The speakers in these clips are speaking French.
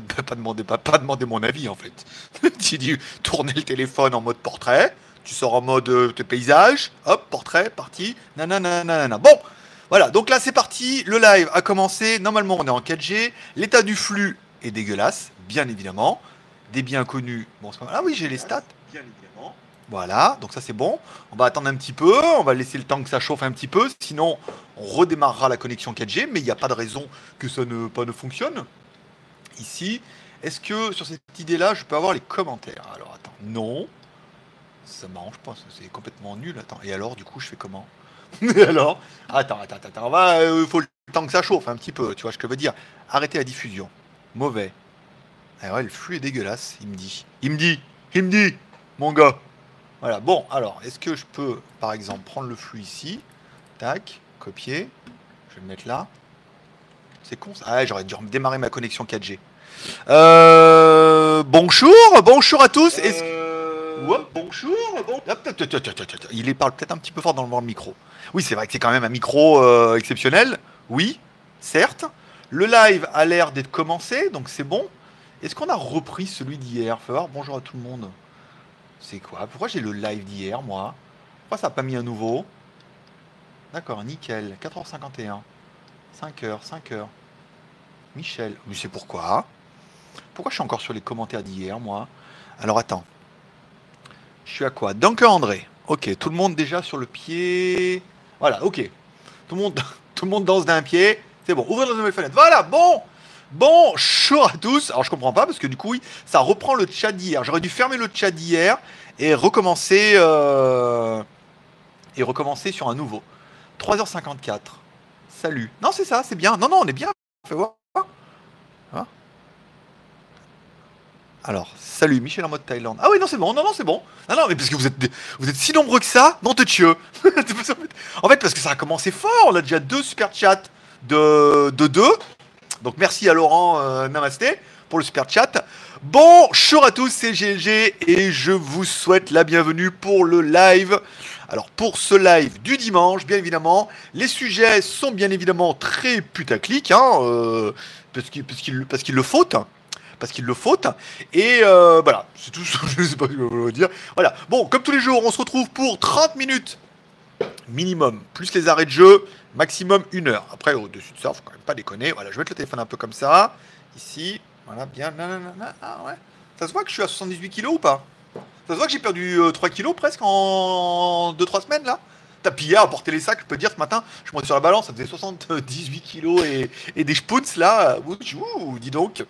pas, demander, pas, pas demander mon avis en fait. tu dis tourner le téléphone en mode portrait, tu sors en mode euh, paysage, hop, portrait, parti, nanana, nanana. Bon, voilà, donc là c'est parti, le live a commencé, normalement on est en 4G, l'état du flux est dégueulasse, bien évidemment, des biens connus, bon, ah oui j'ai les stats, bien évidemment. Voilà, donc ça c'est bon. On va attendre un petit peu, on va laisser le temps que ça chauffe un petit peu, sinon on redémarrera la connexion 4G, mais il n'y a pas de raison que ça ne, pas ne fonctionne. Ici, est-ce que sur cette idée-là, je peux avoir les commentaires? Alors attends, non. Ça m'arrange pas, c'est complètement nul. Attends, et alors du coup, je fais comment? Et alors? Attends, attends, attends, il faut le temps que ça chauffe un petit peu, tu vois ce que je veux dire. Arrêtez la diffusion. Mauvais. Ah ouais, le flux est dégueulasse, il me dit. Il me dit, il me dit, mon gars. Voilà, bon, alors, est-ce que je peux, par exemple, prendre le flux ici? Tac, copier. Je vais le mettre là. C'est con ça. Ah, j'aurais dû démarrer ma connexion 4G. Euh, bonjour, bonjour à tous. Euh... bonjour, bon... Il parle peut-être un petit peu fort dans le micro. Oui, c'est vrai que c'est quand même un micro euh, exceptionnel. Oui, certes. Le live a l'air d'être commencé, donc c'est bon. Est-ce qu'on a repris celui d'hier? Fais voir, bonjour à tout le monde. C'est quoi? Pourquoi j'ai le live d'hier, moi? Pourquoi ça n'a pas mis un nouveau? D'accord, nickel. 4h51. 5h, 5h. Michel. Mais c'est pourquoi? Pourquoi je suis encore sur les commentaires d'hier, moi? Alors attends. Je suis à quoi? Dunker André. Ok, tout le monde déjà sur le pied. Voilà, ok. Tout le monde, tout le danse d'un pied. C'est bon. Ouvrez la nouvelle fenêtre. Voilà, bon Bonjour à tous. Alors je comprends pas parce que du coup, ça reprend le chat d'hier. J'aurais dû fermer le chat d'hier et recommencer euh, et recommencer sur un nouveau. 3h54. Salut. Non, c'est ça, c'est bien. Non, non, on est bien. Alors, salut, Michel en mode Thaïlande. Ah oui, non, c'est bon. Non, non, c'est bon. Non, non, mais parce que vous êtes, vous êtes si nombreux que ça. Non, te tueux. en fait, parce que ça a commencé fort. On a déjà deux super chats de, de deux. Donc merci à Laurent euh, Namasté pour le super chat. Bonjour à tous, c'est GLG et je vous souhaite la bienvenue pour le live. Alors pour ce live du dimanche, bien évidemment, les sujets sont bien évidemment très putaclic, hein, euh, parce qu'il parce qu'il le faut parce qu'il le faut. Et euh, voilà, c'est tout je sais pas ce que je veux dire. Voilà, bon, comme tous les jours, on se retrouve pour 30 minutes minimum, plus les arrêts de jeu, maximum une heure. Après, au-dessus de ça, faut quand même pas déconner. Voilà, je vais mettre le téléphone un peu comme ça. Ici, voilà, bien. Ah, ouais. Ça se voit que je suis à 78 kilos ou pas? Ça se voit que j'ai perdu 3 euh, kilos presque en 2-3 semaines là T'as pillé à porter les sacs, je peux dire ce matin, je monte sur la balance, ça faisait 78 kilos et, et des spouts là. Ouh, dis donc.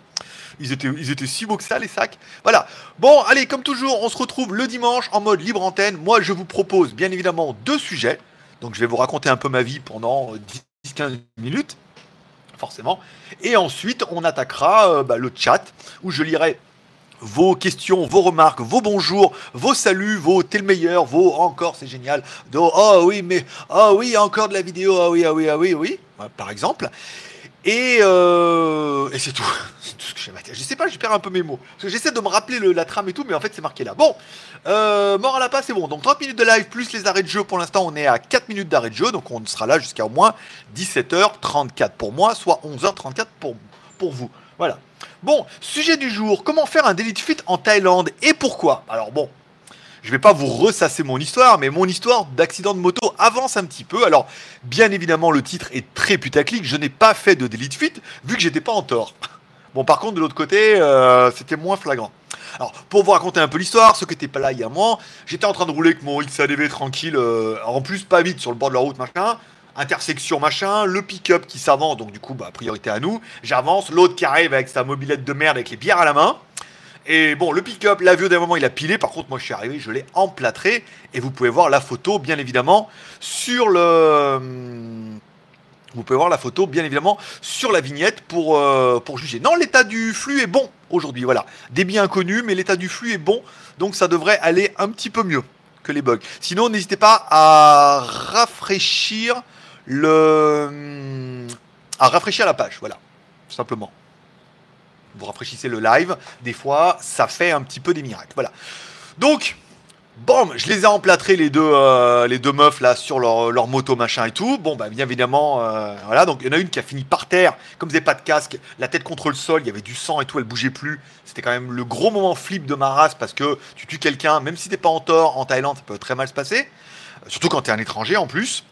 Ils étaient, ils étaient si beaux que ça, les sacs. Voilà. Bon, allez, comme toujours, on se retrouve le dimanche en mode libre antenne. Moi, je vous propose bien évidemment deux sujets. Donc je vais vous raconter un peu ma vie pendant 10-15 minutes, forcément. Et ensuite, on attaquera euh, bah, le chat, où je lirai vos questions, vos remarques, vos bonjours, vos saluts, vos t'es le meilleur, vos encore c'est génial, oh oui mais oh oui encore de la vidéo, ah oui ah oui ah oui oui, par exemple. Euh, et, c'est tout. c'est tout ce que j'ai Je sais pas, je perds un peu mes mots. Parce que j'essaie de me rappeler la trame et tout, mais en fait c'est marqué là. Bon, euh, mort à la passe, c'est bon. Donc 30 minutes de live plus les arrêts de jeu. Pour l'instant, on est à 4 minutes d'arrêt de jeu. Donc on sera là jusqu'à au moins 17h34 pour moi, soit 11h34 pour, pour vous. Voilà. Bon, sujet du jour. Comment faire un delete fit en Thaïlande et pourquoi? Alors bon, je vais pas vous ressasser mon histoire, mais mon histoire d'accident de moto avance un petit peu. Alors, bien évidemment, le titre est très putaclic. Je n'ai pas fait de delete fit vu que j'étais pas en tort. Bon, par contre, de l'autre côté, euh, c'était moins flagrant. Alors, pour vous raconter un peu l'histoire, ceux qui n'étaient pas là il y a un j'étais en train de rouler avec mon XADV tranquille, euh, en plus pas vite sur le bord de la route, machin, intersection, machin, le pick-up qui s'avance, donc du coup, bah, priorité à nous, j'avance, l'autre qui arrive avec sa mobilette de merde avec les bières à la main, et bon, le pick-up, la vue d'un moment, il a pilé. Par contre, moi, je suis arrivé, je l'ai emplâtré. Et vous pouvez voir la photo, bien évidemment, sur le. Vous pouvez voir la photo, bien évidemment, sur la vignette pour, euh, pour juger. Non, l'état du flux est bon aujourd'hui. Voilà. Débit inconnu, mais l'état du flux est bon. Donc, ça devrait aller un petit peu mieux que les bugs. Sinon, n'hésitez pas à rafraîchir le. À rafraîchir la page. Voilà. Simplement vous rafraîchissez le live, des fois, ça fait un petit peu des miracles. Voilà. Donc, Bon, je les ai emplâtrés les deux, euh, les deux meufs là sur leur, moto machin et tout. Bon, bah bien évidemment, euh, voilà. Donc il y en a une qui a fini par terre, comme faisait pas de casque, la tête contre le sol, il y avait du sang et tout, elle bougeait plus. C'était quand même le gros moment flip de ma race parce que tu tues quelqu'un, même si t'es pas en tort, en Thaïlande, ça peut très mal se passer. Surtout quand t'es un étranger en plus.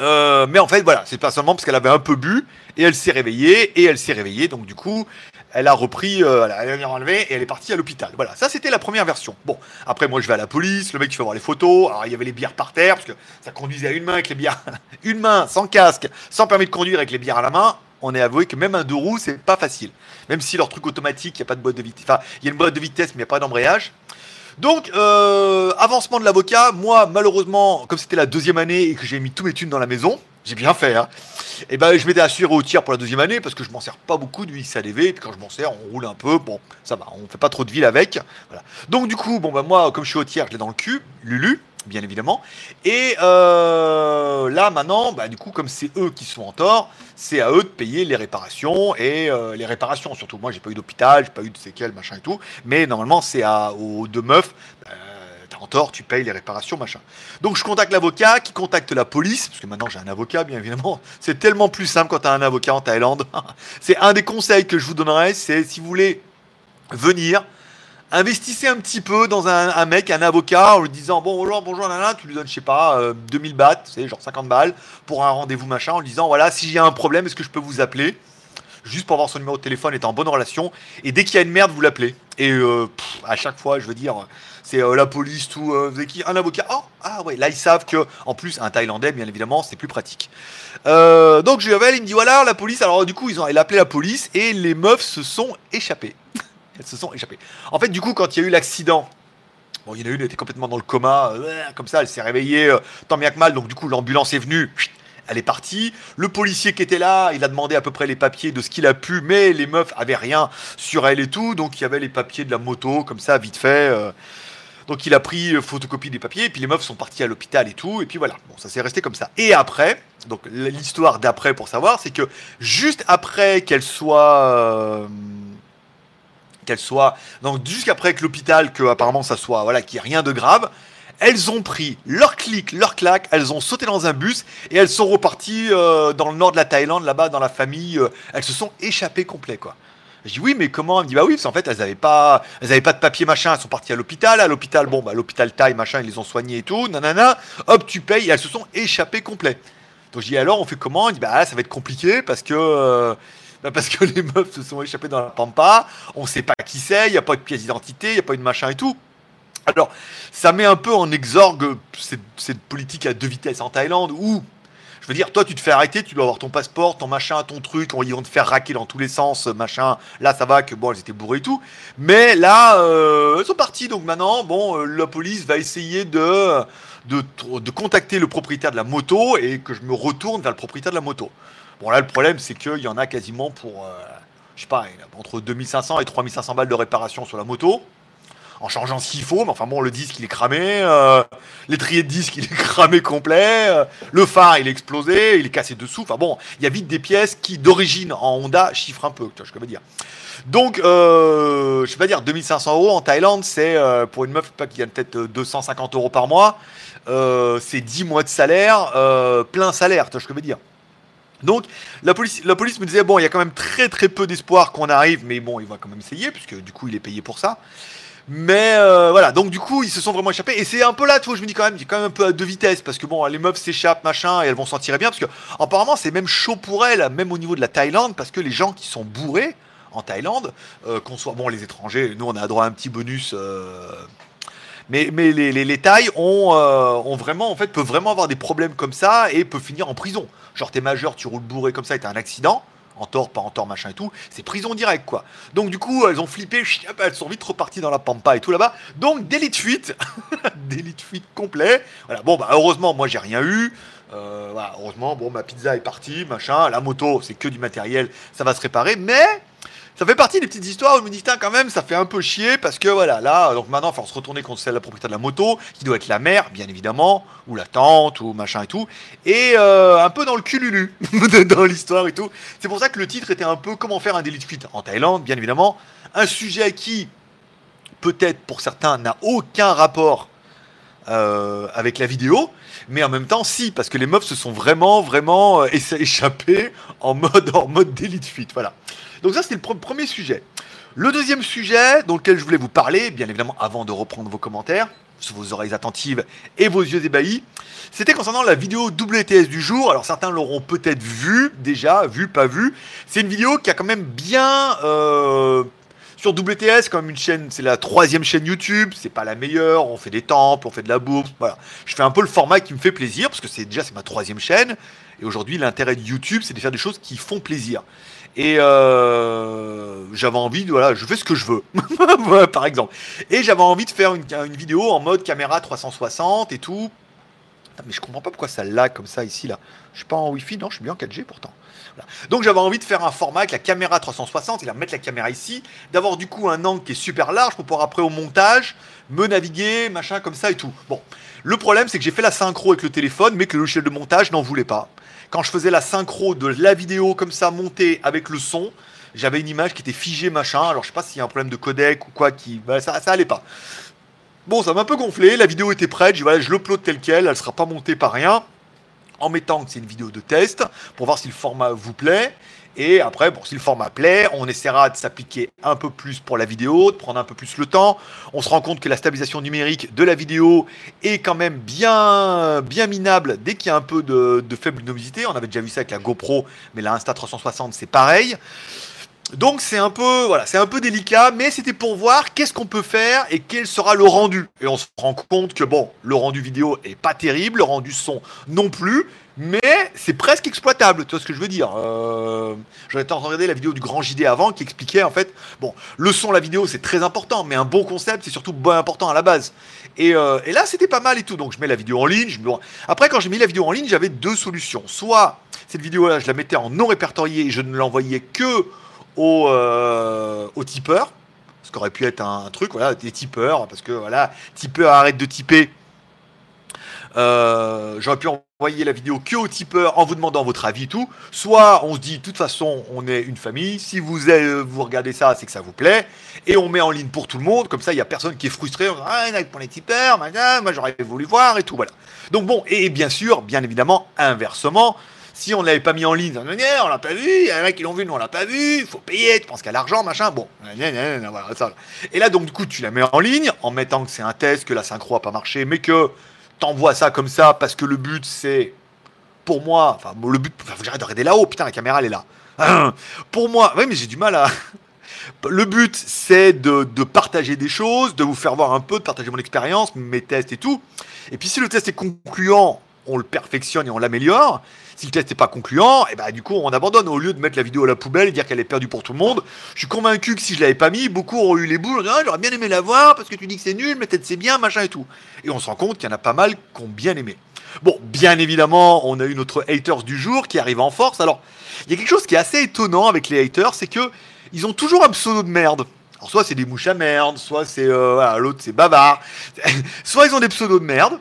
Euh, mais en fait, voilà, c'est pas seulement parce qu'elle avait un peu bu et elle s'est réveillée et elle s'est réveillée. Donc du coup, elle a repris, euh, elle a enlevé et elle est partie à l'hôpital. Voilà, ça c'était la première version. Bon, après moi je vais à la police, le mec il fait voir les photos. Alors il y avait les bières par terre parce que ça conduisait à une main avec les bières, une main sans casque, sans permis de conduire avec les bières à la main. On est avoué que même un deux roues c'est pas facile. Même si leur truc automatique, il n'y a pas de boîte de vitesse. Enfin, il y a une boîte de vitesse mais il n'y a pas d'embrayage. Donc, euh, avancement de l'avocat. Moi, malheureusement, comme c'était la deuxième année et que j'ai mis tous mes thunes dans la maison, j'ai bien fait, hein, et eh ben je m'étais assuré au tir pour la deuxième année parce que je m'en sers pas beaucoup du XADV. Et puis quand je m'en sers, on roule un peu. Bon, ça va, on fait pas trop de ville avec. Voilà. Donc du coup, bon bah moi, comme je suis au tir, je l'ai dans le cul, Lulu, bien évidemment. Et euh, là maintenant, bah, du coup, comme c'est eux qui sont en tort, c'est à eux de payer les réparations et euh, les réparations surtout. Moi, j'ai pas eu d'hôpital, j'ai pas eu de séquelles, machin et tout. Mais normalement, c'est aux deux meufs. Bah, en tort, tu payes les réparations, machin. Donc je contacte l'avocat qui contacte la police, parce que maintenant j'ai un avocat, bien évidemment. C'est tellement plus simple quand tu as un avocat en Thaïlande. c'est un des conseils que je vous donnerais, c'est si vous voulez venir, investissez un petit peu dans un, mec, un avocat, en lui disant bon bonjour, bonjour, nana, tu lui donnes, je sais pas, 2000 euh, bahts, c'est genre 50 balles, pour un rendez-vous machin, en lui disant voilà, si j'ai un problème, est-ce que je peux vous appeler? Juste pour avoir son numéro de téléphone, est en bonne relation, et dès qu'il y a une merde, vous l'appelez. Et euh, à chaque fois, je veux dire, c'est euh, la police, tout, euh, qui? Un avocat oh, Ah ouais, là ils savent que, en plus, un Thaïlandais, bien évidemment, c'est plus pratique. Euh, donc je lui appelle, il me dit voilà, la police. Alors du coup, ils a appelé la police et les meufs se sont échappées. Elles se sont échappées. En fait, du coup, quand il y a eu l'accident, Bon, il y en a une, elle était complètement dans le coma, comme ça, elle s'est réveillée, tant bien que mal, donc du coup, l'ambulance est venue, elle est partie. Le policier qui était là, il a demandé à peu près les papiers de ce qu'il a pu, mais les meufs avaient rien sur elle et tout, donc il y avait les papiers de la moto, comme ça, vite fait. Donc il a pris euh, photocopie des papiers, et puis les meufs sont partis à l'hôpital et tout, et puis voilà. Bon, ça s'est resté comme ça. Et après, donc l'histoire d'après pour savoir, c'est que juste après qu'elle soit. Euh, qu'elle soit. Donc jusqu'après que l'hôpital, que apparemment ça soit. Voilà, qu'il n'y ait rien de grave. Elles ont pris leur clic, leur claque, elles ont sauté dans un bus et elles sont reparties euh, dans le nord de la Thaïlande, là-bas, dans la famille. elles se sont échappées complet, quoi. Je dis oui, mais comment? Elle me dit bah oui, parce qu'en fait, elles n'avaient pas, elles avaient pas de papier machin, elles sont parties à l'hôpital. À l'hôpital, bon, bah l'hôpital taille machin, ils les ont soignés et tout, nanana. Hop, tu payes, et elles se sont échappées complet. Donc je dis alors, on fait comment? Il dit bah ça va être compliqué parce que. Euh, bah, que les meufs se sont échappées dans la pampa, on sait pas qui c'est, il n'y a pas de pièce d'identité, il n'y a pas de machin et tout. Alors, ça met un peu en exorgue cette, cette politique à deux vitesses en Thaïlande où je veux dire, toi, tu te fais arrêter, tu dois avoir ton passeport, ton machin, ton truc, ils vont te faire raquer dans tous les sens, machin. Là, ça va que bon, elles étaient bourrées et tout. Mais là, euh, elles sont parties. Donc maintenant, bon, euh, la police va essayer de, de, contacter le propriétaire de la moto et que je me retourne vers le propriétaire de la moto. Bon, là, le problème, c'est qu'il y en a quasiment pour, euh, je sais pas, entre 2500 et 3500 balles de réparation sur la moto en changeant ce qu'il faut. Mais enfin bon, le disque il est cramé, euh, l'étrier de disque il est cramé complet, euh, le phare il est explosé, il est cassé dessous. Enfin bon, il y a vite des pièces qui d'origine en Honda chiffrent un peu, tu vois ce que je veux dire. Donc, euh, je vais pas dire 2500 euros en Thaïlande, c'est euh, pour une meuf qui gagne peut-être 250 euros par mois, c'est 10 mois de salaire, plein salaire, tu vois ce que je veux dire. Donc la police, la police me disait bon, il y a quand même très très peu d'espoir qu'on arrive, mais bon, il va quand même essayer puisque du coup il est payé pour ça. Mais euh, voilà, donc du coup, ils se sont vraiment échappés. Et c'est un peu là, tu je me dis quand même, il quand même un peu à deux vitesses. Parce que bon, les meufs s'échappent, machin, et elles vont s'en tirer bien. Parce que apparemment, c'est même chaud pour elles, même au niveau de la Thaïlande. Parce que les gens qui sont bourrés en Thaïlande, euh, qu'on soit, bon, les étrangers, nous, on a droit à un petit bonus. Euh, mais, mais les, les, les Thaïs ont, ont, vraiment, en fait, peuvent vraiment avoir des problèmes comme ça et peuvent finir en prison. Genre, t'es majeur, tu roules bourré comme ça et t'as un accident en tort, pas en tort, machin et tout. C'est prison directe, quoi. Donc, du coup, elles ont flippé, elles sont vite reparties dans la pampa et tout là-bas. Donc, délit de fuite. délit de fuite complet. Voilà, bon, bah, heureusement, moi, j'ai rien eu. Euh, heureusement, bon, ma pizza est partie, machin. La moto, c'est que du matériel, ça va se réparer. Mais ça fait partie des petites histoires où je me quand même, ça fait un peu chier parce que voilà, là, donc maintenant, il faut se retourner contre celle la propriétaire de la moto, qui doit être la mère, bien évidemment, ou la tante, ou machin et tout, et euh, un peu dans le cululu dans l'histoire et tout. C'est pour ça que le titre était un peu comment faire un délit de fuite en Thaïlande, bien évidemment. Un sujet qui, peut-être pour certains, n'a aucun rapport euh, avec la vidéo, mais en même temps, si, parce que les meufs se sont vraiment, vraiment euh, en mode, en mode d'élite fuite. Voilà. Donc ça, c'était le premier sujet. Le deuxième sujet dont lequel je voulais vous parler, bien évidemment, avant de reprendre vos commentaires, sur vos oreilles attentives et vos yeux ébahis, c'était concernant la vidéo WTS du jour. Alors certains l'auront peut-être vu déjà, vu, pas vu. C'est une vidéo qui a quand même bien... Euh, sur WTS, quand une chaîne, c'est la troisième chaîne YouTube, c'est pas la meilleure, on fait des temples, on fait de la bourse, voilà. Je fais un peu le format qui me fait plaisir, parce que c'est déjà c'est ma troisième chaîne, et aujourd'hui l'intérêt de YouTube, c'est de faire des choses qui font plaisir. Et euh, j'avais envie, de, voilà, je fais ce que je veux, par exemple. Et j'avais envie de faire une, vidéo en mode caméra 360 et tout. Mais je comprends pas pourquoi ça lag comme ça ici là. Je suis pas en Wi-Fi, non, je suis bien en 4G pourtant. Donc j'avais envie de faire un format avec la caméra 360, et là mettre la caméra ici, d'avoir du coup un angle qui est super large pour pouvoir après au montage me naviguer, machin comme ça et tout. Bon, le problème c'est que j'ai fait la synchro avec le téléphone, mais que le logiciel de montage n'en voulait pas. Quand je faisais la synchro de la vidéo comme ça montée avec le son, j'avais une image qui était figée machin. Alors je sais pas s'il y a un problème de codec ou quoi qui, ça, ça allait pas. Bon, ça m'a un peu gonflé. La vidéo était prête. Je, voilà, je l'upload tel quel. Elle sera pas montée par rien en mettant que c'est une vidéo de test pour voir si le format vous plaît. Et après, bon, si le format plaît, on essaiera de s'appliquer un peu plus pour la vidéo, de prendre un peu plus le temps. On se rend compte que la stabilisation numérique de la vidéo est quand même bien, bien minable dès qu'il y a un peu de, faible luminosité. On avait déjà vu ça avec la GoPro, mais la Insta360, c'est pareil. Donc c'est un peu voilà, c'est un peu délicat, mais c'était pour voir qu'est-ce qu'on peut faire et quel sera le rendu. Et on se rend compte que bon, le rendu vidéo est pas terrible, le rendu son non plus, mais c'est presque exploitable. Tu vois ce que je veux dire euh, J'avais entendu regarder la vidéo du grand JD avant qui expliquait en fait, bon, le son, la vidéo, c'est très important, mais un bon concept, c'est surtout important à la base. Et, euh, et là, c'était pas mal et tout. Donc je mets la vidéo en ligne. Après, quand j'ai mis la vidéo en ligne, j'avais deux solutions. Soit cette vidéo-là, je la mettais en non répertorié et je ne l'envoyais que aux, euh, tipeurs. Ce qui aurait pu être un, truc, voilà, des tipeurs, parce que voilà, tipeur arrête de typer. Euh, j'aurais pu envoyer la vidéo que aux tipeurs en vous demandant votre avis et tout. Soit on se dit, de toute façon, on est une famille. Si vous, vous regardez ça, c'est que ça vous plaît. Et on met en ligne pour tout le monde. Comme ça, il n'y a personne qui est frustré. On dit, ah, pour les tipeurs, moi j'aurais voulu voir et tout. Voilà. Donc bon, et bien sûr, bien évidemment, inversement, si on ne l'avait pas mis en ligne, on l'a pas vu, il y en a qui l'ont vu, nous on l'a pas vu, il faut payer, tu penses qu'à l'argent, machin, bon. Et là, donc, du coup, tu la mets en ligne en mettant que c'est un test, que la synchro a pas marché, mais que t'envoies ça comme ça parce que le but c'est, pour moi, enfin, le but, j'arrête de regarder là-haut, putain, la caméra elle est là. pour moi, oui, mais j'ai du mal à. Le but, c'est de, de, partager des choses, de vous faire voir un peu, de partager mon expérience, mes tests et tout. Et puis si le test est concluant, on le perfectionne et on l'améliore. Si le test n'est pas concluant, et eh ben, du coup on abandonne au lieu de mettre la vidéo à la poubelle et dire qu'elle est perdue pour tout le monde. Je suis convaincu que si je l'avais pas mis, beaucoup auraient eu les boules. Ah, j'aurais bien aimé la voir parce que tu dis que c'est nul, mais peut-être c'est bien, machin et tout. Et on se rend compte qu'il y en a pas mal qui ont bien aimé. Bon, bien évidemment, on a eu notre haters du jour qui arrive en force. Alors, il y a quelque chose qui est assez étonnant avec les haters, c'est que ils ont toujours un pseudo de merde. Alors, soit c'est des mouches à merde, soit c'est euh, l'autre c'est bavard, soit ils ont des pseudos de merde.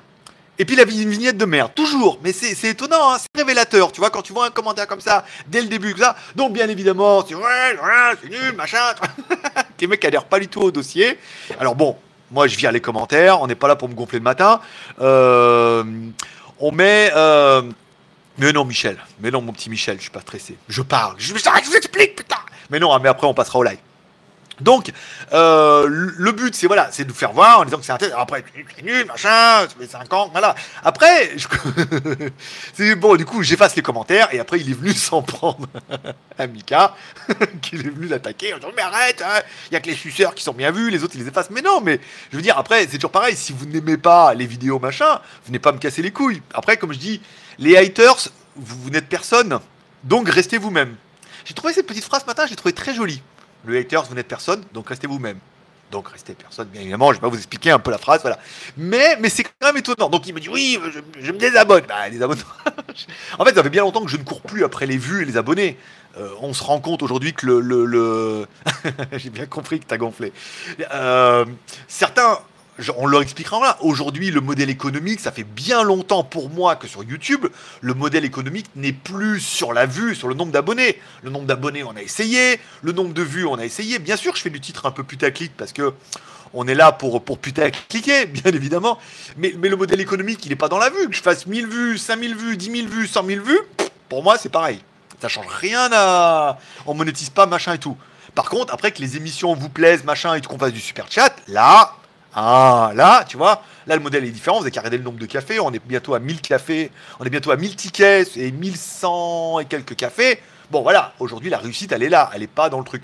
Et puis la une vignette de merde, toujours. Mais c'est étonnant, hein, c'est révélateur, tu vois, quand tu vois un commentaire comme ça, dès le début, ça. Donc bien évidemment, c'est ouais, c'est nul, machin. Tes mecs adhèrent pas du tout au dossier. Alors bon, moi je viens les commentaires, on n'est pas là pour me gonfler le matin. Euh, on met... Euh, mais non, Michel. Mais non, mon petit Michel, je suis pas stressé. Je parle. Je, je vous explique, putain. Mais non, mais après, on passera au live. Donc, euh, le but, c'est voilà, c'est de nous faire voir en disant que c'est un test. Après, c'est nul, machin, ça fait 5 ans, voilà. Après, c'est bon, du coup, j'efface les commentaires et après, il est venu s'en prendre à Mika, qui est venu l'attaquer en disant Mais arrête, hein, il y a que les suceurs qui sont bien vus, les autres, ils les effacent. Mais non, mais je veux dire, après, c'est toujours pareil. Si vous n'aimez pas les vidéos, machin, venez pas me casser les couilles. Après, comme je dis, les haters, vous, vous n'êtes personne, donc restez vous-même. J'ai trouvé cette petite phrase ce matin, j'ai trouvé très jolie. Le haters, vous n'êtes personne, donc restez vous-même. Donc restez personne, bien évidemment, je vais pas vous expliquer un peu la phrase, voilà. Mais, mais c'est quand même étonnant. Donc il me dit oui, je, me désabonne. Bah, en fait, ça fait bien longtemps que je ne cours plus après les vues et les abonnés. Euh, on se rend compte aujourd'hui que le. le, J'ai bien compris que tu as gonflé. Euh, certains on leur expliquera. Aujourd'hui, le modèle économique, ça fait bien longtemps pour moi que sur YouTube, le modèle économique n'est plus sur la vue, sur le nombre d'abonnés. Le nombre d'abonnés, on a essayé. Le nombre de vues, on a essayé. Bien sûr, je fais du titre un peu putaclic parce que on est là pour, pour putacliquer, bien évidemment. Mais, mais le modèle économique, il n'est pas dans la vue. Que je fasse 1000 vues, 5000 vues, 10 000 vues, 100 000 vues, pour moi, c'est pareil. Ça change rien à. On monétise pas, machin et tout. Par contre, après que les émissions vous plaisent, machin, et qu'on fasse du super chat, là, ah, là, tu vois, là le modèle est différent. Vous avez qu'à le nombre de cafés. On est bientôt à 1000 cafés. On est bientôt à 1000 tickets et 1100 et quelques cafés. Bon, voilà, aujourd'hui la réussite, elle est là. Elle n'est pas dans le truc.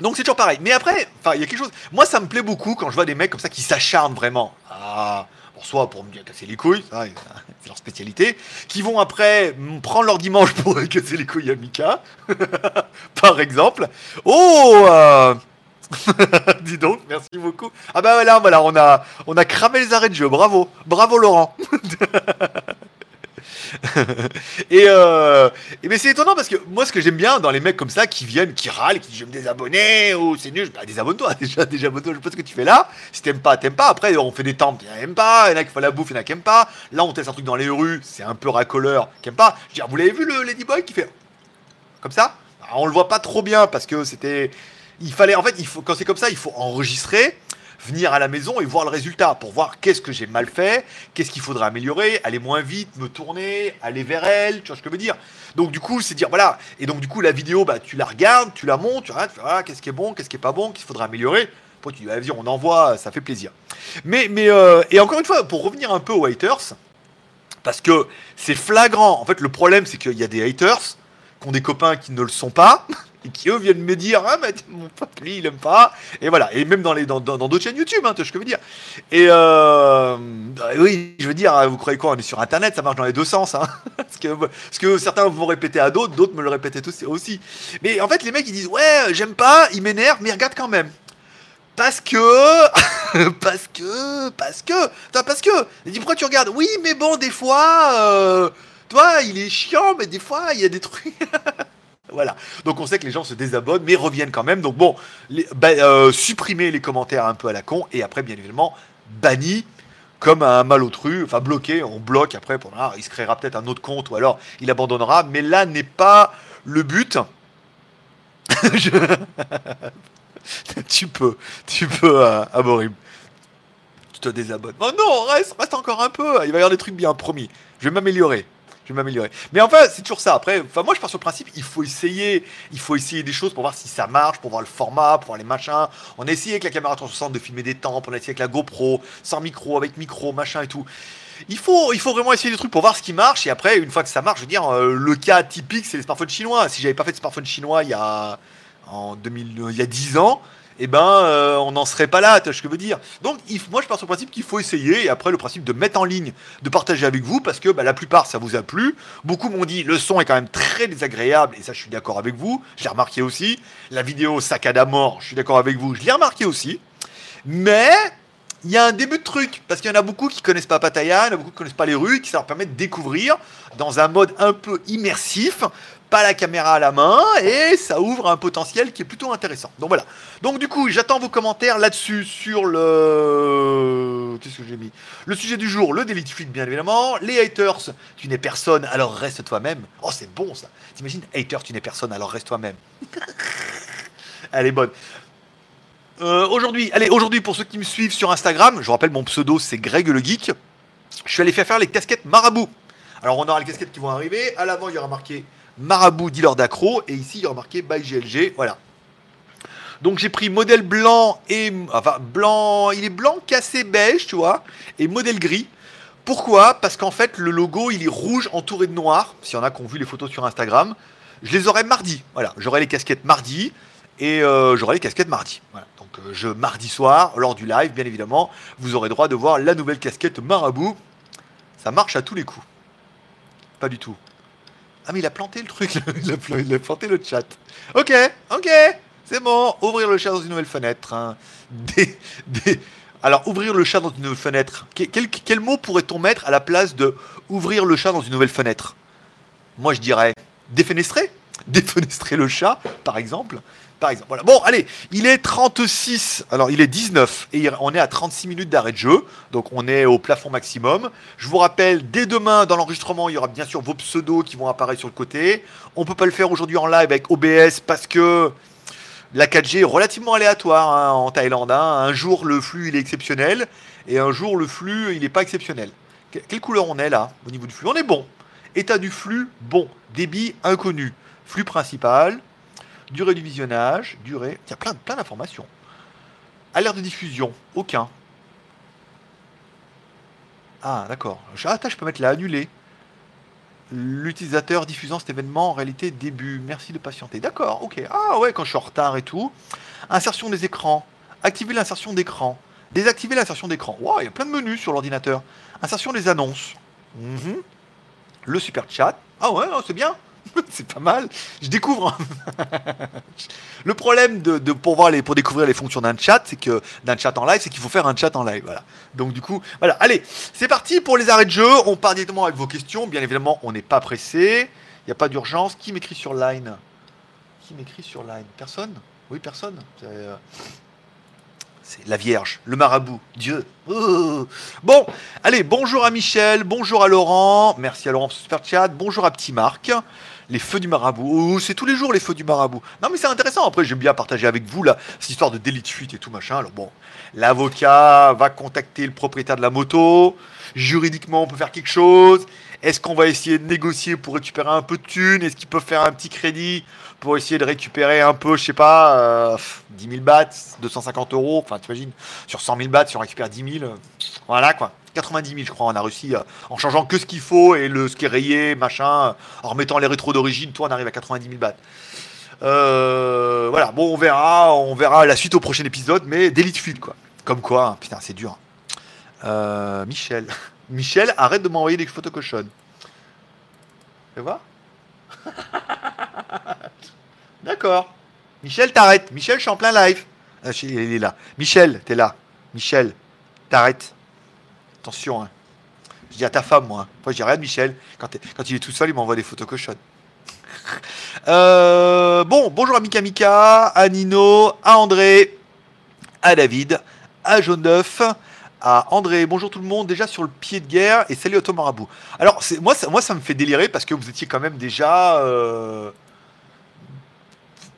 Donc c'est toujours pareil. Mais après, il y a quelque chose. Moi, ça me plaît beaucoup quand je vois des mecs comme ça qui s'acharnent vraiment. Ah, pour soit pour me casser les couilles, c'est leur spécialité, qui vont après prendre leur dimanche pour casser les couilles à Mika, par exemple. Oh euh, Dis donc, merci beaucoup. Ah bah voilà, voilà, on a, on a cramé les arrêts de jeu, bravo, bravo Laurent. et, euh, et mais c'est étonnant parce que moi ce que j'aime bien dans les mecs comme ça qui viennent, qui râlent, qui disent je me désabonner, ou oh, c'est nul, bah désabonne-toi déjà, déjà toi je sais pas ce que tu fais là. Si t'aimes pas, t'aimes pas. Après on fait des temps, il y en a pas, il y en a qui font la bouffe, il y en a qui aiment pas. Là on teste un truc dans les rues, c'est un peu racoleur, qui aime pas. Je veux dire, vous l'avez vu le Ladyboy qui fait comme ça? On le voit pas trop bien parce que c'était il fallait, en fait, il faut, quand c'est comme ça, il faut enregistrer, venir à la maison et voir le résultat pour voir qu'est-ce que j'ai mal fait, qu'est-ce qu'il faudrait améliorer, aller moins vite, me tourner, aller vers elle, tu vois ce que je veux dire. Donc du coup, c'est dire voilà. Et donc du coup, la vidéo, bah tu la regardes, tu la montes, tu regardes, tu vois, qu'est-ce qui est bon, qu'est-ce qui est pas bon, qu'il faudrait améliorer. Après, tu dis, vas-y, on envoie, ça fait plaisir. Mais, mais euh, et encore une fois, pour revenir un peu aux haters, parce que c'est flagrant. En fait, le problème, c'est qu'il y a des haters qui ont des copains qui ne le sont pas. et qui eux viennent me dire ah mais mon pote lui il aime pas. Et voilà. Et même dans les dans d'autres chaînes YouTube hein, tu vois ce que je veux dire. Et euh, bah oui je veux dire vous croyez quoi? On est sur internet ça marche dans les deux sens hein. Parce que que certains vont répéter à d'autres d'autres me le répétaient aussi. Mais en fait les mecs ils disent ouais j'aime pas ils m'énervent mais ils regardent quand même. Parce que parce que parce que parce que il dit pourquoi tu regardes? Oui mais bon des fois euh, toi il est chiant mais des fois il y a des trucs Voilà. Donc on sait que les gens se désabonnent, mais reviennent quand même. Donc bon, bah, euh, supprimer les commentaires un peu à la con, et après, bien évidemment, banni comme un malotru, enfin bloqué, on bloque après, pour, il se créera peut-être un autre compte, ou alors il abandonnera, mais là n'est pas le but. tu peux, tu peux, euh, Tu te désabonnes. Oh non, reste encore un peu, il va y avoir des trucs bien, promis. Je vais m'améliorer je vais m'améliorer. Mais enfin, c'est toujours ça. Après, enfin, moi, je pars sur le principe, il faut essayer, il faut essayer des choses pour voir si ça marche, pour voir le format, pour voir les machins. On a essayé avec la caméra 360 de filmer des temps, on a essayé avec la GoPro, sans micro, avec micro, machin et tout. Il faut, il faut vraiment essayer des trucs pour voir ce qui marche. Et après, une fois que ça marche, je veux dire, euh, le cas typique, c'est les smartphones chinois. Si j'avais pas fait de smartphone chinois il y a, en 2000, il y a 10 ans, eh ben, euh, on n'en serait pas là, tu vois ce que je veux dire. Donc, moi, je pars sur le principe qu'il faut essayer, et après, le principe de mettre en ligne, de partager avec vous, parce que bah, la plupart, ça vous a plu. Beaucoup m'ont dit, le son est quand même très désagréable, et ça, je suis d'accord avec vous. Je l'ai remarqué aussi. La vidéo saccade à mort, je suis d'accord avec vous, je l'ai remarqué aussi. Mais, il y a un début de truc, parce qu'il y en a beaucoup qui connaissent pas Pattaya, il y en a beaucoup qui connaissent pas les rues, qui ça leur permet de découvrir dans un mode un peu immersif pas la caméra à la main et ça ouvre un potentiel qui est plutôt intéressant. Donc voilà. Donc du coup, j'attends vos commentaires là-dessus sur le qu'est-ce que j'ai mis? Le sujet du jour, le delete feed bien évidemment, les haters, tu n'es personne, alors reste toi-même. Oh, c'est bon ça. T'imagines hater, tu n'es personne, alors reste toi-même. Elle est bonne. Euh, aujourd'hui, allez, aujourd'hui pour ceux qui me suivent sur Instagram, je vous rappelle mon pseudo c'est Greg le geek. Je suis allé faire faire les casquettes marabout. Alors on aura les casquettes qui vont arriver. À l'avant, il y aura marqué Marabout dealer d'accro. Et ici, il y a marqué by GLG. Voilà. Donc j'ai pris modèle blanc et. Enfin, blanc. Il est blanc cassé beige, tu vois. Et modèle gris. Pourquoi? Parce qu'en fait, le logo, il est rouge entouré de noir. S'il y en a qui ont vu les photos sur Instagram. Je les aurai mardi. Voilà. J'aurai les casquettes mardi. Et euh, j'aurai les casquettes mardi. Donc euh, je mardi soir, lors du live, bien évidemment, vous aurez droit de voir la nouvelle casquette Marabout. Ça marche à tous les coups. Pas du tout. Ah, mais il a planté le truc, il a, planté le chat. Ok, ok, c'est bon. Ouvrir le chat dans une nouvelle fenêtre. Hein. Alors, ouvrir le chat dans une nouvelle fenêtre. Quel, mot pourrait-on mettre à la place de ouvrir le chat dans une nouvelle fenêtre? Moi, je dirais défenestrer. Défenestrer le chat, par exemple. Par exemple. Voilà. Bon, allez, il est 36, alors il est 19 et on est à 36 minutes d'arrêt de jeu, donc on est au plafond maximum. Je vous rappelle, dès demain dans l'enregistrement, il y aura bien sûr vos pseudos qui vont apparaître sur le côté. On peut pas le faire aujourd'hui en live avec OBS parce que la 4G est relativement aléatoire hein, en Thaïlande. Hein. Un jour le flux il est exceptionnel et un jour le flux il n'est pas exceptionnel. quelle couleur on est là au niveau du flux? On est bon. État du flux, bon. Débit inconnu. Flux principal, Durée du visionnage, durée. Il y a plein, d'informations. Alerte de diffusion, aucun. Ah, d'accord. Ah, je peux mettre là, annuler. L'utilisateur diffusant cet événement en réalité début. Merci de patienter. D'accord, ok. Ah ouais, quand je suis en retard et tout. Insertion des écrans. Activer l'insertion d'écran. Désactiver l'insertion d'écran. Wow, il y a plein de menus sur l'ordinateur. Insertion des annonces. Mhm. Le super chat. Ah ouais, c'est bien. c'est pas mal. Je découvre. le problème de, pour, les, pour découvrir les fonctions d'un chat, c'est que d'un chat en live, c'est qu'il faut faire un chat en live. Donc du coup, voilà. Allez, c'est parti pour les arrêts de jeu. On part directement avec vos questions. Bien évidemment, on n'est pas pressé. Il n'y a pas d'urgence. Qui m'écrit sur Line? Qui m'écrit sur Line? Personne? Oui, personne. C'est la Vierge, le marabout, Dieu. Oh. Bon, allez, bonjour à Michel, bonjour à Laurent, merci à Laurent pour ce super chat, bonjour à Petit Marc les feux du marabout. Oh, c'est tous les jours les feux du marabout. Non, mais c'est intéressant. Après, j'aime bien partager avec vous là, cette histoire de délit de fuite et tout machin. Alors bon, l'avocat va contacter le propriétaire de la moto. Juridiquement, on peut faire quelque chose. Est-ce qu'on va essayer de négocier pour récupérer un peu de thunes? Est-ce qu'il peut faire un petit crédit pour essayer de récupérer un peu, je sais pas, 10 euh, 000 bahts, 250 euros? Enfin, t'imagines, sur 100 000 bahts, si on récupère 10 000, voilà quoi. 90 000, je crois, on a réussi euh, en changeant que ce qu'il faut et le, ce qui est rayé, machin, en remettant les rétros d'origine, toi, on arrive à 90 000 bahts. Euh, voilà, bon, on verra, on verra la suite au prochain épisode, mais délit de fuite, quoi. Comme quoi, hein, putain, c'est dur. Euh, Michel. Michel, arrête de m'envoyer des photos cochonnes. Tu vois D'accord. Michel, t'arrêtes. Michel, je suis en plein live. Ah, il est là. Michel, t'es là. Michel, t'arrêtes. Attention, hein. Je dis à ta femme, moi. Moi, je dis rien de Michel. Quand, il est tout seul, il m'envoie des photos cochonnes. Euh, bon, bonjour à Mika Mika, à Nino, à André, à David, à Jaune d'œuf, à André. Bonjour tout le monde, déjà sur le pied de guerre et salut Thomas Marabout. Alors, moi ça, moi, ça me fait délirer parce que vous étiez quand même déjà. Euh,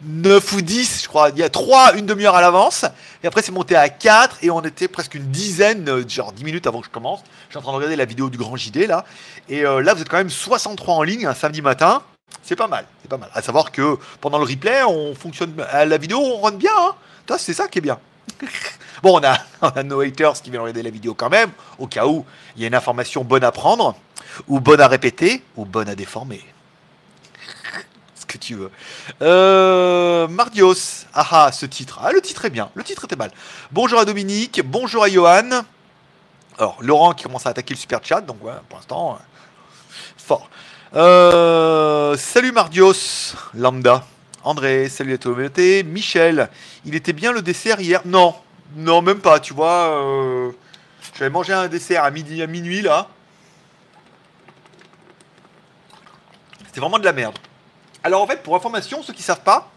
9 ou 10, je crois. Il y a 3, une demi-heure à l'avance. Et après, c'est monté à 4 et on était presque une dizaine, euh, genre 10 minutes avant que je commence. Je suis en train de regarder la vidéo du Grand JD là. Et euh, là, vous êtes quand même 63 en ligne un samedi matin. C'est pas mal, c'est pas mal. À savoir que pendant le replay, on fonctionne à la vidéo, on rentre bien. Hein. C'est ça qui est bien. bon, on a, on a nos haters qui viennent regarder la vidéo quand même, au cas où il y a une information bonne à prendre, ou bonne à répéter, ou bonne à déformer que tu veux. Euh, Mardios. Ah ah, ce titre. Ah, le titre est bien. Le titre était mal. Bonjour à Dominique. Bonjour à Johan. Alors, Laurent qui commence à attaquer le super chat. Donc, pour l'instant, euh, fort. Euh, salut Mardios. Lambda. André, salut à toi. Michel, il était bien le dessert hier? Non, non, même pas, tu vois. Euh, j'avais mangé un dessert à, minuit là. C'était vraiment de la merde. Alors en fait, pour information, ceux qui savent pas,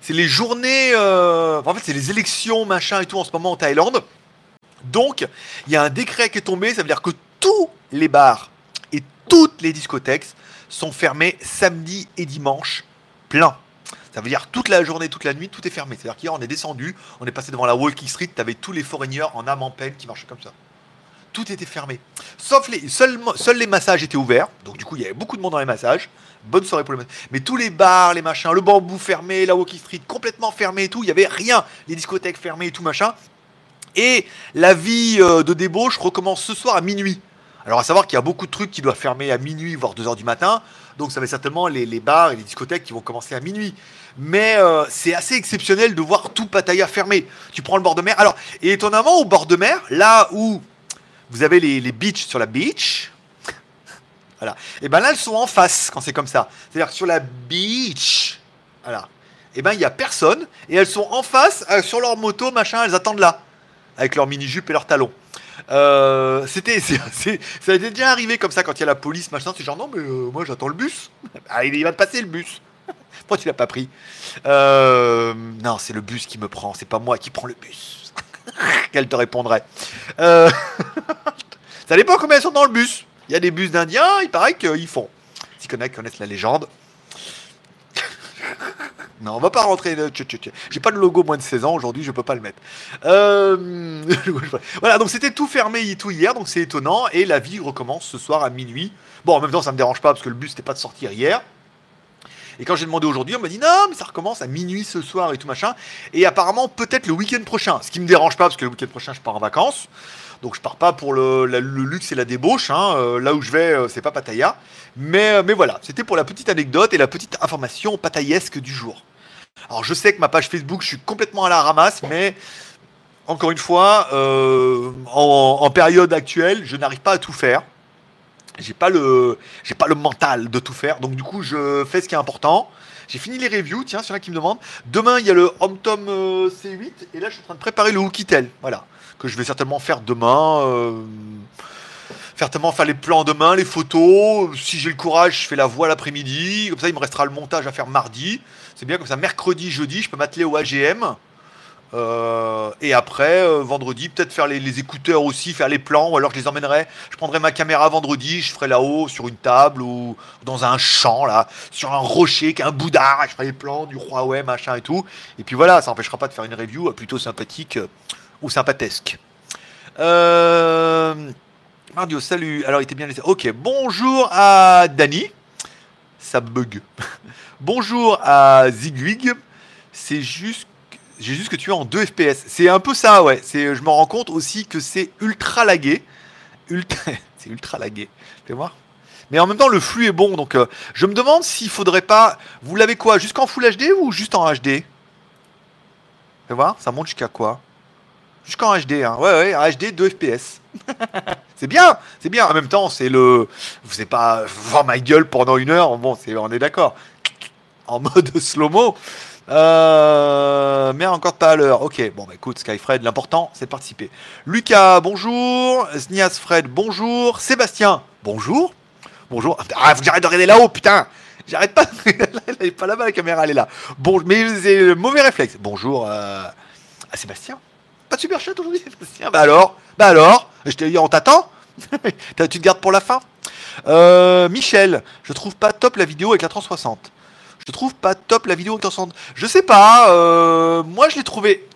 c'est les journées, euh, en fait, c'est les élections, machin et tout en ce moment en Thaïlande. Donc, il y a un décret qui est tombé, ça veut dire que tous les bars et toutes les discothèques sont fermés samedi et dimanche plein. Ça veut dire toute la journée, toute la nuit, tout est fermé. C'est-à-dire qu'hier, on est descendu, on est passé devant la Walking Street, tu avais tous les foreigners en âme en peine qui marchaient comme ça tout était fermé. Sauf les, seuls, seuls les massages étaient ouverts. Donc du coup, il y avait beaucoup de monde dans les massages. Bonne soirée pour les massages. Mais tous les bars, les machins, le bambou fermé, la Walking Street complètement fermé et tout. Il n'y avait rien. Les discothèques fermées et tout machin. Et la vie euh, de débauche recommence ce soir à minuit. Alors à savoir qu'il y a beaucoup de trucs qui doivent fermer à minuit, voire 2h du matin. Donc ça va certainement les, les, bars et les discothèques qui vont commencer à minuit. Mais euh, c'est assez exceptionnel de voir tout Pattaya fermé. Tu prends le bord de mer. Alors, et étonnamment, au bord de mer, là où vous avez les, les beaches sur la beach. Voilà. Et ben là, elles sont en face quand c'est comme ça. C'est-à-dire sur la beach, voilà. Et ben il y a personne et elles sont en face euh, sur leur moto, machin. Elles attendent là avec leur mini jupe et leurs talons. Euh, c'était, ça a déjà arrivé comme ça quand il y a la police, machin. C'est genre non mais moi j'attends le bus. Ah, il va passer le bus. Pourquoi tu l'as pas pris Euh, Non, c'est le bus qui me prend, c'est pas moi qui prends le bus. Qu'elle te répondrait. Euh, Ça dépend combien elles sont dans le bus. Il y a des bus d'Indiens, il paraît qu'ils font. Si connaissent, connaissent la légende. Non, on va pas rentrer. tchou. J'ai pas de logo moins de 16 ans aujourd'hui, je peux pas le mettre. Euh, voilà, donc c'était tout fermé et tout hier, donc c'est étonnant. Et la vie recommence ce soir à minuit. Bon, en même temps, ça me dérange pas parce que le but c'était pas de sortir hier. Et quand j'ai demandé aujourd'hui, on m'a dit non, mais ça recommence à minuit ce soir et tout machin. Et apparemment, peut-être le week-end prochain. Ce qui me dérange pas parce que le week-end prochain, je pars en vacances. Donc je pars pas pour le, luxe et la débauche. hein. Euh, là où je vais, euh, c'est pas Pattaya. Mais, euh, mais voilà, c'était pour la petite anecdote et la petite information pataillesque du jour. Alors je sais que ma page Facebook, je suis complètement à la ramasse, mais encore une fois, euh, en période actuelle, je n'arrive pas à tout faire. J'ai pas le, j'ai pas le mental de tout faire. Donc du coup, je fais ce qui est important. J'ai fini les reviews, tiens, c'est là qui me demande. Demain, il y a le HomeTom euh, C8 et là, je suis en train de préparer le Hookitel, voilà, que je vais certainement faire demain. euh, certainement faire les plans demain, les photos. Si j'ai le courage, je fais la voix l'après-midi. Comme ça, il me restera le montage à faire mardi. C'est bien comme ça. Mercredi, jeudi, je peux m'atteler au AGM. Euh, et après, euh, vendredi, peut-être faire les, écouteurs aussi, faire les plans, ou alors je les emmènerai. Je prendrai ma caméra vendredi, je ferai là-haut sur une table ou dans un champ, là, sur un rocher, qu'un boudard, je ferai les plans du Huawei, machin et tout. Et puis voilà, ça n'empêchera pas de faire une review euh, plutôt sympathique ou sympatesque. Euh... Mardio, salut. Alors, il était bien laissé. Ok, bonjour à Dany. Ça bug. bonjour à Zigwig. C'est juste j'ai juste que tu es en 2 FPS. C'est un peu ça, ouais. C'est, je me rends compte aussi que c'est ultra lagué. Ultra, c'est ultra lagué. Fais voir. Mais en même temps, le flux est bon. Donc, euh, je me demande s'il faudrait pas. Vous l'avez quoi Jusqu'en Full HD ou juste en HD Fais voir. Ça monte jusqu'à quoi? Jusqu'en HD, hein. Ouais, ouais, HD 2 FPS. c'est bien, c'est bien. En même temps, c'est le. Vous savez pas voir ma gueule pendant une heure. Bon, c'est, on est d'accord. En mode slow-mo. Euh, mais encore pas à l'heure. Ok, bon bah écoute, Skyfred, l'important c'est de participer. Lucas, bonjour. Snias Fred, bonjour. Sébastien, bonjour. Bonjour. Ah, j'arrête de regarder là-haut, putain. J'arrête pas. elle est pas là-bas la caméra, elle est là. Bon, mais c'est le mauvais réflexe. Bonjour euh, Sébastien. Pas de super chat aujourd'hui, Sébastien. Bah alors, bah alors, je t'ai dit, on t'attend. tu te gardes pour la fin. Euh, Michel, je trouve pas top la vidéo avec la 360. Je trouve pas top la vidéo 360. Je sais pas, euh, moi je l'ai trouvé.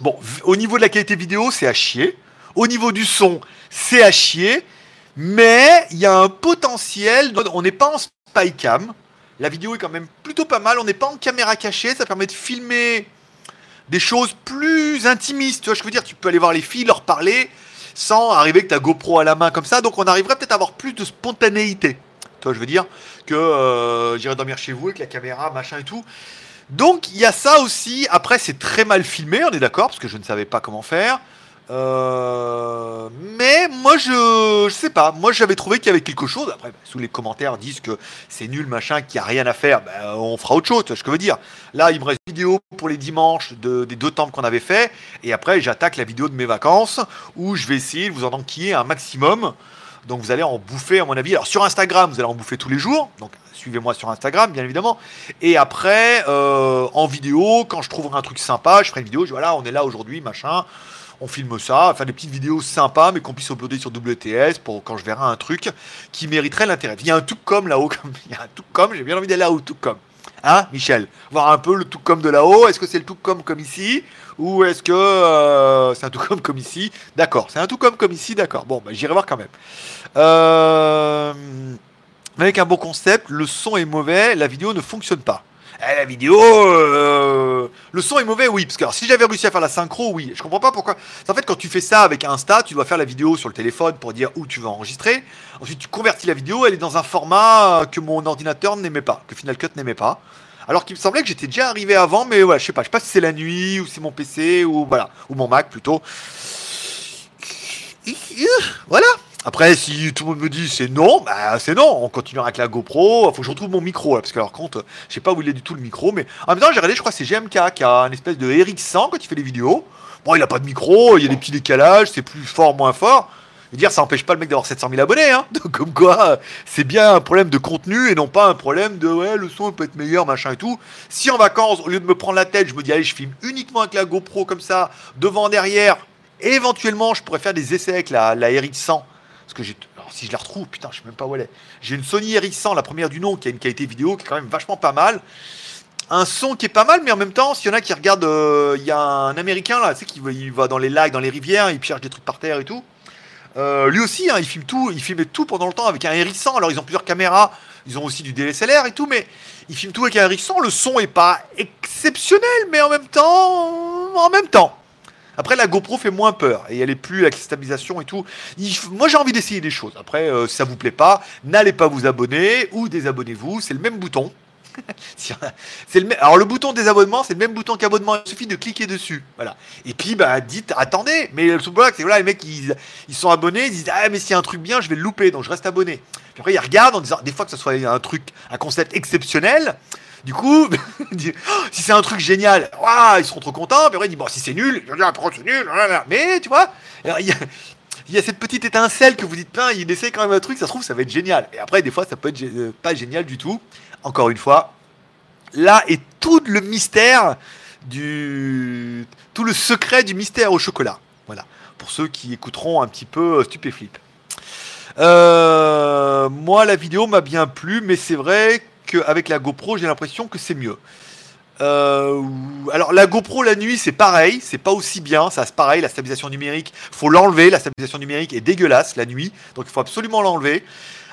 Bon, au niveau de la qualité vidéo, c'est à chier. Au niveau du son, c'est à chier. Mais il y a un potentiel. On n'est pas en spy cam. La vidéo est quand même plutôt pas mal. On n'est pas en caméra cachée. Ça permet de filmer des choses plus intimistes. Tu vois, je veux dire, tu peux aller voir les filles, leur parler sans arriver avec ta GoPro à la main comme ça. Donc on arriverait peut-être à avoir plus de spontanéité. Tu vois, je veux dire que euh, j'irai dormir chez vous avec la caméra, machin et tout. Donc il y a ça aussi. Après, c'est très mal filmé, on est d'accord, parce que je ne savais pas comment faire. Euh, mais moi, je, je sais pas. Moi, j'avais trouvé qu'il y avait quelque chose. Après, bah, sous les commentaires disent que c'est nul, machin, qu'il n'y a rien à faire. Bah, on fera autre chose. Tu vois ce que je veux dire. Là, il me reste une vidéo pour les dimanches de- des deux temples qu'on avait fait. Et après, j'attaque la vidéo de mes vacances où je vais essayer de vous en enquiller un maximum. Donc vous allez en bouffer à mon avis. Alors sur Instagram, vous allez en bouffer tous les jours. Donc suivez-moi sur Instagram, bien évidemment. Et après, euh, en vidéo, quand je trouverai un truc sympa, je ferai une vidéo. Je dis, voilà, on est là aujourd'hui, machin. On filme ça, faire des petites vidéos sympas, mais qu'on puisse uploader sur WTS pour quand je verrai un truc qui mériterait l'intérêt. Il y a un tout comme là-haut, comme il y a un tout comme. J'ai bien envie d'aller là-haut, tout comme. Hein, Michel? Voir un peu le tout comme de là-haut. Est-ce que c'est le tout comme comme ici ou est-ce que euh, c'est un tout comme comme ici? D'accord, c'est un tout comme comme ici, d'accord. Bon, bah, j'irai voir quand même. Euh, avec un bon concept, le son est mauvais, la vidéo ne fonctionne pas. Eh, la vidéo, euh, le son est mauvais, oui. Parce que si j'avais réussi à faire la synchro, oui. Je comprends pas pourquoi. En fait, quand tu fais ça avec Insta, tu dois faire la vidéo sur le téléphone pour dire où tu vas enregistrer. Ensuite, tu convertis la vidéo, elle est dans un format que mon ordinateur n'aimait pas, que Final Cut n'aimait pas. Alors qu'il me semblait que j'étais déjà arrivé avant, mais voilà, je sais pas, je sais pas si c'est la nuit ou c'est mon PC ou voilà, ou mon Mac plutôt. Voilà. Après, si tout le monde me dit c'est non, bah c'est non. On continuera avec la GoPro. Faut que je retrouve mon micro là, parce que alors compte, je sais pas où il est du tout le micro, mais en même temps, j'ai regardé, je crois c'est GMK qui a une espèce de RX100 quand il fait des vidéos. Bon, il a pas de micro, il y a des petits décalages, c'est plus fort, moins fort. Veux dire, ça empêche pas le mec d'avoir 700 000 abonnés, hein. Donc, comme quoi, c'est bien un problème de contenu et non pas un problème de ouais, le son peut être meilleur, machin et tout. Si en vacances, au lieu de me prendre la tête, je me dis allez, je filme uniquement avec la GoPro comme ça, devant, derrière, et éventuellement, je pourrais faire des essais avec la, la RX100. J'ai. Si je la retrouve, putain, je sais même pas où elle est. J'ai une Sony RX100, la première du nom, qui a une qualité vidéo qui est quand même vachement pas mal. Un son qui est pas mal, mais en même temps, s'il y en a qui regardent, euh, il y a un américain là, tu sais, qui va, dans les lacs, dans les rivières, il cherche des trucs par terre et tout. Euh, lui aussi, hein, il filme tout, il filmait tout pendant le temps avec un RX100. Alors ils ont plusieurs caméras, ils ont aussi du DSLR et tout, mais il filme tout avec un RX100. Le son est pas exceptionnel, mais en même temps, en même temps. Après, la GoPro fait moins peur et elle est plus avec stabilisation et tout. moi, j'ai envie d'essayer des choses. Après, euh, si ça vous plaît pas, n'allez pas vous abonner ou désabonnez-vous. C'est le même bouton. c'est le Alors le bouton désabonnement, c'est le même bouton qu'abonnement. Il suffit de cliquer dessus. Voilà. Et puis bah dites attendez. Mais le sous c'est voilà les mecs ils, ils sont abonnés, ils disent ah mais s'il y a un truc bien, je vais le louper, donc je reste abonné. Puis après ils regardent en disant des fois que ce soit un truc, un concept exceptionnel. Du coup, si c'est un truc génial, ils seront trop contents. Puis après, ils disent, bon, si c'est nul, c'est nul. Mais tu vois, il y, a, il y a cette petite étincelle que vous dites, plein, il essaie quand même un truc, ça se trouve, ça va être génial. Et après, des fois, ça peut être euh, pas génial du tout encore une fois, là est tout le mystère du. tout le secret du mystère au chocolat. Voilà. Pour ceux qui écouteront un petit peu euh, Stupéflip. Euh, moi, la vidéo m'a bien plu, mais c'est vrai qu'avec la GoPro, j'ai l'impression que c'est mieux. Euh, alors la GoPro la nuit c'est pareil, c'est pas aussi bien, ça c'est pareil, la stabilisation numérique, faut l'enlever, la stabilisation numérique est dégueulasse la nuit, donc il faut absolument l'enlever.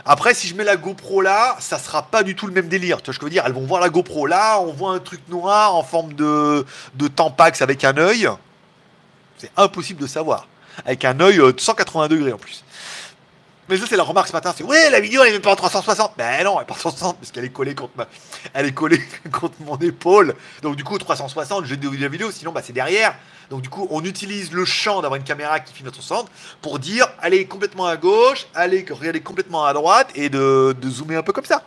Après, si je mets la GoPro là, ça sera pas du tout le même délire. Tu vois ce que je veux dire? Elles vont voir la GoPro là, on voit un truc noir en forme de, de tampax avec un œil. C'est impossible de savoir. Avec un œil euh, de 180 degrés en plus. Mais ça, c'est la remarque ce matin, c'est ouais, la vidéo elle est même pas en 360. Ben non, elle est pas en 360 parce qu'elle est collée contre ma, elle est collée contre mon épaule. Donc du coup 360, je vais la vidéo, sinon bah c'est derrière. Donc du coup, on utilise le champ d'avoir une caméra qui filme notre centre pour dire allez complètement à gauche, allez regarder complètement à droite et de, de zoomer un peu comme ça.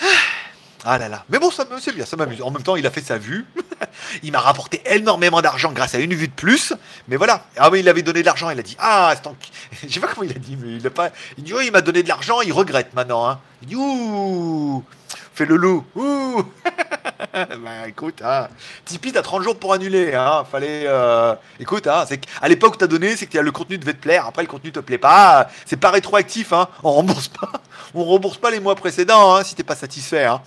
Ah là là. Mais bon, c'est bien, ça m'amuse. En même temps, il a fait sa vue. il m'a rapporté énormément d'argent grâce à une vue de plus. Mais voilà. Ah oui, il avait donné de l'argent. Il a dit Ah, c'est. Je sais pas comment il a dit, mais il a pas. Il dit Oui, il m'a donné de l'argent. Il regrette maintenant. Hein. Il dit Ouh Fais le loup. Ouh bah écoute, hein. Tipeee, t'as 30 jours pour annuler. Hein. Fallait. Euh... Écoute, hein, c'est à l'époque où t'as donné, c'est que le contenu devait te plaire. Après, le contenu te plaît pas. C'est pas rétroactif. Hein. On rembourse pas. On rembourse pas les mois précédents hein, si t'es pas satisfait. Hein.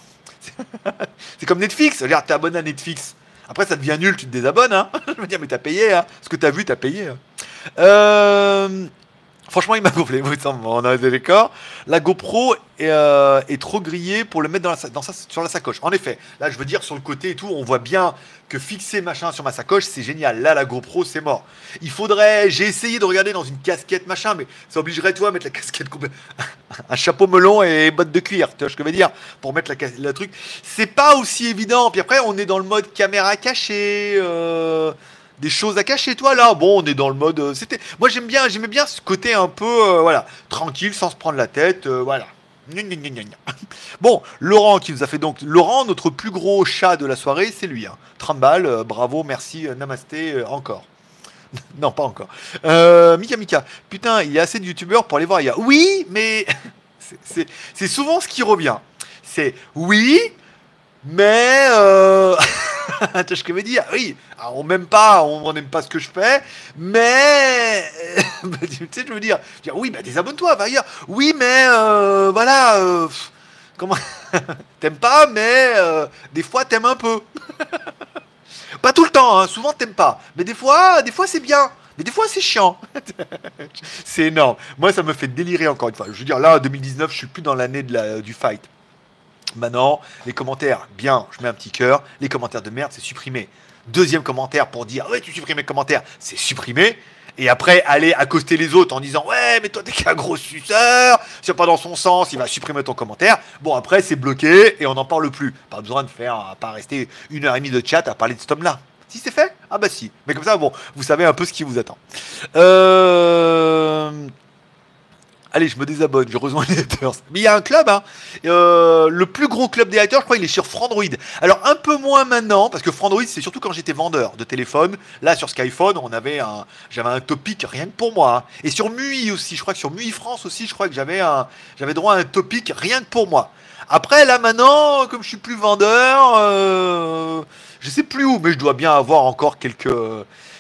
c'est comme Netflix. Regarde, t'es abonné à Netflix. Après, ça devient nul, tu te désabonnes. Hein. Je veux dire, mais t'as payé. Hein. Ce que t'as vu, t'as payé. Hein. Euh, Franchement, il m'a gonflé. On a des décors. La GoPro euh, est, trop grillée pour le mettre dans sur la sacoche. En effet, là, je veux dire, sur le côté et tout, on voit bien que fixer machin sur ma sacoche, c'est génial. Là, la GoPro, c'est mort. Il faudrait. J'ai essayé de regarder dans une casquette machin, mais ça obligerait toi à mettre la casquette un chapeau melon et bottes de cuir. Tu vois ce que je veux dire Pour mettre la, la truc. C'est pas aussi évident. Puis après, on est dans le mode caméra cachée. Euh des choses à cacher. Toi, là, bon, on est dans le mode. Euh. Moi, j'aime bien, j'aimais bien ce côté un peu, euh, voilà, tranquille, sans se prendre la tête, euh, voilà. Bon, Laurent qui nous a fait donc. Laurent, notre plus gros chat de la soirée, c'est lui. Hein. Trimble, bravo, merci, namasté, encore. non, pas encore. Mika Mika, putain, il y a assez de youtubeurs pour aller voir. Il y a... Oui, mais c'est souvent ce qui revient. C'est oui, mais. ce que je veux dire? Oui, on m'aime pas, on n'aime pas ce que je fais, mais. Bah, tu sais, je veux dire, dire oui, bah désabonne-toi, va ailleurs. Oui, mais euh, voilà. Euh, comment T'aimes pas, mais euh, des fois t'aimes un peu. pas tout le temps, hein, souvent t'aimes pas. Mais des fois, des fois c'est bien. Mais des fois, c'est chiant. c'est énorme. Moi, ça me fait délirer encore une fois. Je veux dire, là, 2019, je suis plus dans l'année du fight. Maintenant, les commentaires, bien, je mets un petit cœur. Les commentaires de merde, c'est supprimé. Deuxième commentaire pour dire, ouais, tu supprimes les commentaires, c'est supprimé. Et après, aller accoster les autres en disant, ouais, mais toi, t'es qu'un gros suceur, c'est pas dans son sens, il va supprimer ton commentaire. Bon, après, c'est bloqué et on n'en parle plus. Pas besoin de faire, pas rester une heure et demie de chat à parler de cet homme-là. Si c'est fait Ah bah si. Mais comme ça, bon, vous savez un peu ce qui vous attend. Euh... allez, je me désabonne, je rejoins les haters. Mais il y a un club, hein. Euh, le plus gros club des haters, je crois, il est sur Frandroid. Alors un peu moins maintenant, parce que Frandroid, c'est surtout quand j'étais vendeur de téléphone. Là, sur Skyphone, j'avais un topic rien que pour moi. Hein. Et sur MUI aussi, je crois que sur MUI France aussi, je crois que j'avais droit à un topic rien que pour moi. Après, là maintenant, comme je suis plus vendeur, euh, je sais plus où, mais je dois bien avoir encore quelques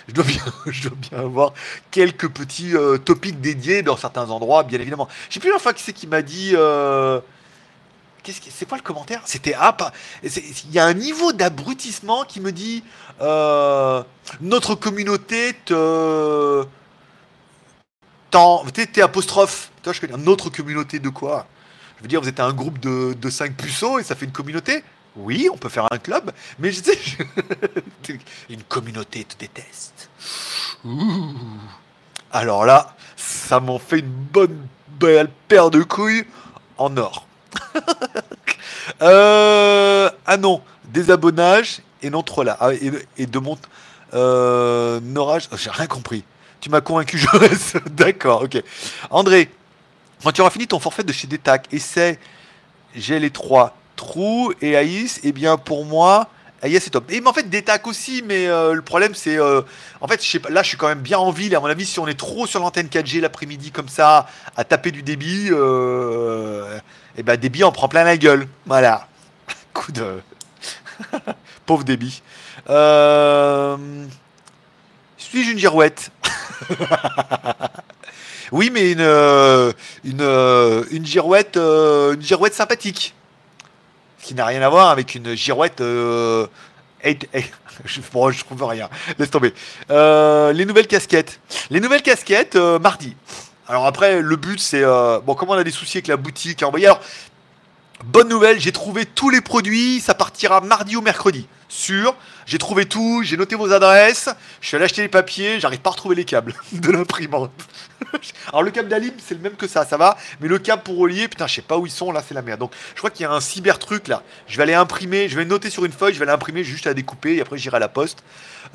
je dois bien, je dois bien avoir quelques petits euh, topics dédiés dans certains endroits, bien évidemment. Je sais plus la fois qui c'est qui m'a dit. Euh, qu'est-ce que c'est quoi le commentaire? C'était ah pas. Il y a un niveau d'abrutissement qui me dit euh, notre communauté te t'es apostrophe. Toi, je notre communauté de quoi? Je veux dire, vous êtes un groupe de, de 5 puceaux et ça fait une communauté? Oui, on peut faire un club, mais je sais, une communauté te déteste. Alors là, ça m'en fait une bonne belle paire de couilles en or. Euh, ah non, désabonnage et non trop là. Ah, et, de mon euh, norage. Oh, j'ai rien compris. Tu m'as convaincu, je. D'accord, ok. André, quand tu auras fini ton forfait de chez Détac, essaie. J'ai les trois Trou et Aïs, et eh bien pour moi, Aïs c'est top. Et mais en fait, Détac aussi, mais euh, le problème c'est. Euh, en fait, pas, là je suis quand même bien en ville, à mon avis, si on est trop sur l'antenne 4G l'après-midi comme ça, à taper du débit, euh, et eh ben débit on prend plein la gueule. Voilà. Coup de. Pauvre débit. Suis-je une girouette? Oui, mais girouette, une girouette sympathique qui n'a rien à voir avec une girouette. Euh, je, bon, trouve rien. Laisse tomber. Euh, les nouvelles casquettes. Les nouvelles casquettes, euh, mardi. Alors après, le but, c'est... bon, comme on a des soucis avec la boutique à envoyer, alors... Bonne nouvelle, j'ai trouvé tous les produits, ça partira mardi ou mercredi. Sûr, j'ai trouvé tout, j'ai noté vos adresses, je suis allé acheter les papiers, j'arrive pas à retrouver les câbles de l'imprimante. Alors le câble d'Alim, c'est le même que ça, ça va, mais le câble pour relier, putain, je sais pas où ils sont, là c'est la merde. Donc je crois qu'il y a un cyber truc là. Je vais aller imprimer, je vais noter sur une feuille, je vais l'imprimer juste à découper et après j'irai à la poste.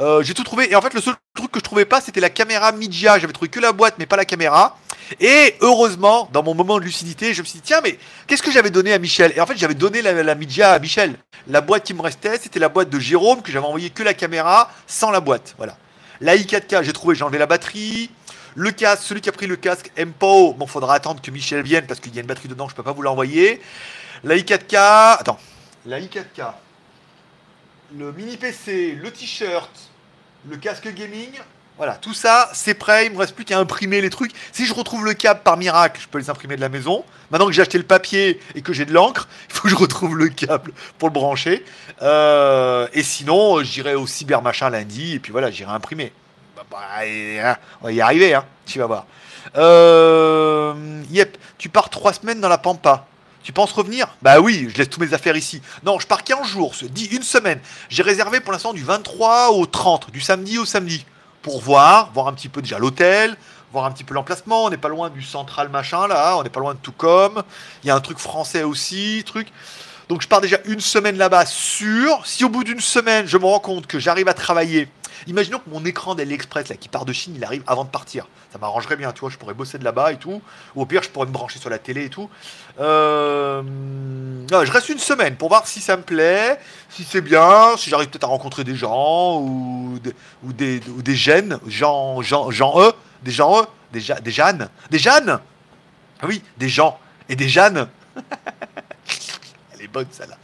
Euh, j'ai tout trouvé et en fait le seul truc que je trouvais pas c'était la caméra Midja. J'avais trouvé que la boîte mais pas la caméra. Et heureusement, dans mon moment de lucidité, je me suis dit tiens mais qu'est-ce que j'avais donné à Michel? Et en fait j'avais donné la, la Midja à Michel. La boîte qui me restait c'était la boîte de Jérôme que j'avais envoyé que la caméra sans la boîte. Voilà. La i4K j'ai trouvé, j'ai enlevé la batterie. Le casque, celui qui a pris le casque MPO, bon faudra attendre que Michel vienne parce qu'il y a une batterie dedans, je peux pas vous l'envoyer. La i4K, attends, la i4K, le mini PC, le t-shirt, le casque gaming. Voilà, tout ça, c'est prêt. Il me reste plus qu'à imprimer les trucs. Si je retrouve le câble par miracle, je peux les imprimer de la maison. Maintenant que j'ai acheté le papier et que j'ai de l'encre, il faut que je retrouve le câble pour le brancher. Euh, et sinon, j'irai au cyber machin lundi et puis voilà, j'irai imprimer. Bah, bah, hein, on va y arriver, hein, tu vas voir. Euh, yep, tu pars trois semaines dans la pampa. Tu penses revenir? Bah oui, je laisse tous mes affaires ici. Non, je pars 15 jours, dit une semaine. J'ai réservé pour l'instant du 23 au 30, du samedi au samedi. Pour voir, voir un petit peu déjà l'hôtel, voir un petit peu l'emplacement. On n'est pas loin du central machin là, on n'est pas loin de tout comme. Il y a un truc français aussi, truc. Donc je pars déjà une semaine là-bas sûr. Si au bout d'une semaine, je me rends compte que j'arrive à travailler Imaginons que mon écran d'AliExpress là, qui part de Chine, il arrive avant de partir. Ça m'arrangerait bien, tu vois, je pourrais bosser de là-bas et tout. Ou au pire, je pourrais me brancher sur la télé et tout. Euh, je reste une semaine pour voir si ça me plaît, si c'est bien, si j'arrive peut-être à rencontrer des gens ou des, ou des, ou des Jean, Jean, Jean E, des gens E, des, Jeanne, des Jeanne ah Oui, des gens et des Jeanne. Bonne celle-là.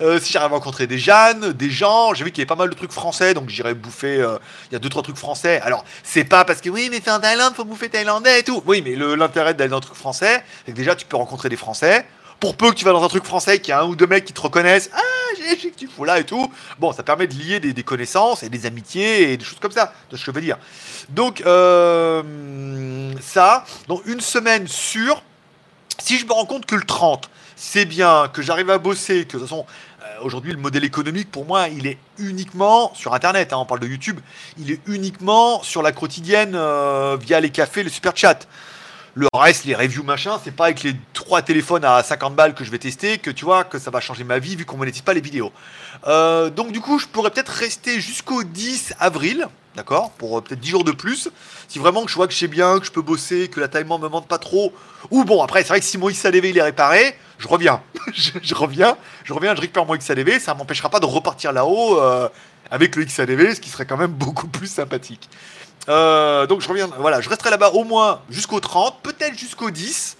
Euh, si j'arrive à rencontrer des Jeanne, des gens, j'ai vu qu'il y avait pas mal de trucs français, donc j'irai bouffer. Euh, il y a deux trois trucs français. Alors c'est pas parce que oui, mais c'est en Thaïlande, faut bouffer thaïlandais et tout. Oui, mais l'intérêt d'aller dans un truc français, c'est que déjà tu peux rencontrer des Français. Pour peu que tu vas dans un truc français, qu'il y a un ou deux mecs qui te reconnaissent, ah, j'ai que tu fous là et tout. Bon, ça permet de lier des, connaissances et des amitiés et des choses comme ça, de ce que je veux dire. Donc, euh, ça, donc une semaine sur, si je me rends compte que le 30, c'est bien, que j'arrive à bosser, que de toute façon, euh, aujourd'hui, le modèle économique, pour moi, il est uniquement sur Internet. Hein, on parle de YouTube. Il est uniquement sur la quotidienne euh, via les cafés, le super chat. Le reste, les reviews machin, c'est pas avec les trois téléphones à 50 balles que je vais tester que tu vois que ça va changer ma vie vu qu'on monétise pas les vidéos. Euh, donc du coup, je pourrais peut-être rester jusqu'au 10 avril, d'accord, pour peut-être 10 jours de plus. Si vraiment que je vois que je sais bien, que je peux bosser, que la taille me demande pas trop. Ou bon, après, c'est vrai que si mon XADV il est réparé, je reviens. je, reviens, je reviens, je récupère mon XADV, ça m'empêchera pas de repartir là-haut euh, avec le XADV, ce qui serait quand même beaucoup plus sympathique. donc je reviens, voilà, je resterai là-bas au moins jusqu'au 30, peut-être jusqu'au 10.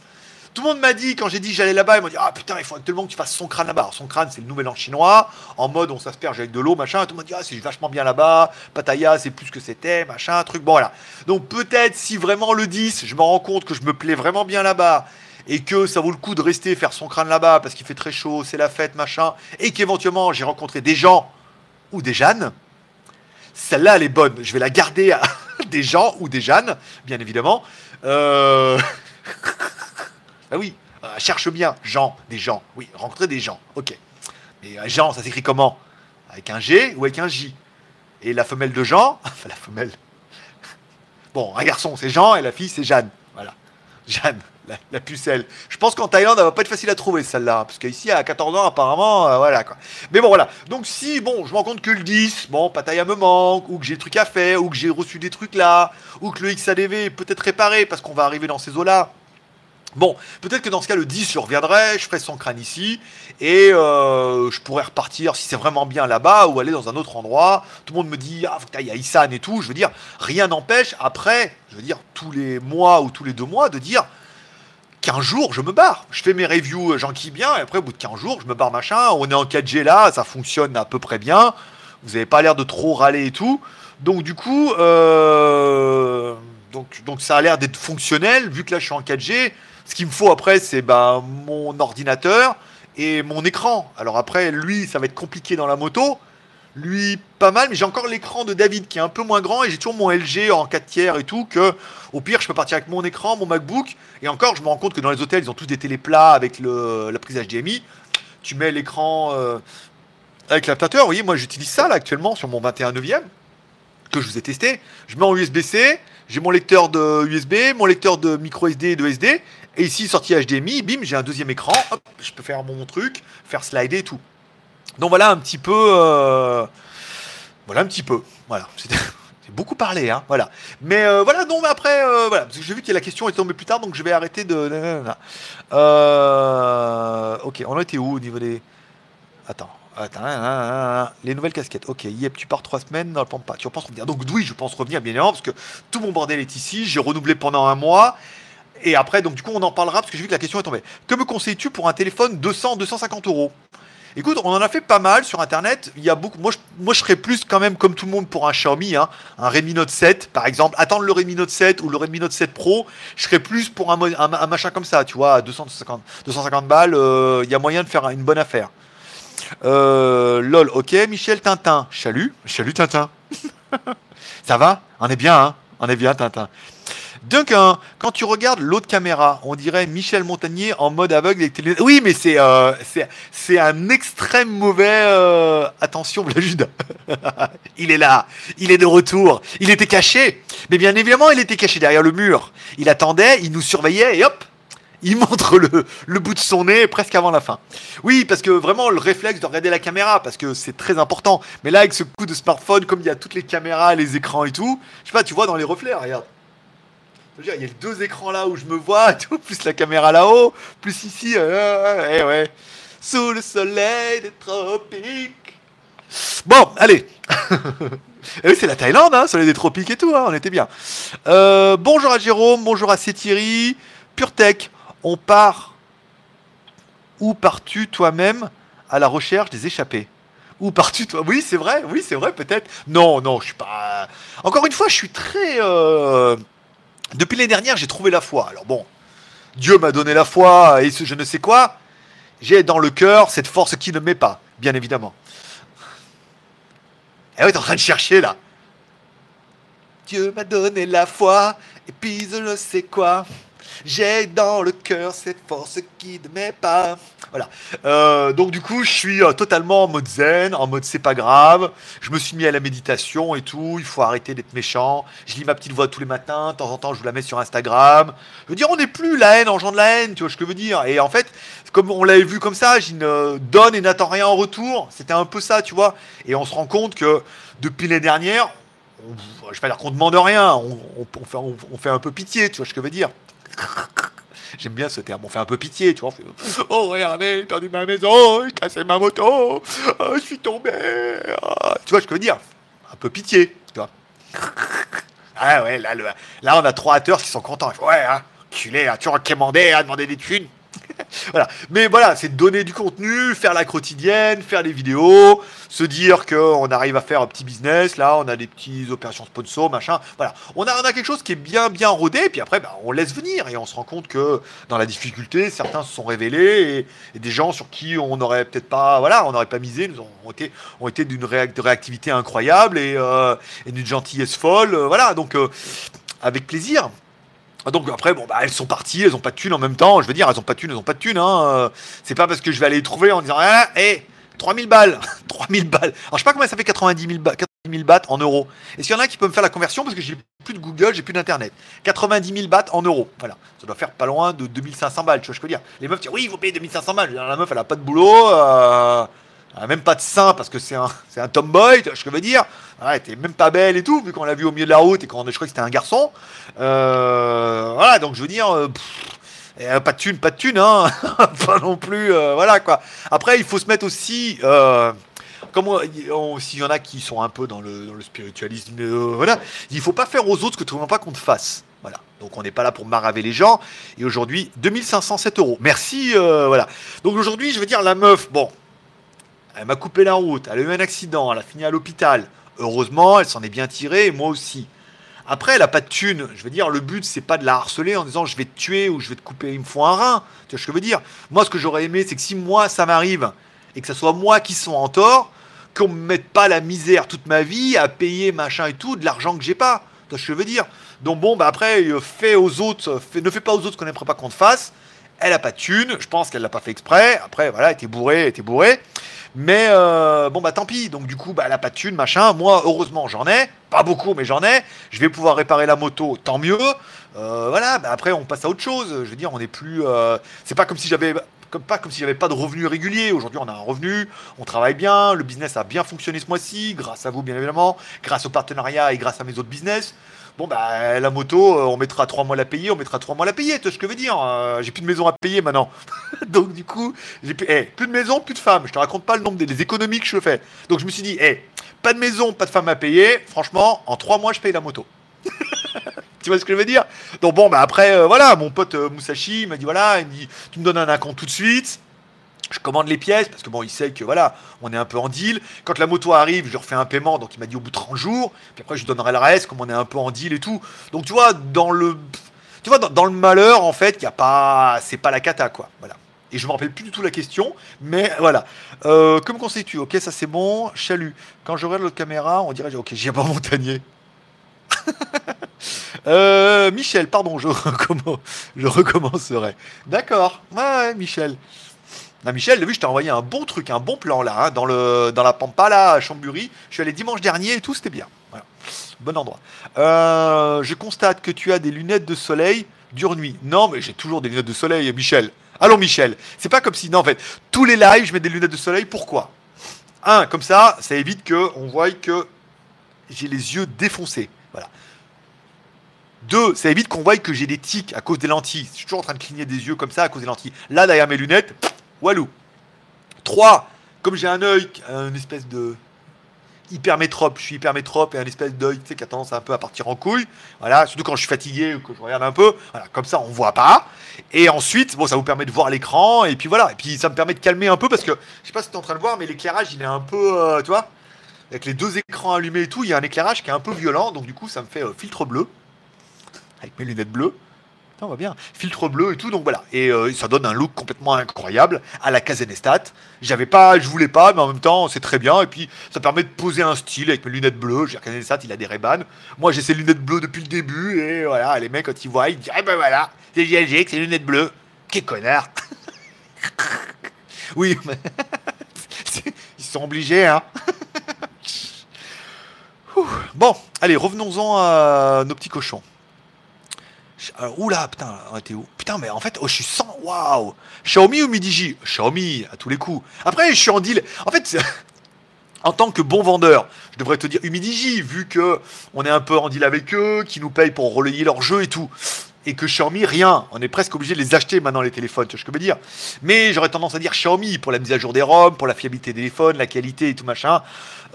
Tout le monde m'a dit, quand j'ai dit j'allais là-bas, ils m'ont dit Ah putain, il faut absolument que tu fasses son crâne là-bas. Son crâne, c'est le nouvel an chinois, en mode on s'asperge avec de l'eau, machin. tout le monde dit Ah, c'est vachement bien là-bas. Pattaya, c'est plus que c'était, machin, truc. Bon, voilà. Donc peut-être si vraiment le 10, je me rends compte que je me plais vraiment bien là-bas et que ça vaut le coup de rester faire son crâne là-bas parce qu'il fait très chaud, c'est la fête, machin, et qu'éventuellement j'ai rencontré des gens ou des Jeannes, celle-là elle est bonne. Je vais la garder à des gens ou des Jeannes, bien évidemment. Euh... Ah oui, euh, cherche bien, Jean, des gens. Oui, rencontrer des gens. Ok. Mais euh, Jean, ça s'écrit comment? Avec un G ou avec un J? Et la femelle de Jean, enfin la femelle. Bon, un garçon, c'est Jean et la fille, c'est Jeanne. Voilà. Jeanne, la, pucelle. Je pense qu'en Thaïlande, elle va pas être facile à trouver celle-là. Parce qu'ici, à 14 ans, apparemment, euh, voilà quoi. Mais bon, voilà. Donc, si, bon, je me rends compte que le 10, bon, Pattaya me manque, ou que j'ai des trucs à faire, ou que j'ai reçu des trucs là, ou que le XADV est peut-être réparé parce qu'on va arriver dans ces eaux-là. Bon, peut-être que dans ce cas, le 10, je reviendrai, je ferai son crâne ici, et euh, je pourrais repartir, si c'est vraiment bien là-bas, ou aller dans un autre endroit. Tout le monde me dit, ah, que tu à Isan et tout. Je veux dire, rien n'empêche, après, je veux dire, tous les mois ou tous les deux mois, de dire, 15 jours, je me barre. Je fais mes reviews, euh, j'enquille bien, et après, au bout de 15 jours, je me barre machin. On est en 4G là, ça fonctionne à peu près bien. Vous n'avez pas l'air de trop râler et tout. Donc, du coup, euh, donc, donc ça a l'air d'être fonctionnel, vu que là, je suis en 4G. Ce qu'il me faut après, c'est bah, mon ordinateur et mon écran. Alors après, lui, ça va être compliqué dans la moto. Lui, pas mal, mais j'ai encore l'écran de David qui est un peu moins grand et j'ai toujours mon LG en 4 tiers et tout. Que au pire, je peux partir avec mon écran, mon MacBook. Et encore, je me rends compte que dans les hôtels, ils ont tous des téléplats avec la prise HDMI. Tu mets l'écran euh, avec l'adaptateur. Vous voyez, moi, j'utilise ça là actuellement sur mon 21 9 que je vous ai testé. Je mets en USB-C, j'ai mon lecteur de USB, mon lecteur de micro SD et de SD, et ici, sortie HDMI, bim, j'ai un deuxième écran, hop, je peux faire mon truc, faire slider et tout. Donc voilà un petit peu. Euh, voilà un petit peu. Voilà. C'est beaucoup parlé, hein. Voilà. Mais euh, voilà, non, mais après, euh, voilà. Parce que j'ai vu que la question est tombée plus tard, donc je vais arrêter de. ok, on a été où au niveau des. Attends. Attends, les nouvelles casquettes. Ok, yep, tu pars trois semaines dans le Pampa. Tu penses revenir Donc oui, je pense revenir bien évidemment parce que tout mon bordel est ici. J'ai renouvelé pendant un mois et après, donc du coup, on en parlera parce que j'ai vu que la question est tombée. Que me conseilles-tu pour un téléphone 200-250 euros? Écoute, on en a fait pas mal sur internet. Il y a beaucoup. Moi je, moi, je serais plus quand même comme tout le monde pour un Xiaomi, hein. un Redmi Note 7 par exemple. Attendre le Redmi Note 7 ou le Redmi Note 7 Pro, je serais plus pour un, un, machin comme ça, tu vois, à 250, 250 balles. Euh, il y a moyen de faire une bonne affaire. Euh, lol, ok, Michel Tintin. Chalut, chalut Tintin. ça va? On est bien, hein? On est bien, Tintin. Donc, quand tu regardes l'autre caméra, on dirait Michel Montagnier en mode aveugle avec télé... Oui, mais c'est euh, c'est un extrême mauvais. Euh, attention, Blajude. il est là. Il est de retour. Il était caché. Mais bien évidemment, il était caché derrière le mur. Il attendait, il nous surveillait et hop, il montre le, le, bout de son nez presque avant la fin. Oui, parce que vraiment le réflexe de regarder la caméra, parce que c'est très important. Mais là, avec ce coup de smartphone, comme il y a toutes les caméras, les écrans et tout, je sais pas, tu vois dans les reflets, regarde il y a deux écrans là où je me vois, tout, plus la caméra là-haut, plus ici, euh, eh ouais. Sous le soleil des tropiques. Bon, allez. Eh c'est la Thaïlande, hein, soleil des tropiques et tout, hein, on était bien. Euh, bonjour à Jérôme, bonjour à Cétiri. PureTech, on part. Où pars-tu toi-même à la recherche des échappés? Où pars-tu toi? Oui, c'est vrai, oui, c'est vrai, peut-être. Non, non, je suis pas. Encore une fois, je suis très. Euh, depuis l'année dernière, j'ai trouvé la foi. Alors bon, Dieu m'a donné la foi et je ne sais quoi. J'ai dans le cœur cette force qui ne m'est pas, bien évidemment. Eh oui, t'es en train de chercher là. Dieu m'a donné la foi et puis je ne sais quoi. J'ai dans le cœur cette force qui ne met pas. Voilà. Euh, donc du coup, je suis euh, totalement en mode zen, en mode c'est pas grave. Je me suis mis à la méditation et tout. Il faut arrêter d'être méchant. Je lis ma petite voix tous les matins. De temps en temps, je vous la mets sur Instagram. Je veux dire, on n'est plus la haine en genre de la haine. Tu vois ce que je veux dire Et en fait, comme on l'avait vu comme ça, je ne donne et n'attends rien en retour. C'était un peu ça, tu vois. Et on se rend compte que depuis les dernières, je vais pas dire qu'on demande rien, on, fait, un peu pitié, tu vois ce que je veux dire. J'aime bien ce terme, on fait un peu pitié, tu vois. oh, regardez, j'ai perdu ma maison, j'ai cassé ma moto, oh, je suis tombé. Tu vois je veux dire? Un peu pitié, tu vois. Ah ouais, là, là on a trois haters qui sont contents. Ouais, hein, culé, hein, tu as quémandé à demander des thunes. voilà. Mais voilà, c'est donner du contenu, faire la quotidienne, faire des vidéos, se dire qu'on arrive à faire un petit business. Là, on a des petites opérations sponsor, machin. Voilà. On a, on a quelque chose qui est bien, bien rodé. Et puis après, bah, on laisse venir et on se rend compte que dans la difficulté, certains se sont révélés et, des gens sur qui on n'aurait peut-être pas, voilà, on n'aurait pas misé, nous ont été, ont été d'une réactivité incroyable et, euh, d'une gentillesse folle. Euh, voilà. Donc, euh, avec plaisir. Ah, donc après, bon, bah, elles sont parties, elles ont pas de thunes en même temps. Je veux dire, elles ont pas de thunes, elles ont pas de thunes. Hein. C'est pas parce que je vais aller les trouver en disant, ah, hé, 3000 balles 3000 balles Alors je sais pas comment ça fait 90 000, 90 bahts en euros. Est-ce qu'il y en a qui peut me faire la conversion? Parce que j'ai plus de Google, j'ai plus d'internet 90 000 bahts en euros. Voilà. Ça doit faire pas loin de 2500 balles, tu vois, je peux dire. Les meufs disent, oui, il faut payer 2500 balles. La meuf, elle a pas de boulot. Euh, même pas de sein parce que c'est un, c'est un tomboy, je veux dire. elle était même pas belle et tout, vu qu'on l'a vu au milieu de la route et qu'on je crois que c'était un garçon. Euh, voilà, donc je veux dire, euh, pas de thune, pas de thune, hein, pas non plus, euh, voilà quoi. Après, il faut se mettre aussi, comme s'il y en a qui sont un peu dans le, spiritualisme, voilà, il faut pas faire aux autres ce que tu ne veux pas qu'on te fasse. Voilà. Donc on n'est pas là pour maraver les gens. Et aujourd'hui, 2507 euros. Merci. voilà. Donc aujourd'hui, je veux dire, la meuf, bon, elle m'a coupé la route, elle a eu un accident, elle a fini à l'hôpital. Heureusement, elle s'en est bien tirée, et moi aussi. Après, elle n'a pas de thune. Je veux dire, le but, c'est pas de la harceler en disant je vais te tuer ou je vais te couper, il me faut un rein. Tu vois ce que je veux dire? Moi, ce que j'aurais aimé, c'est que si moi, ça m'arrive et que ce soit moi qui sois en tort, qu'on me mette pas la misère toute ma vie à payer machin et tout de l'argent que j'ai pas. Tu vois ce que je veux dire? Donc bon, bah après, euh, fais aux autres, ne fais pas aux autres qu'on n'aimerait pas qu'on te fasse. Elle a pas de thune, je pense qu'elle l'a pas fait exprès. Après, voilà, elle était bourrée, elle était bourrée. Mais euh, bon, bah tant pis. Donc, du coup, bah, elle a pas machin. Moi, heureusement, j'en ai. Pas beaucoup, mais j'en ai. Je vais pouvoir réparer la moto, tant mieux. Euh, voilà, bah, après, on passe à autre chose. Je veux dire, on n'est plus. Euh, c'est pas comme si j'avais. Pas comme si j'avais pas de revenus réguliers. Aujourd'hui, on a un revenu, on travaille bien, le business a bien fonctionné ce mois-ci, grâce à vous, bien évidemment, grâce au partenariat et grâce à mes autres business. Bon, bah, la moto, euh, on mettra trois mois à la payer, on mettra trois mois à la payer, tu ce que je veux dire euh, J'ai plus de maison à payer maintenant. Donc, du coup, j'ai plus, eh, plus de maison, plus de femmes. Je te raconte pas le nombre des, économies que je fais. Donc, je me suis dit, eh, pas de maison, pas de femme à payer. Franchement, en trois mois, je paye la moto. tu vois ce que je veux dire? Donc, bon, bah, après, euh, voilà, mon pote Musashi m'a dit, voilà, il me dit, tu me donnes un compte tout de suite je commande les pièces parce que bon, il sait que voilà, on est un peu en deal. Quand la moto arrive, je refais un paiement, donc il m'a dit au bout de 30 jours. Puis après, je donnerai le reste, comme on est un peu en deal et tout. Donc tu vois, dans le, tu vois, dans, le malheur, en fait, il y a pas, c'est pas la cata quoi. Voilà. Et je me rappelle plus du tout la question, mais voilà. Euh, que me conseilles-tu Ok, ça c'est bon. Chalut. Quand j'aurai l'autre caméra, on dirait ok, j'ai pas montagnier. euh, Michel, pardon, je, je recommencerai. D'accord. Ouais, Michel. Michel, vu, je t'ai envoyé un bon truc, un bon plan là, hein, dans, le, dans la Pampa, là, à Chambury. Je suis allé dimanche dernier et tout, c'était bien. Bon endroit. Euh, je constate que tu as des lunettes de soleil dure nuit. Non, mais j'ai toujours des lunettes de soleil, Michel. Allons, Michel. C'est pas comme si, non, en fait, tous les lives, je mets des lunettes de soleil. Pourquoi? Un, comme ça, ça évite que on voit que j'ai les yeux défoncés. Voilà. Deux, ça évite qu'on voie que j'ai des tics à cause des lentilles. Je suis toujours en train de cligner des yeux comme ça à cause des lentilles. Là, derrière mes lunettes, Walou. 3. Comme j'ai un œil, une espèce de hypermétrope, je suis hypermétrope et un espèce d'œil qui a tendance un peu à partir en couille. Voilà, surtout quand je suis fatigué ou que je regarde un peu. Comme ça on voit pas. Et ensuite, bon, ça vous permet de voir l'écran et puis voilà. Et puis ça me permet de calmer un peu parce que je sais pas si tu es en train de voir, mais l'éclairage il est un peu, euh, tu vois, avec les deux écrans allumés et tout, il y a un éclairage qui est un peu violent. Donc du coup, ça me fait euh, filtre bleu avec mes lunettes bleues. On va bien. Filtre bleu et tout, donc voilà. Et euh, ça donne un look complètement incroyable à la Kazenestat. J'avais pas, je voulais pas, mais en même temps, c'est très bien. Et puis, ça permet de poser un style avec mes lunettes bleues. J'ai Kazenestat, il a des Ray-Ban. Moi, j'ai ces lunettes bleues depuis le début. Et voilà, les mecs, quand ils voient, ils disent, ah ben voilà, c'est GLG avec ses lunettes bleues. Quel connard Oui, mais ils sont obligés, hein. bon, allez, revenons-en à nos petits cochons. Alors, oula, putain, t'es où? Putain, mais en fait, oh, je suis sans. Waouh Xiaomi ou Midiji Xiaomi, à tous les coups. Après, je suis en deal. En fait, en tant que bon vendeur, je devrais te dire Umidigi, vu que on est un peu en deal avec eux, qui nous payent pour relayer leur jeu et tout. Et que Xiaomi, rien. On est presque obligé de les acheter maintenant, les téléphones, tu vois ce que je veux dire? Mais j'aurais tendance à dire Xiaomi pour la mise à jour des ROM, pour la fiabilité des téléphones, la qualité et tout machin.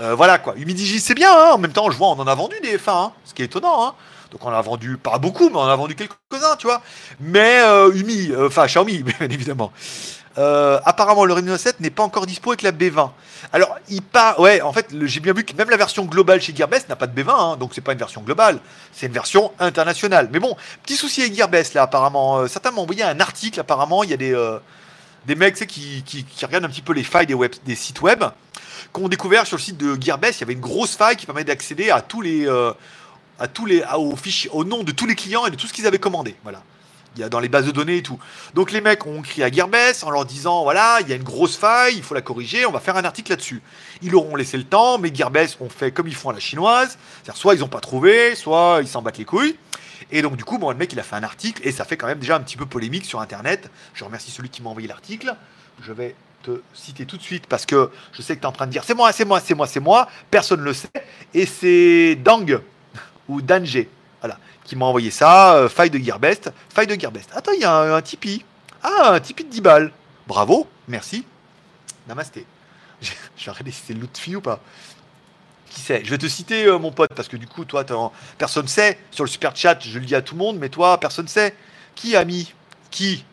Euh, voilà quoi. Umidigi, c'est bien, hein. en même temps, je vois, on en a vendu des F1, hein. ce qui est étonnant. Hein. Donc on a vendu pas beaucoup, mais on a vendu quelques-uns, tu vois. Mais euh, Umi, euh, enfin Xiaomi, bien évidemment. Euh, apparemment, le Reno 7 n'est pas encore dispo avec la B20. Alors, il part. Ouais, en fait, j'ai bien vu que même la version globale chez Gearbest n'a pas de B20, hein, donc c'est pas une version globale, c'est une version internationale. Mais bon, petit souci avec Gearbest là, apparemment. certains m'ont envoyé un article, apparemment, il y a des, des mecs qui, qui, qui, regardent un petit peu les failles des, sites web, qui ont découvert sur le site de Gearbest, il y avait une grosse faille qui permet d'accéder à tous les à tous les, aux fichiers, au nom de tous les clients et de tout ce qu'ils avaient commandé. Voilà. Il y a dans les bases de données et tout. Donc les mecs ont écrit à Gearbest en leur disant voilà, il y a une grosse faille, il faut la corriger, on va faire un article là-dessus. Ils auront laissé le temps, mais Gearbest ont fait comme ils font à la chinoise. C'est-à-dire soit ils n'ont pas trouvé, soit ils s'en battent les couilles. Et donc du coup, bon, le mec il a fait un article et ça fait quand même déjà un petit peu polémique sur internet. Je remercie celui qui m'a envoyé l'article. Je vais te citer tout de suite parce que je sais que tu es en train de dire c'est moi, c'est moi, c'est moi, c'est moi. Personne ne le sait. Et c'est Dang ou Danger, voilà, qui m'a envoyé ça, euh, faille de Gearbest, faille de Gearbest. Attends, il y a un, Tipeee. Ah, un Tipeee de 10 balles. Bravo, merci. Namasté. Je vais si c'est Lutfi ou pas. Qui sait Je vais te citer, euh, mon pote, parce que du coup, toi, personne sait. Sur le super chat, je le dis à tout le monde, mais toi, personne sait. Qui a mis Qui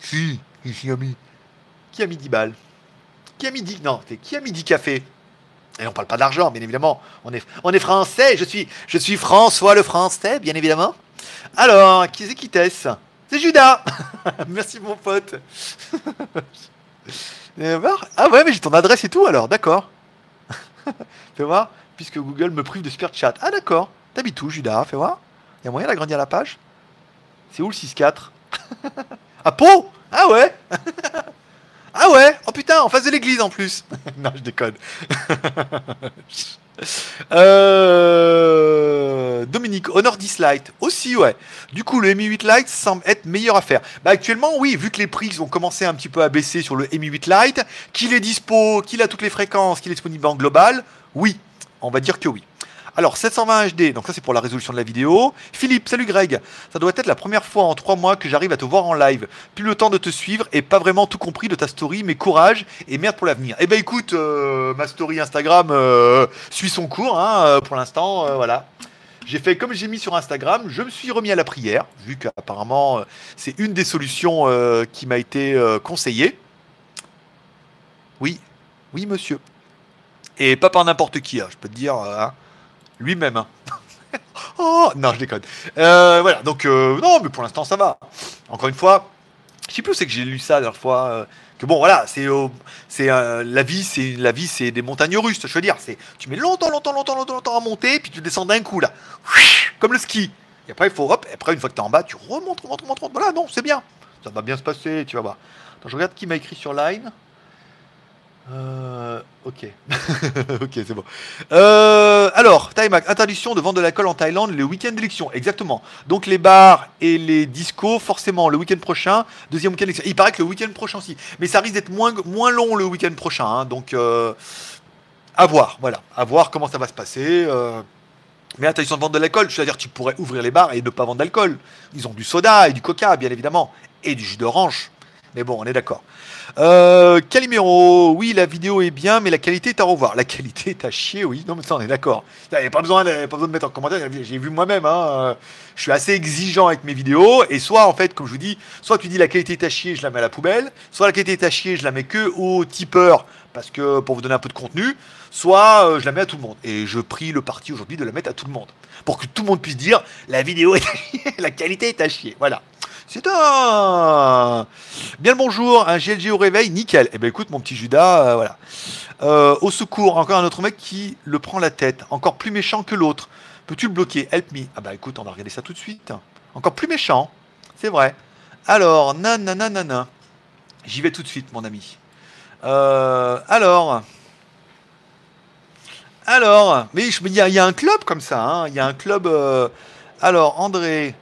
Qui Qui a mis Qui a mis 10 balles Qui a mis 10 Non, qui a mis 10 cafés et on parle pas d'argent, bien évidemment. On est, français. Je suis, je suis François le français, bien évidemment. Alors, qui c'est qui t'est-ce C'est Judas. Merci mon pote. ah ouais, mais j'ai ton adresse et tout alors, d'accord. Fais voir, puisque Google me prive de super chat. Ah d'accord. T'habites où, Judas? Fais voir. Il y a moyen d'agrandir la page? C'est où le 6-4 À Pau? Ah ouais? Ah ouais? Oh putain, en face de l'église en plus Non, je déconne. euh... Dominique, Honor 10 Lite. Aussi, ouais. Du coup, le Mi 8 Lite semble être meilleur à faire. Bah, actuellement, oui, vu que les prix ont commencé un petit peu à baisser sur le Mi 8 Lite, qu'il est dispo, qu'il a toutes les fréquences, qu'il est disponible en global, oui. On va dire que oui. Alors, 720 HD, donc ça c'est pour la résolution de la vidéo. Philippe, salut Greg. Ça doit être la première fois en trois mois que j'arrive à te voir en live. Plus le temps de te suivre et pas vraiment tout compris de ta story, mais courage et merde pour l'avenir. Eh ben écoute, euh, ma story Instagram euh, suit son cours hein, euh, pour l'instant, voilà. J'ai fait comme j'ai mis sur Instagram, je me suis remis à la prière, vu qu'apparemment c'est une des solutions qui m'a été conseillée. Oui, oui monsieur. Et pas par n'importe qui, hein, je peux te dire. Hein lui-même. Hein. oh non, je déconne. Euh, voilà, donc euh, non, mais pour l'instant ça va. Encore une fois, je sais plus où c'est que j'ai lu ça la dernière fois. Euh, que bon, voilà, c'est c'est la vie, c'est la vie, c'est des montagnes russes. Je veux dire, c'est tu mets longtemps, longtemps, longtemps, longtemps, longtemps à monter, puis tu descends d'un coup là, comme le ski. Et après, il faut hop. Et après, une fois que tu es en bas, tu remontes, remontes, remontes, remontes. Voilà, non, c'est bien. Ça va bien se passer, tu vas voir. Je regarde qui m'a écrit sur Line. Euh, ok. ok, c'est bon. Euh, alors, Taimak, interdiction de vendre de l'alcool en Thaïlande le week-end d'élection. Exactement. Donc les bars et les discos, forcément, le week-end prochain, deuxième week-end d'élection. Il paraît que le week-end prochain aussi. Mais ça risque d'être moins, long le week-end prochain. Hein. donc, euh, à voir. Voilà. À voir comment ça va se passer. Euh. Mais interdiction de vendre de l'alcool, c'est-à-dire tu pourrais ouvrir les bars et ne pas vendre d'alcool. Ils ont du soda et du coca, bien évidemment. Et du jus d'orange. Mais bon, on est d'accord. Euh, Calimero, oui, la vidéo est bien, mais la qualité est à revoir. La qualité est à chier, oui. Non, mais ça, on est d'accord. Il n'y a pas besoin, de, mettre en commentaire. J'ai vu moi-même. Hein. Je suis assez exigeant avec mes vidéos. Et soit, en fait, comme je vous dis, soit tu dis la qualité est à chier, je la mets à la poubelle. Soit la qualité est à chier, je la mets que au tipeur, parce que pour vous donner un peu de contenu. Soit euh, je la mets à tout le monde. Et je prie le parti aujourd'hui de la mettre à tout le monde. Pour que tout le monde puisse dire la vidéo est à chier, la qualité est à chier. Voilà. C'est un. Bien le bonjour, un GLG au réveil, nickel. Eh ben écoute, mon petit Judas, euh, voilà. Euh, au secours, encore un autre mec qui le prend la tête, encore plus méchant que l'autre. Peux-tu le bloquer? Help me. Ah bah écoute, on va regarder ça tout de suite. Encore plus méchant, c'est vrai. Alors, nanana. J'y vais tout de suite, mon ami. Euh, alors. Alors, mais il y, a un club comme ça, hein. il y a un club. Alors, André,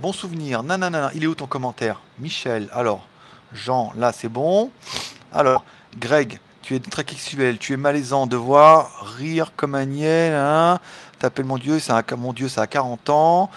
bon souvenir, nanana, il est où ton commentaire? Michel, alors, Jean, là c'est bon. Alors, Greg, tu es très sexuel, tu es malaisant de voir rire comme un niais, hein? T'appelles mon Dieu, ça a, mon Dieu, ça a 40 ans.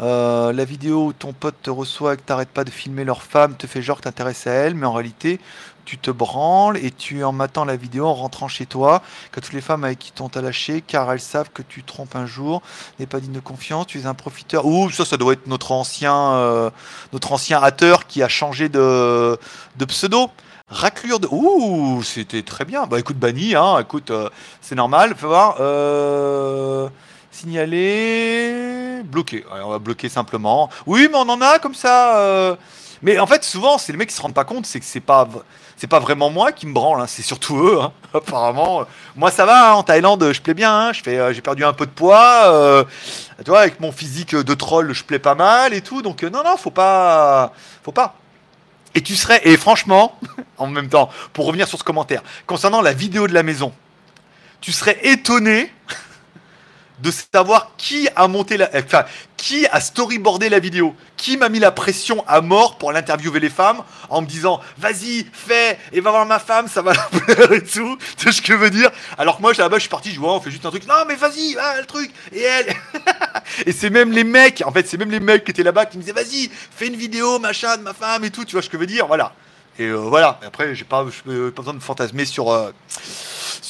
Euh, la vidéo où ton pote te reçoit et que t'arrêtes pas de filmer leur femme te fait genre que t'intéresses à elle, mais en réalité, tu te branles et tu en matant la vidéo en rentrant chez toi, que toutes les femmes avec qui t'ont lâché, car elles savent que tu trompes un jour, n'est pas digne de confiance, tu es un profiteur. Ouh, ça, ça doit être notre ancien, euh, notre ancien hâteur qui a changé de, pseudo. Raclure de. Ouh, c'était très bien. Bah écoute, banni, hein, écoute, euh, c'est normal. Fais voir. Euh, signaler. Bloquer. On va bloquer simplement. Oui, mais on en a comme ça. Mais en fait, souvent, c'est les mecs qui se rendent pas compte, c'est que c'est pas. C'est pas vraiment moi qui me branle, hein, c'est surtout eux, hein, apparemment. Moi, ça va, hein, en Thaïlande, je plais bien, je euh, j'ai perdu un peu de poids, euh, tu vois, avec mon physique de troll, je plais pas mal et tout, donc euh, non, non, faut pas, faut pas. Et tu serais, et franchement, en même temps, pour revenir sur ce commentaire, concernant la vidéo de la maison, tu serais étonné de savoir qui a monté la, enfin, qui a storyboardé la vidéo, qui m'a mis la pression à mort pour l'interviewer les femmes en me disant vas-y fais et va voir ma femme ça va la plaire et tout, tu sais ce que je veux dire? Alors que moi là-bas je suis parti je vois on fait juste un truc. Non mais vas-y ah, le truc. Et elle. Et c'est même les mecs en fait c'est même les mecs qui étaient là-bas qui me disaient vas-y fais une vidéo machin de ma femme et tout. Tu vois ce que je veux dire? Voilà et euh, voilà après j'ai pas, pas besoin de fantasmer sur euh,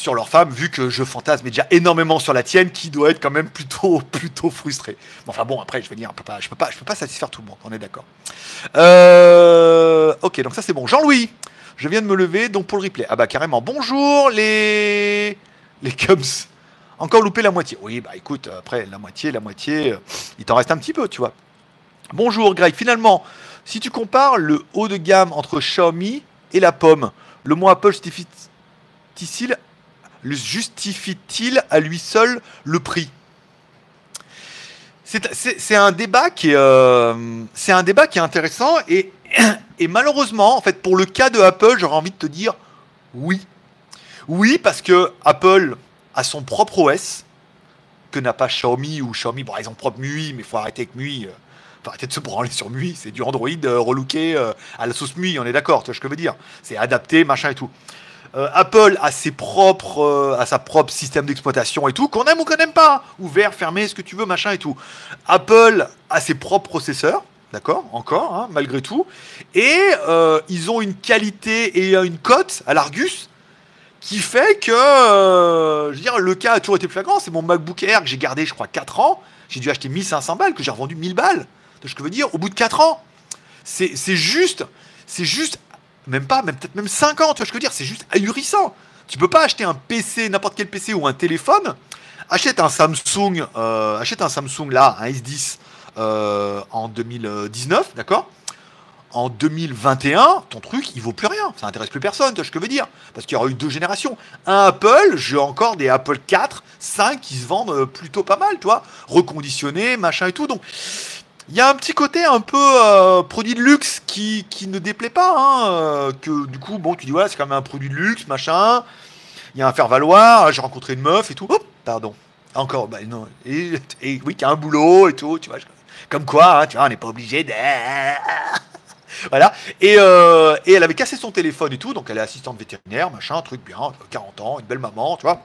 sur leur femme, vu que je fantasme déjà énormément sur la tienne, qui doit être quand même plutôt, plutôt frustrée. Bon, enfin bon, après, je vais dire, je peux pas, je peux pas satisfaire tout le monde, on est d'accord. Euh, ok, donc ça c'est bon. Jean-Louis, je viens de me lever, donc pour le replay. Ah bah carrément, bonjour les, les Cubs. Encore loupé la moitié. Oui, bah écoute, après la moitié, la moitié, il t'en reste un petit peu, tu vois. Bonjour Greg, finalement, si tu compares le haut de gamme entre Xiaomi et la pomme, le mot Apple justifie-t-il à lui seul le prix? C'est- C'est c'est un débat qui est, euh, c'est un débat qui est intéressant et, malheureusement, en fait, pour le cas de Apple, j'aurais envie de te dire oui. Oui, parce que Apple a son propre OS que n'a pas Xiaomi ou Xiaomi, bon, ils ont propre MUI, mais il faut arrêter avec MUI. Arrêter de se branler sur MUI, c'est du Android euh, relooké euh, à la sauce MUI, on est d'accord, tu vois ce que je veux dire C'est adapté, machin et tout. Euh, Apple a ses propres, euh, sa propre système d'exploitation et tout, qu'on aime ou qu'on n'aime pas, ouvert, fermé, ce que tu veux, machin et tout. Apple a ses propres processeurs, d'accord, encore, hein, malgré tout, et ils ont une qualité et une cote à l'Argus qui fait que, je veux dire, le cas a toujours été flagrant. C'est mon MacBook Air que j'ai gardé, je crois, 4 ans. J'ai dû acheter 1500 balles, que j'ai revendu 1000 balles. Je veux dire Au bout de 4 ans. C'est juste, c'est juste, même pas, même peut-être même 5 ans, tu vois que je veux dire C'est juste ahurissant. Tu peux pas acheter un PC, n'importe quel PC ou un téléphone. Achète un Samsung, euh, achète un Samsung là, un S10 euh, en 2019, d'accord? En 2021, ton truc, il vaut plus rien. Ça intéresse plus personne, tu vois ce que je veux dire Parce qu'il y aura eu deux générations. Un Apple, j'ai encore des Apple 4, 5 qui se vendent euh, plutôt pas mal, tu vois Reconditionnés, machin et tout. Donc, il y a un petit côté un peu euh, produit de luxe qui, qui ne déplaît pas. Hein, euh, que du coup, bon, tu dis, voilà, c'est quand même un produit de luxe, machin. Il y a un faire-valoir. J'ai rencontré une meuf et tout. Hop, pardon. Encore, bah non. Et, et oui, qui a un boulot et tout, tu vois. Comme quoi, hein, tu vois, on n'est pas obligé de. Voilà. Et, euh, et elle avait cassé son téléphone et tout, donc elle est assistante vétérinaire, machin, truc bien, 40 ans, une belle maman, tu vois.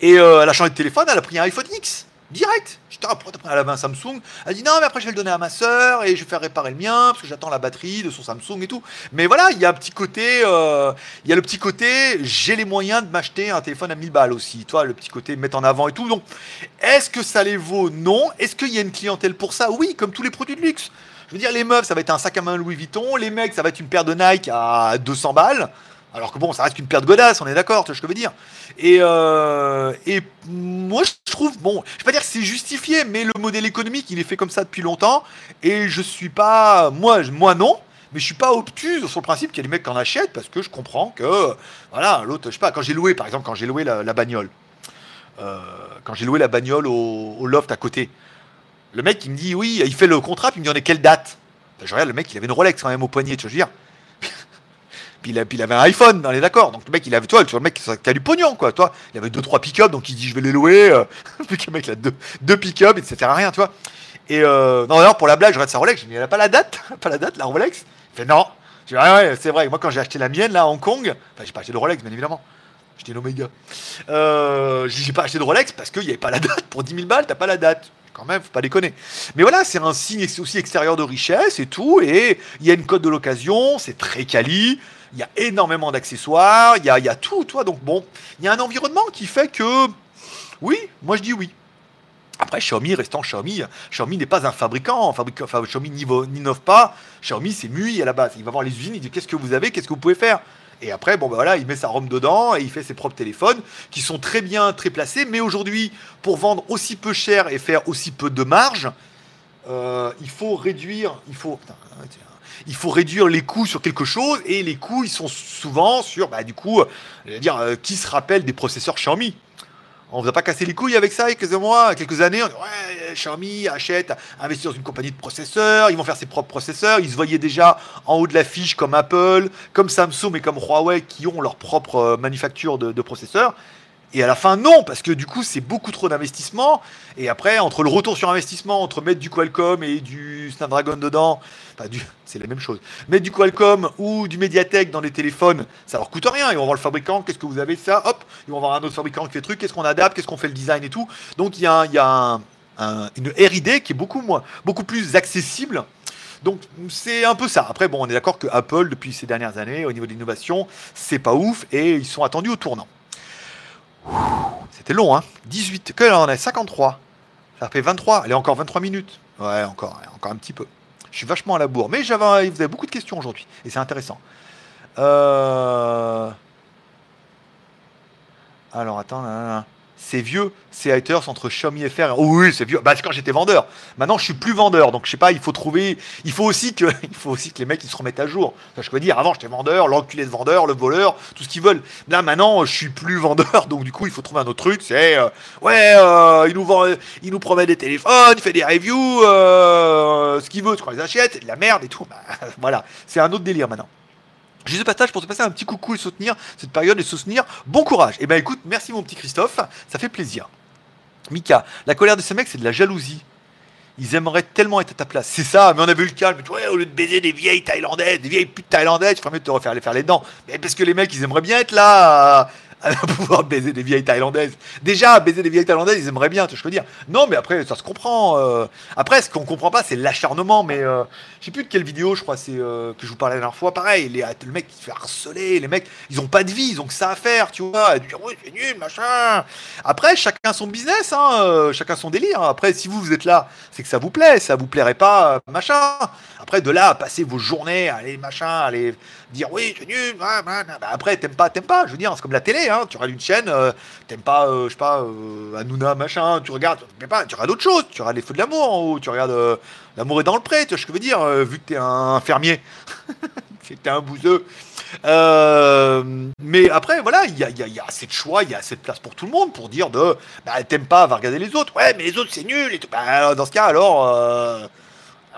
Et euh, elle a changé de téléphone, elle a pris un iPhone X, direct. Ah, pourquoi t'as pris- avait un Samsung. Elle dit non, mais après je vais le donner à ma soeur et je vais faire réparer le mien parce que j'attends la batterie de son Samsung et tout. Mais voilà, il y a un petit côté, euh, il y a le petit côté, j'ai les moyens de m'acheter un téléphone à 1000 balles aussi. Toi, le petit côté mettre en avant et tout. Donc, est-ce que ça les vaut? Non. Est-ce qu'il y a une clientèle pour ça? Oui, comme tous les produits de luxe. Je veux dire, les meufs, ça va être un sac à main Louis Vuitton. Les mecs, ça va être une paire de Nike à 200 balles. Alors que bon, ça reste qu'une paire de godasses, on est d'accord, tu vois ce que je veux dire. Et, euh, et moi, je trouve, bon, je vais pas dire que c'est justifié, mais le modèle économique, il est fait comme ça depuis longtemps. Et je suis pas, moi, moi non, mais je suis pas obtus sur le principe qu'il y a des mecs qui en achètent parce que je comprends que, voilà, l'autre, je sais pas, quand j'ai loué, par exemple, quand j'ai loué la, bagnole, euh, quand j'ai loué la bagnole au, loft à côté, le mec, il me dit, oui, il fait le contrat, puis il me dit, on est quelle date? Ben, Je regarde, le mec, il avait une Rolex quand même au poignet, tu veux dire. Puis il, avait un iPhone, on est d'accord. Donc le mec, il avait, toi, tu vois, le mec qui a du pognon, quoi. Toi, il avait deux trois pick-up, donc il dit je vais les louer. Euh, le mec, il a deux, deux pick-up et rien, tu vois. Et euh, non, alors pour la blague, je regarde sa Rolex, je dis, il a pas la date, pas la date, la Rolex? Il fait non. Je dis, ouais, ouais, c'est vrai. Moi, quand j'ai acheté la mienne, là, à Hong Kong, enfin, j'ai pas acheté de Rolex, bien évidemment. J'étais l'Omega. Euh, j'ai pas acheté de Rolex parce qu'il n'y avait pas la date. Pour 10 000 balles, t'as pas la date quand même, faut pas déconner. Mais voilà, c'est un signe aussi extérieur de richesse et tout, et il y a une code de l'occasion, c'est très quali, il y a énormément d'accessoires, il y a, y a, tout, toi. Donc bon, il y a un environnement qui fait que, oui, moi je dis oui. Après, Xiaomi restant Xiaomi, Xiaomi n'est pas un fabricant, Xiaomi n'innove pas. Xiaomi, c'est MUI à la base. Il va voir les usines, il dit qu'est-ce que vous avez, qu'est-ce que vous pouvez faire? Et après, bon, ben voilà, il met sa ROM dedans et il fait ses propres téléphones qui sont très bien, très placés. Mais aujourd'hui, pour vendre aussi peu cher et faire aussi peu de marge, euh, il faut réduire, il faut, il faut réduire les coûts sur quelque chose et les coûts ils sont souvent sur bah, du coup euh, euh, qui se rappelle des processeurs Xiaomi on vous a pas cassé les couilles avec ça il y a quelques mois, quelques années. On dit, ouais, Xiaomi achète, investit dans une compagnie de processeurs, ils vont faire ses propres processeurs. Ils se voyaient déjà en haut de la fiche comme Apple, comme Samsung et comme Huawei qui ont leur propre euh, manufacture de processeurs. Et à la fin, non, parce que du coup, c'est beaucoup trop d'investissement. Et après, entre le retour sur investissement, entre mettre du Qualcomm et du Snapdragon dedans, c'est la même chose. Mettre du Qualcomm ou du Mediatek dans les téléphones, ça leur coûte rien. Ils vont voir le fabricant, qu'est-ce que vous avez ça, hop, ils vont voir un autre fabricant qui fait truc, qu'est-ce qu'on adapte, qu'est-ce qu'on fait le design et tout. Donc il y a, une R&D qui est beaucoup moins, beaucoup plus accessible. Donc c'est un peu ça. Après, bon, on est d'accord que Apple, depuis ces dernières années, au niveau de l'innovation, c'est pas ouf et ils sont attendus au tournant. C'était long, hein 18. Que là, on est 53. Ça fait 23. Elle est encore 23 minutes. Ouais, encore, encore un petit peu. Je suis vachement à la bourre. Mais j'avais, vous avez beaucoup de questions aujourd'hui. Et c'est intéressant. Euh... Alors, attends. Là, c'est vieux, ces haters entre Xiaomi et FR. Oh oui, c'est vieux. Bah, c'est quand j'étais vendeur. Maintenant, je suis plus vendeur. Donc, je sais pas, il faut trouver. Il faut aussi que, il faut aussi que les mecs ils se remettent à jour. je peux dire, avant, j'étais vendeur, l'enculé de vendeur, le voleur, tout ce qu'ils veulent. Là, maintenant, je suis plus vendeur. Donc, du coup, il faut trouver un autre truc. C'est, euh, ouais, euh, il, nous vend, nous promet des téléphones, il fait des reviews, euh, ce qu'il veut, tu crois, ils achètent, c'est de la merde et tout. Bah, voilà. C'est un autre délire maintenant. Juste passage pour te passer un petit coucou et soutenir cette période et soutenir. Bon courage. Et eh ben écoute, merci mon petit Christophe, ça fait plaisir. Mika, la colère de ces mecs, c'est de la jalousie. Ils aimeraient tellement être à ta place. C'est ça, mais on a vu le calme. Ouais, au lieu de baiser des vieilles thaïlandaises, des vieilles putes thaïlandaises, il ferait mieux de te refaire les faire les dents. Mais parce que les mecs, ils aimeraient bien être là à pouvoir baiser des vieilles thaïlandaises. Déjà, baiser des vieilles thaïlandaises, ils aimeraient bien, tu veux dire. Non, mais après, ça se comprend. Euh. Après, ce qu'on comprend pas, c'est l'acharnement. Mais euh, je sais plus de quelle vidéo, je crois, c'est euh, que je vous parlais la dernière fois. Pareil, les, le mec qui se fait harceler, les mecs, ils ont pas de vie, ils ont que ça à faire, tu vois. Et dire, oui, c'est nul, machin. Après, chacun son business, hein, chacun son délire. Après, si vous, vous êtes là, c'est que ça vous plaît. Ça vous plairait pas, machin. Après, de là, passer vos journées, aller machin, aller dire oui, c'est nul. Bah, après, t'aimes pas, t'aimes pas. Je veux dire, c'est comme la télé. Hein. Tu regardes une chaîne, euh, t'aimes pas, euh, je sais pas, euh, Hanouna, machin. Tu regardes, pas, tu regardes autre chose. Tu regardes les feux de l'amour en haut. Tu regardes L'amour est dans le pré. Tu vois ce que je veux dire Vu que t'es un fermier, t'es un bouseux. mais après, voilà, il y a, y a, assez de choix, il y a assez de place pour tout le monde pour dire de, bah, t'aimes pas, va regarder les autres. Ouais, mais les autres, c'est nul. Et bah, dans ce cas, alors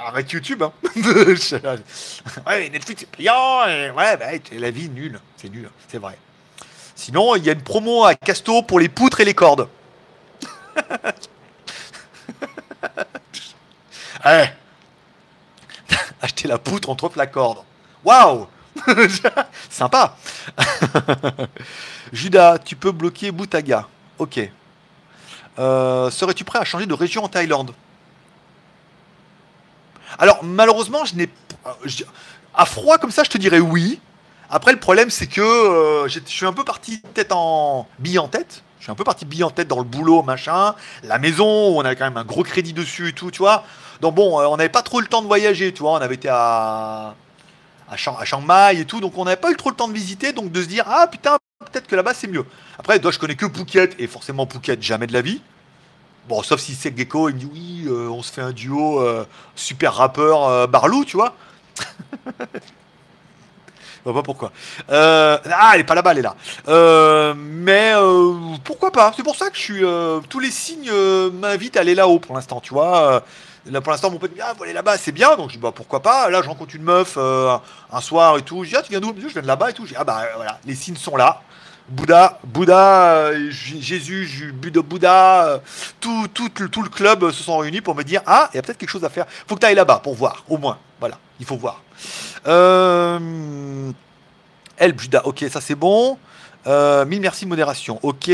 Arrête YouTube, hein. ouais, Netflix c'est payant, ouais, bah, la vie nulle, c'est nul, c'est vrai. Sinon, il y a une promo à Casto pour les poutres et les cordes. ouais. Acheter la poutre, on trouve la corde. Waouh Sympa Judas, tu peux bloquer Boutaga. Ok. Euh, serais-tu prêt à changer de région en Thaïlande? Alors, malheureusement, je n'ai. À froid comme ça, je te dirais oui. Après, le problème, c'est que euh, je suis un peu parti tête en. bille en tête. Je suis un peu parti bille en tête dans le boulot, machin. La maison, on avait quand même un gros crédit dessus et tout, tu vois. Donc bon, euh, on n'avait pas trop le temps de voyager, tu vois. On avait été à. à, Mai et tout, donc on n'avait pas eu trop le temps de visiter, donc de se dire ah putain peut-être que là-bas c'est mieux. Après, toi je connais que Phuket et forcément Phuket jamais de la vie. Bon, sauf si c'est Gecko, il me dit oui, euh, on se fait un duo super rappeur Barlou, tu vois. Je vois pas pourquoi. ah, elle est pas là-bas, elle est là. mais pourquoi pas? C'est pour ça que je suis. tous les signes m'invitent à aller là-haut pour l'instant, tu vois. Là, pour l'instant, mon pote me dit, ah, faut aller là-bas, c'est bien. Donc, je dis, bah, pourquoi pas? Là, je rencontre une meuf un soir et tout. Je dis, ah, tu viens d'où? Je viens de là-bas et tout. Je dis, ah, bah, voilà, les signes sont là. Bouddha, Bouddha, euh, Jésus, Bouddha, euh, tout, tout, tout, le club se sont réunis pour me dire Ah, il y a peut-être quelque chose à faire. faut que tu ailles là-bas pour voir, au moins. Voilà, il faut voir. Euh, El ok, ça c'est bon. Euh, mille merci, modération, ok.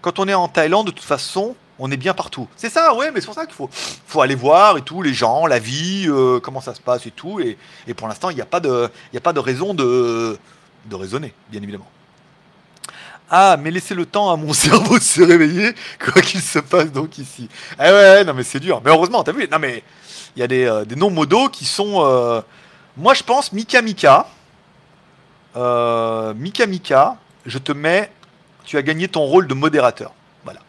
Quand on est en Thaïlande, de toute façon, on est bien partout. C'est ça, ouais, mais c'est pour ça qu'il faut, faut aller voir et tout, les gens, la vie, comment ça se passe et tout. Et, pour l'instant, il n'y a, pas de, a pas de raison de, de raisonner, bien évidemment. Ah, mais laissez le temps à mon cerveau de se réveiller, quoi qu'il se passe donc ici. Eh ouais, non mais c'est dur. Mais heureusement, t'as vu Non mais il y a des, euh, des noms modos qui sont. Euh, moi je pense Mika Mika. Euh, Mika Mika, je te mets. Tu as gagné ton rôle de modérateur. Voilà.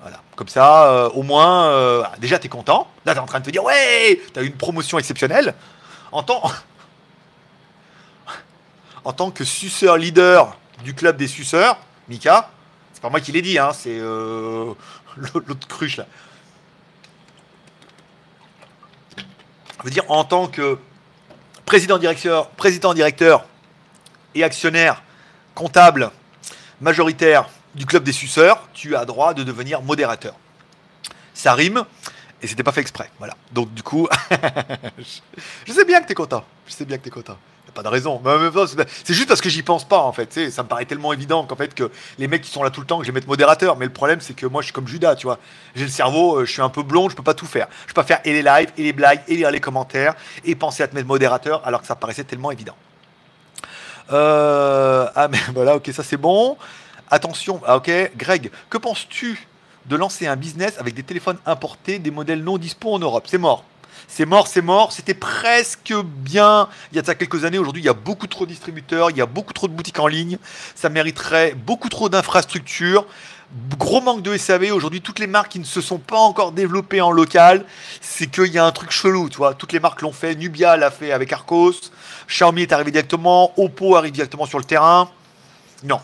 Voilà. Comme ça, au moins, déjà t'es content. Là t'es en train de te dire ouais, t'as eu une promotion exceptionnelle. En tant, en tant que suceur leader du club des suceurs, Mika. C'est pas moi qui l'ai dit, hein, c'est euh, l'autre cruche là. Je veux dire, en tant que président directeur, et actionnaire comptable majoritaire du club des suceurs, tu as droit de devenir modérateur. Ça rime et c'était pas fait exprès. Voilà. Donc du coup, je sais bien que tu es content. Je sais bien que tu es content pas de raison. C'est juste parce que j'y pense pas en fait. Ça me paraît tellement évident qu'en fait que les mecs qui sont là tout le temps, que je les mette modérateur. Mais le problème c'est que moi je suis comme Judas, tu vois. J'ai le cerveau, euh, je suis un peu blond, je peux pas tout faire. Je peux pas faire et les lives, et les blagues, et lire les commentaires, et penser à te mettre modérateur alors que ça paraissait tellement évident. Euh, ah mais voilà, ok, ça c'est bon. Attention, ah, ok, Greg, que penses-tu de lancer un business avec des téléphones importés, des modèles non dispo en Europe? C'est mort. C'est mort, c'est mort. C'était presque bien il y a quelques années. Aujourd'hui, il y a beaucoup trop de distributeurs, il y a beaucoup trop de boutiques en ligne. Ça mériterait beaucoup trop d'infrastructures. Gros manque de SAV. Aujourd'hui, toutes les marques qui ne se sont pas encore développées en local, c'est qu'il y a un truc chelou. Tu vois. Toutes les marques l'ont fait. Nubia l'a fait avec Arcos. Xiaomi est arrivé directement. Oppo arrive directement sur le terrain. Non,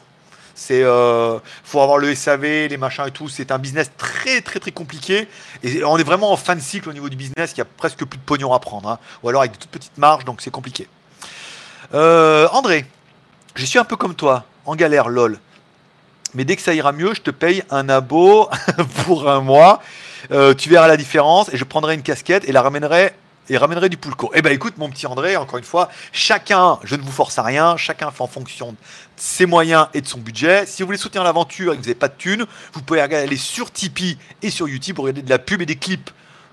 c'est euh, faut avoir le SAV, les machins et tout. C'est un business très très très compliqué. Et on est vraiment en fin de cycle au niveau du business. Il y a presque plus de pognon à prendre, hein. ou alors avec de toutes petites marges, donc c'est compliqué. Euh, André, je suis un peu comme toi, en galère, lol. Mais dès que ça ira mieux, je te paye un abo pour un mois. Euh, tu verras la différence et je prendrai une casquette et la ramènerai et ramènerait du poulco. Eh ben écoute, mon petit André, encore une fois, chacun, je ne vous force à rien, chacun fait en fonction de ses moyens et de son budget. Si vous voulez soutenir l'aventure et que vous n'avez pas de thunes, vous pouvez aller sur Tipeee et sur YouTube pour regarder de la pub et des clips.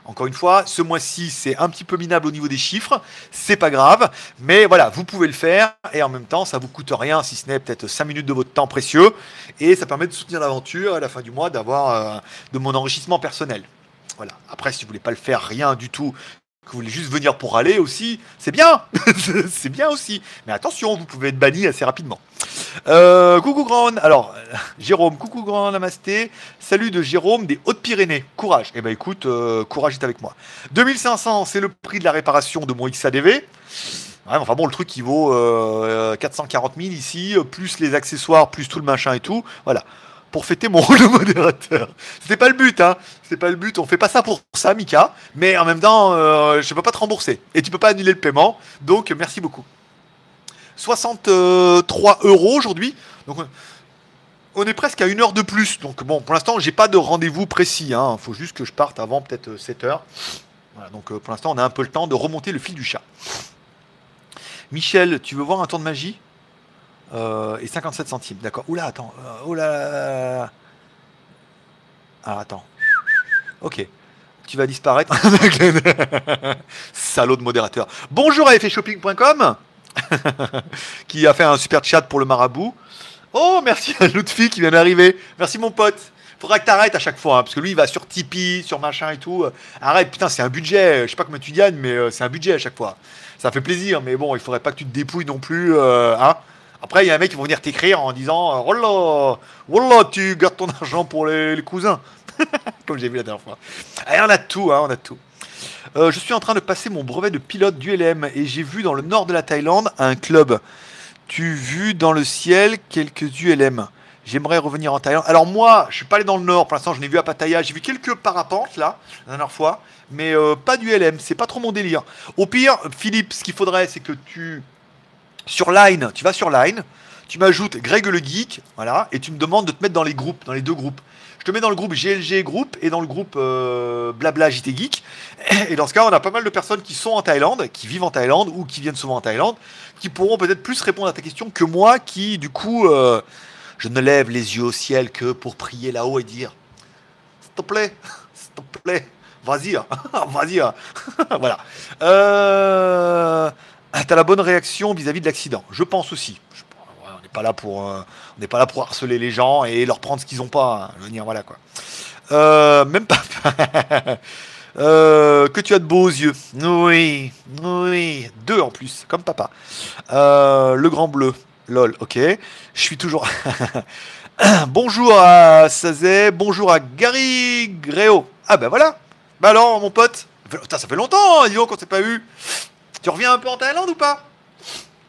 Encore une fois, ce mois-ci, c'est un petit peu minable au niveau des chiffres, c'est pas grave, mais voilà, vous pouvez le faire et en même temps, ça vous coûte rien, si ce n'est peut-être 5 minutes de votre temps précieux, et ça permet de soutenir l'aventure à la fin du mois, d'avoir euh, de mon enrichissement personnel. Voilà. Après, si vous voulez pas le faire, rien du tout, vous voulez juste venir pour aller aussi, c'est bien, c'est bien aussi. Mais attention, vous pouvez être banni assez rapidement. Euh, coucou Grand, alors euh, Jérôme, coucou Grand Namasté, salut de Jérôme des Hautes-Pyrénées, courage. Eh ben écoute, euh, courage est avec moi. 2500, c'est le prix de la réparation de mon XADV. enfin bon, le truc qui vaut 440 000 ici, plus les accessoires, plus tout le machin et tout. Voilà pour fêter mon rôle de modérateur. C'était pas le but, hein. C'est pas le but. On fait pas ça pour ça, Mika. Mais en même temps, euh, je peux pas te rembourser. Et tu peux pas annuler le paiement. Donc, merci beaucoup. 63 euros aujourd'hui. Donc, on est presque à une heure de plus. Donc, bon, pour l'instant, j'ai pas de rendez-vous précis. Hein. faut juste que je parte avant peut-être 7 heures. Voilà, donc, euh, pour l'instant, on a un peu le temps de remonter le fil du chat. Michel, tu veux voir un tour de magie? Euh, et 57 centimes, d'accord. Oula, attends. Euh, oula. Ah, attends. Ok. Tu vas disparaître. Salaud de modérateur. Bonjour à effetshopping.com qui a fait un super chat pour le marabout. Oh, merci à Lutfi qui vient d'arriver. Merci mon pote. Faudra que t'arrêtes à chaque fois, hein, parce que lui, il va sur Tipeee, sur machin et tout. Arrête, putain, c'est un budget. Je sais pas comment tu gagnes, mais euh, c'est un budget à chaque fois. Ça fait plaisir, mais bon, il faudrait pas que tu te dépouilles non plus, hein. Après, il y a un mec qui va venir t'écrire en disant Oh là, oh là, tu gardes ton argent pour les, cousins. Comme j'ai vu la dernière fois. Allez, on a tout, hein, on a tout. Euh, je suis en train de passer mon brevet de pilote d'ULM et j'ai vu dans le nord de la Thaïlande un club. Tu vu dans le ciel quelques ULM. J'aimerais revenir en Thaïlande. Alors moi, je suis pas allé dans le nord. Pour l'instant, je n'ai vu à Pattaya. J'ai vu quelques parapentes là, la dernière fois, mais euh, pas d'ULM. C'est pas trop mon délire. Au pire, Philippe, ce qu'il faudrait, c'est que tu sur Line, tu vas sur Line, tu m'ajoutes Greg le geek, voilà, et tu me demandes de te mettre dans les groupes, dans les deux groupes. Je te mets dans le groupe GLG Group et dans le groupe euh, Blabla JT Geek. Et dans ce cas, on a pas mal de personnes qui sont en Thaïlande, qui vivent en Thaïlande ou qui viennent souvent en Thaïlande, qui pourront peut-être plus répondre à ta question que moi, qui du coup, euh, je ne lève les yeux au ciel que pour prier là-haut et dire, s'il te plaît, s'il te plaît, vas-y, hein. vas-y. Hein. voilà. Euh... Ah, t'as la bonne réaction vis-à-vis de l'accident. Je pense aussi. on n'est pas là pour, euh, on n'est pas là pour harceler les gens et leur prendre ce qu'ils n'ont pas. Hein. Voilà quoi. Euh, même pas. Euh, que tu as de beaux yeux. Oui, oui, deux en plus, comme papa. le grand bleu. Lol, ok. Je suis toujours. bonjour à Sazé, bonjour à Gary Gréo. Ah ben voilà. Bah alors, mon pote. ça fait longtemps, hein, disons qu'on s'est pas eu. Tu reviens un peu en Thaïlande ou pas?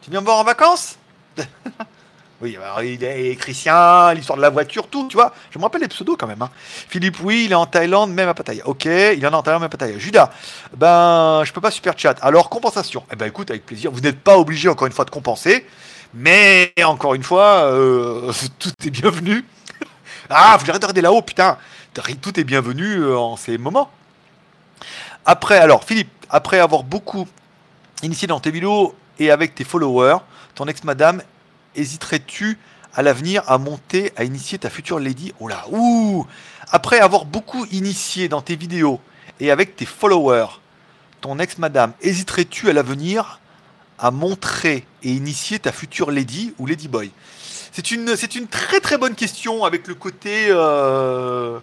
Tu viens me voir en vacances? Oui, alors il est Christian, l'histoire de la voiture, tout, tu vois. Je me rappelle les pseudos quand même. Hein. Philippe, oui, il est en Thaïlande, même à Pattaya. Ok, il est en Thaïlande, même à Pattaya. Judas, ben, je peux pas super chat. Alors, compensation. Eh ben, écoute, avec plaisir. Vous n'êtes pas obligé, encore une fois, de compenser. Mais, encore une fois, euh, tout est bienvenu. ah, faut que regarder là-haut, putain. Tout est bienvenu euh, en ces moments. Après, alors, Philippe, après avoir beaucoup initié dans tes vidéos et avec tes followers, ton ex-madame, hésiterais-tu à l'avenir à monter, à initier ta future lady? Oh là, ouh! Après avoir beaucoup initié dans tes vidéos et avec tes followers, ton ex-madame, hésiterais-tu à l'avenir à montrer et initier ta future lady ou lady boy? C'est une, très très bonne question avec le côté... Euh,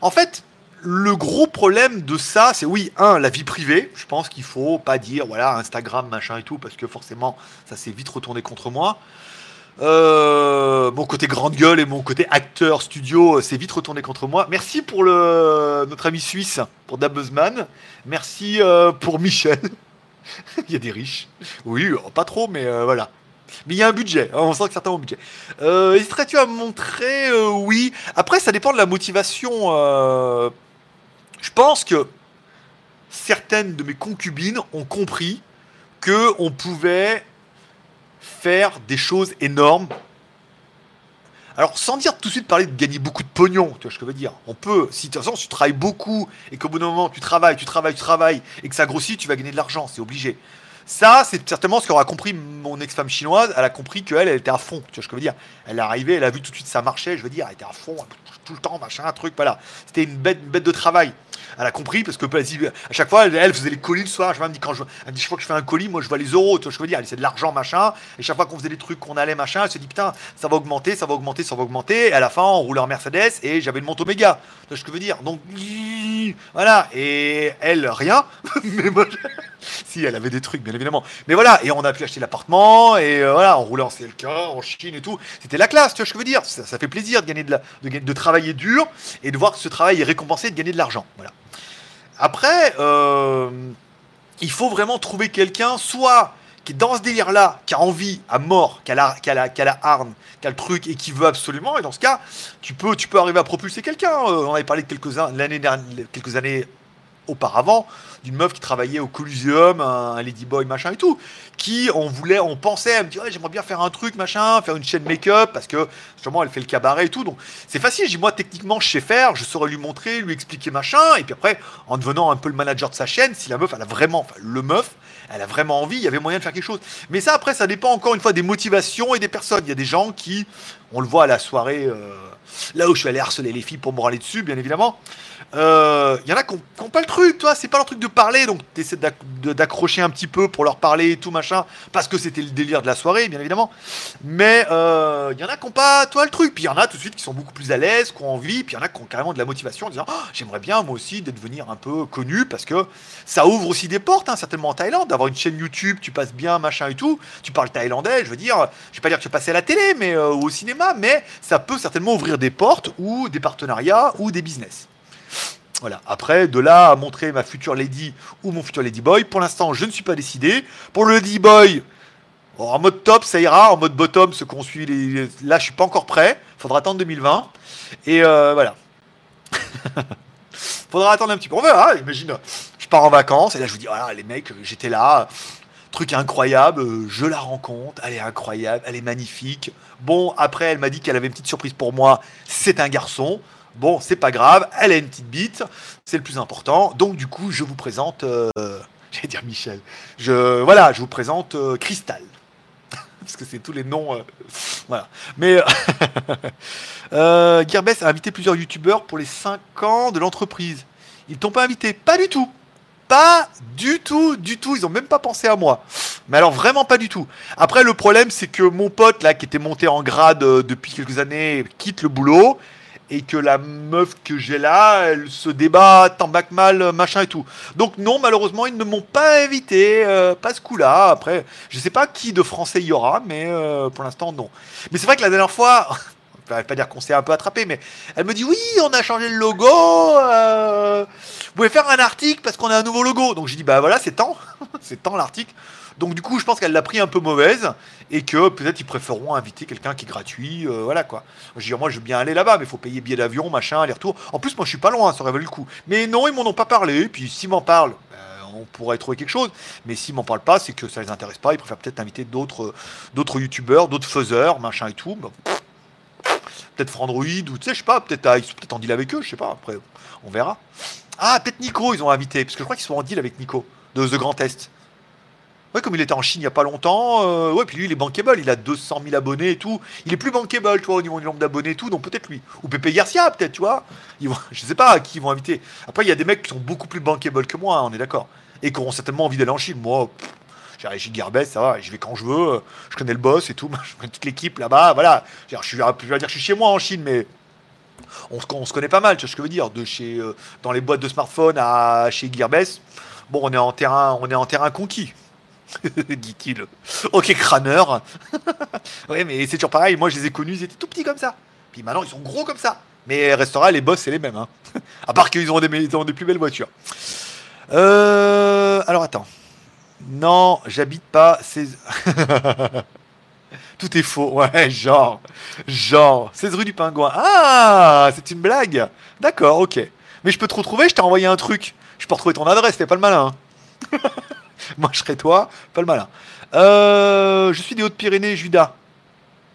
en fait, le gros problème de ça, c'est oui, un, la vie privée. Je pense qu'il faut pas dire, voilà, Instagram, machin et tout, parce que forcément, ça s'est vite retourné contre moi. Euh, mon côté grande gueule et mon côté acteur studio s'est vite retourné contre moi. Merci pour notre ami suisse, pour Dabuzman. Merci euh, pour Michel. il y a des riches. Oui, euh, pas trop, mais voilà. Mais il y a un budget, hein, on sent que certains ont un budget. Hésiterais-tu à montrer Oui. Après, ça dépend de la motivation je pense que certaines de mes concubines ont compris que on pouvait faire des choses énormes. Alors, sans dire tout de suite parler de gagner beaucoup de pognon, tu vois ce que je veux dire. On peut, si de toute façon tu travailles beaucoup et qu'au bout d'un moment tu travailles, tu travailles, tu travailles et que ça grossit, tu vas gagner de l'argent, c'est obligé. Ça, c'est certainement ce qu'aura compris mon ex-femme chinoise. Elle a compris qu'elle, elle était à fond. Tu vois ce que je veux dire Elle est arrivée, elle a vu tout de suite ça marchait. Je veux dire, elle était à fond tout le temps, machin, un truc, voilà. C'était une bête, une bête de travail. Elle a compris parce que à chaque fois, elle, faisait les colis le soir. Je me dis quand je, elle me dit, chaque fois que je fais un colis, moi je vois les euros. Tu vois je veux dire C'est de l'argent, machin. Et chaque fois qu'on faisait des trucs, qu'on allait, machin, elle se dit putain, ça va augmenter, ça va augmenter, ça va augmenter. Et à la fin, on roulait en Mercedes et j'avais une moto méga. Tu vois ce que je veux dire Donc voilà. Et elle, rien. Mais moi, si, elle avait des trucs, bien évidemment. Mais voilà. Et on a pu acheter l'appartement et euh, voilà, on roulait en CLK, en Chine et tout. C'était la classe. Tu vois ce que je veux dire ça, fait plaisir de gagner de, de, de travailler dur et de voir que ce travail est récompensé de gagner de l'argent. Voilà. Après, euh, il faut vraiment trouver quelqu'un, soit qui est dans ce délire-là, qui a envie à mort, qui a la, harne, qui a le truc et qui veut absolument. Et dans ce cas, tu peux, arriver à propulser quelqu'un. Euh, on avait parlé de quelques années auparavant d'une meuf qui travaillait au Coliseum, un, Ladyboy, machin et tout, qui on voulait, on pensait, elle me dit j'aimerais bien faire un truc, machin, faire une chaîne make-up, parce que justement elle fait le cabaret et tout, donc c'est facile, j'ai moi techniquement je sais faire, je saurais lui montrer, lui expliquer machin, et puis après en devenant un peu le manager de sa chaîne, si la meuf elle a vraiment, le meuf, elle a vraiment envie, il y avait moyen de faire quelque chose. Mais ça après ça dépend encore une fois des motivations et des personnes. Il y a des gens qui, on le voit à la soirée, euh, là où je suis allé harceler les filles pour me râler dessus, bien évidemment. il euh, y en a qui n'ont pas le truc, toi, c'est pas leur truc de parler, donc tu essaies d'accrocher un petit peu pour leur parler et tout machin, parce que c'était le délire de la soirée, bien évidemment. Mais il euh, y en a qui n'ont pas, toi, le truc. Puis il y en a tout de suite qui sont beaucoup plus à l'aise, qui ont envie, puis il y en a qui ont carrément de la motivation en disant oh, J'aimerais bien, moi aussi, de devenir un peu connu, parce que ça ouvre aussi des portes, hein, certainement en Thaïlande, d'avoir une chaîne YouTube, tu passes bien, machin et tout, tu parles thaïlandais, je veux dire, je vais pas dire que tu passer à la télé, mais euh, ou au cinéma, mais ça peut certainement ouvrir des portes ou des partenariats ou des business. Voilà. Après, de là à montrer ma future lady ou mon futur lady boy, pour l'instant, je ne suis pas décidé. Pour le lady boy, en mode top, ça ira. En mode bottom, ce qu'on suit, là, je suis pas encore prêt. Faudra attendre 2020. Et euh, voilà. Faudra attendre un petit peu. On verra. Imagine, je pars en vacances et là, je vous dis, voilà, les mecs, j'étais là. Truc incroyable, je la rencontre, elle est incroyable, elle est magnifique. Bon, après, elle m'a dit qu'elle avait une petite surprise pour moi. C'est un garçon. Bon, c'est pas grave, elle a une petite bite, c'est le plus important. Donc du coup, je vous présente, euh, j'allais dire Michel. Je voilà, je vous présente euh, Cristal. Parce que c'est tous les noms. Euh, voilà. Mais euh, Gearbest a invité plusieurs youtubeurs pour les 5 ans de l'entreprise. Ils t'ont pas invité Pas du tout. Pas du tout, du tout. Ils ont même pas pensé à moi. Mais alors vraiment pas du tout. Après, le problème, c'est que mon pote là, qui était monté en grade depuis quelques années, quitte le boulot et que la meuf que j'ai là, elle se débat tant bac mal, machin et tout. Donc non, malheureusement, ils ne m'ont pas invité, euh, pas ce coup-là. Après, je sais pas qui de français il y aura, mais euh, pour l'instant, non. Mais c'est vrai que la dernière fois, je vais pas dire qu'on s'est un peu attrapé, mais elle me dit oui, on a changé le logo. Euh, vous pouvez faire un article parce qu'on a un nouveau logo. Donc j'ai dit bah voilà, c'est temps, c'est temps l'article. Donc du coup, je pense qu'elle l'a pris un peu mauvaise et que peut-être ils préféreront inviter quelqu'un qui est gratuit, euh, voilà quoi. Je dis, moi je veux bien aller là-bas, mais il faut payer billet d'avion, machin, aller-retour. En plus, moi je suis pas loin, ça aurait valu le coup. Mais non, ils m'en ont pas parlé. Puis s'ils m'en parlent, ben, on pourrait trouver quelque chose. Mais s'ils m'en parlent pas, c'est que ça les intéresse pas. Ils préfèrent peut-être inviter d'autres, d'autres youtubeurs, d'autres faiseurs, machin et tout. peut-être Frandroid ou tu sais, je sais pas, peut-être ah, ils sont peut-être en deal avec eux, je sais pas. Après, on verra. Ah, peut-être Nico, ils ont invité, parce que je crois qu'ils sont en deal avec Nico de The Grand Test. Ouais, comme il était en Chine il n'y a pas longtemps. Euh, ouais, puis lui, il est bankable. Il a 200 000 abonnés et tout. Il est plus bankable, tu vois, au niveau du nombre d'abonnés et tout. Donc peut-être lui. Ou Pepe Garcia, peut-être, tu vois. Ils vont, je sais pas qui ils vont inviter. Après, il y a des mecs qui sont beaucoup plus bankable que moi, hein, on est d'accord. Et qui auront certainement envie d'aller en Chine. Moi, j'ai réagi Garbet, ça va. Je vais quand je veux. Je connais le boss et tout. Je toute l'équipe là-bas. Voilà. Je, suis, vais dire je suis chez moi en Chine, mais on, se connaît pas mal, tu vois ce que je veux dire. De chez, euh, dans les boîtes de smartphones à chez Gearbest. Bon, on est en terrain, on est en terrain conquis. dit-il. Ok, crâneur. ouais, mais c'est toujours pareil. Moi, je les ai connus, ils étaient tout petits comme ça. Puis maintenant, ils sont gros comme ça. Mais restera, les boss, c'est les mêmes. Hein. à part qu'ils ont, des, des plus belles voitures. Euh, alors, attends. Non, j'habite pas. Ces... Tout est faux. Ouais, genre. Genre. 16 rue du Pingouin. Ah, c'est une blague. D'accord, ok. Mais je peux te retrouver, je t'ai envoyé un truc. Je peux retrouver ton adresse, fais pas le malin. Hein. Moi, je serais toi, pas le malin. Euh, je suis des Hautes-Pyrénées, Judas.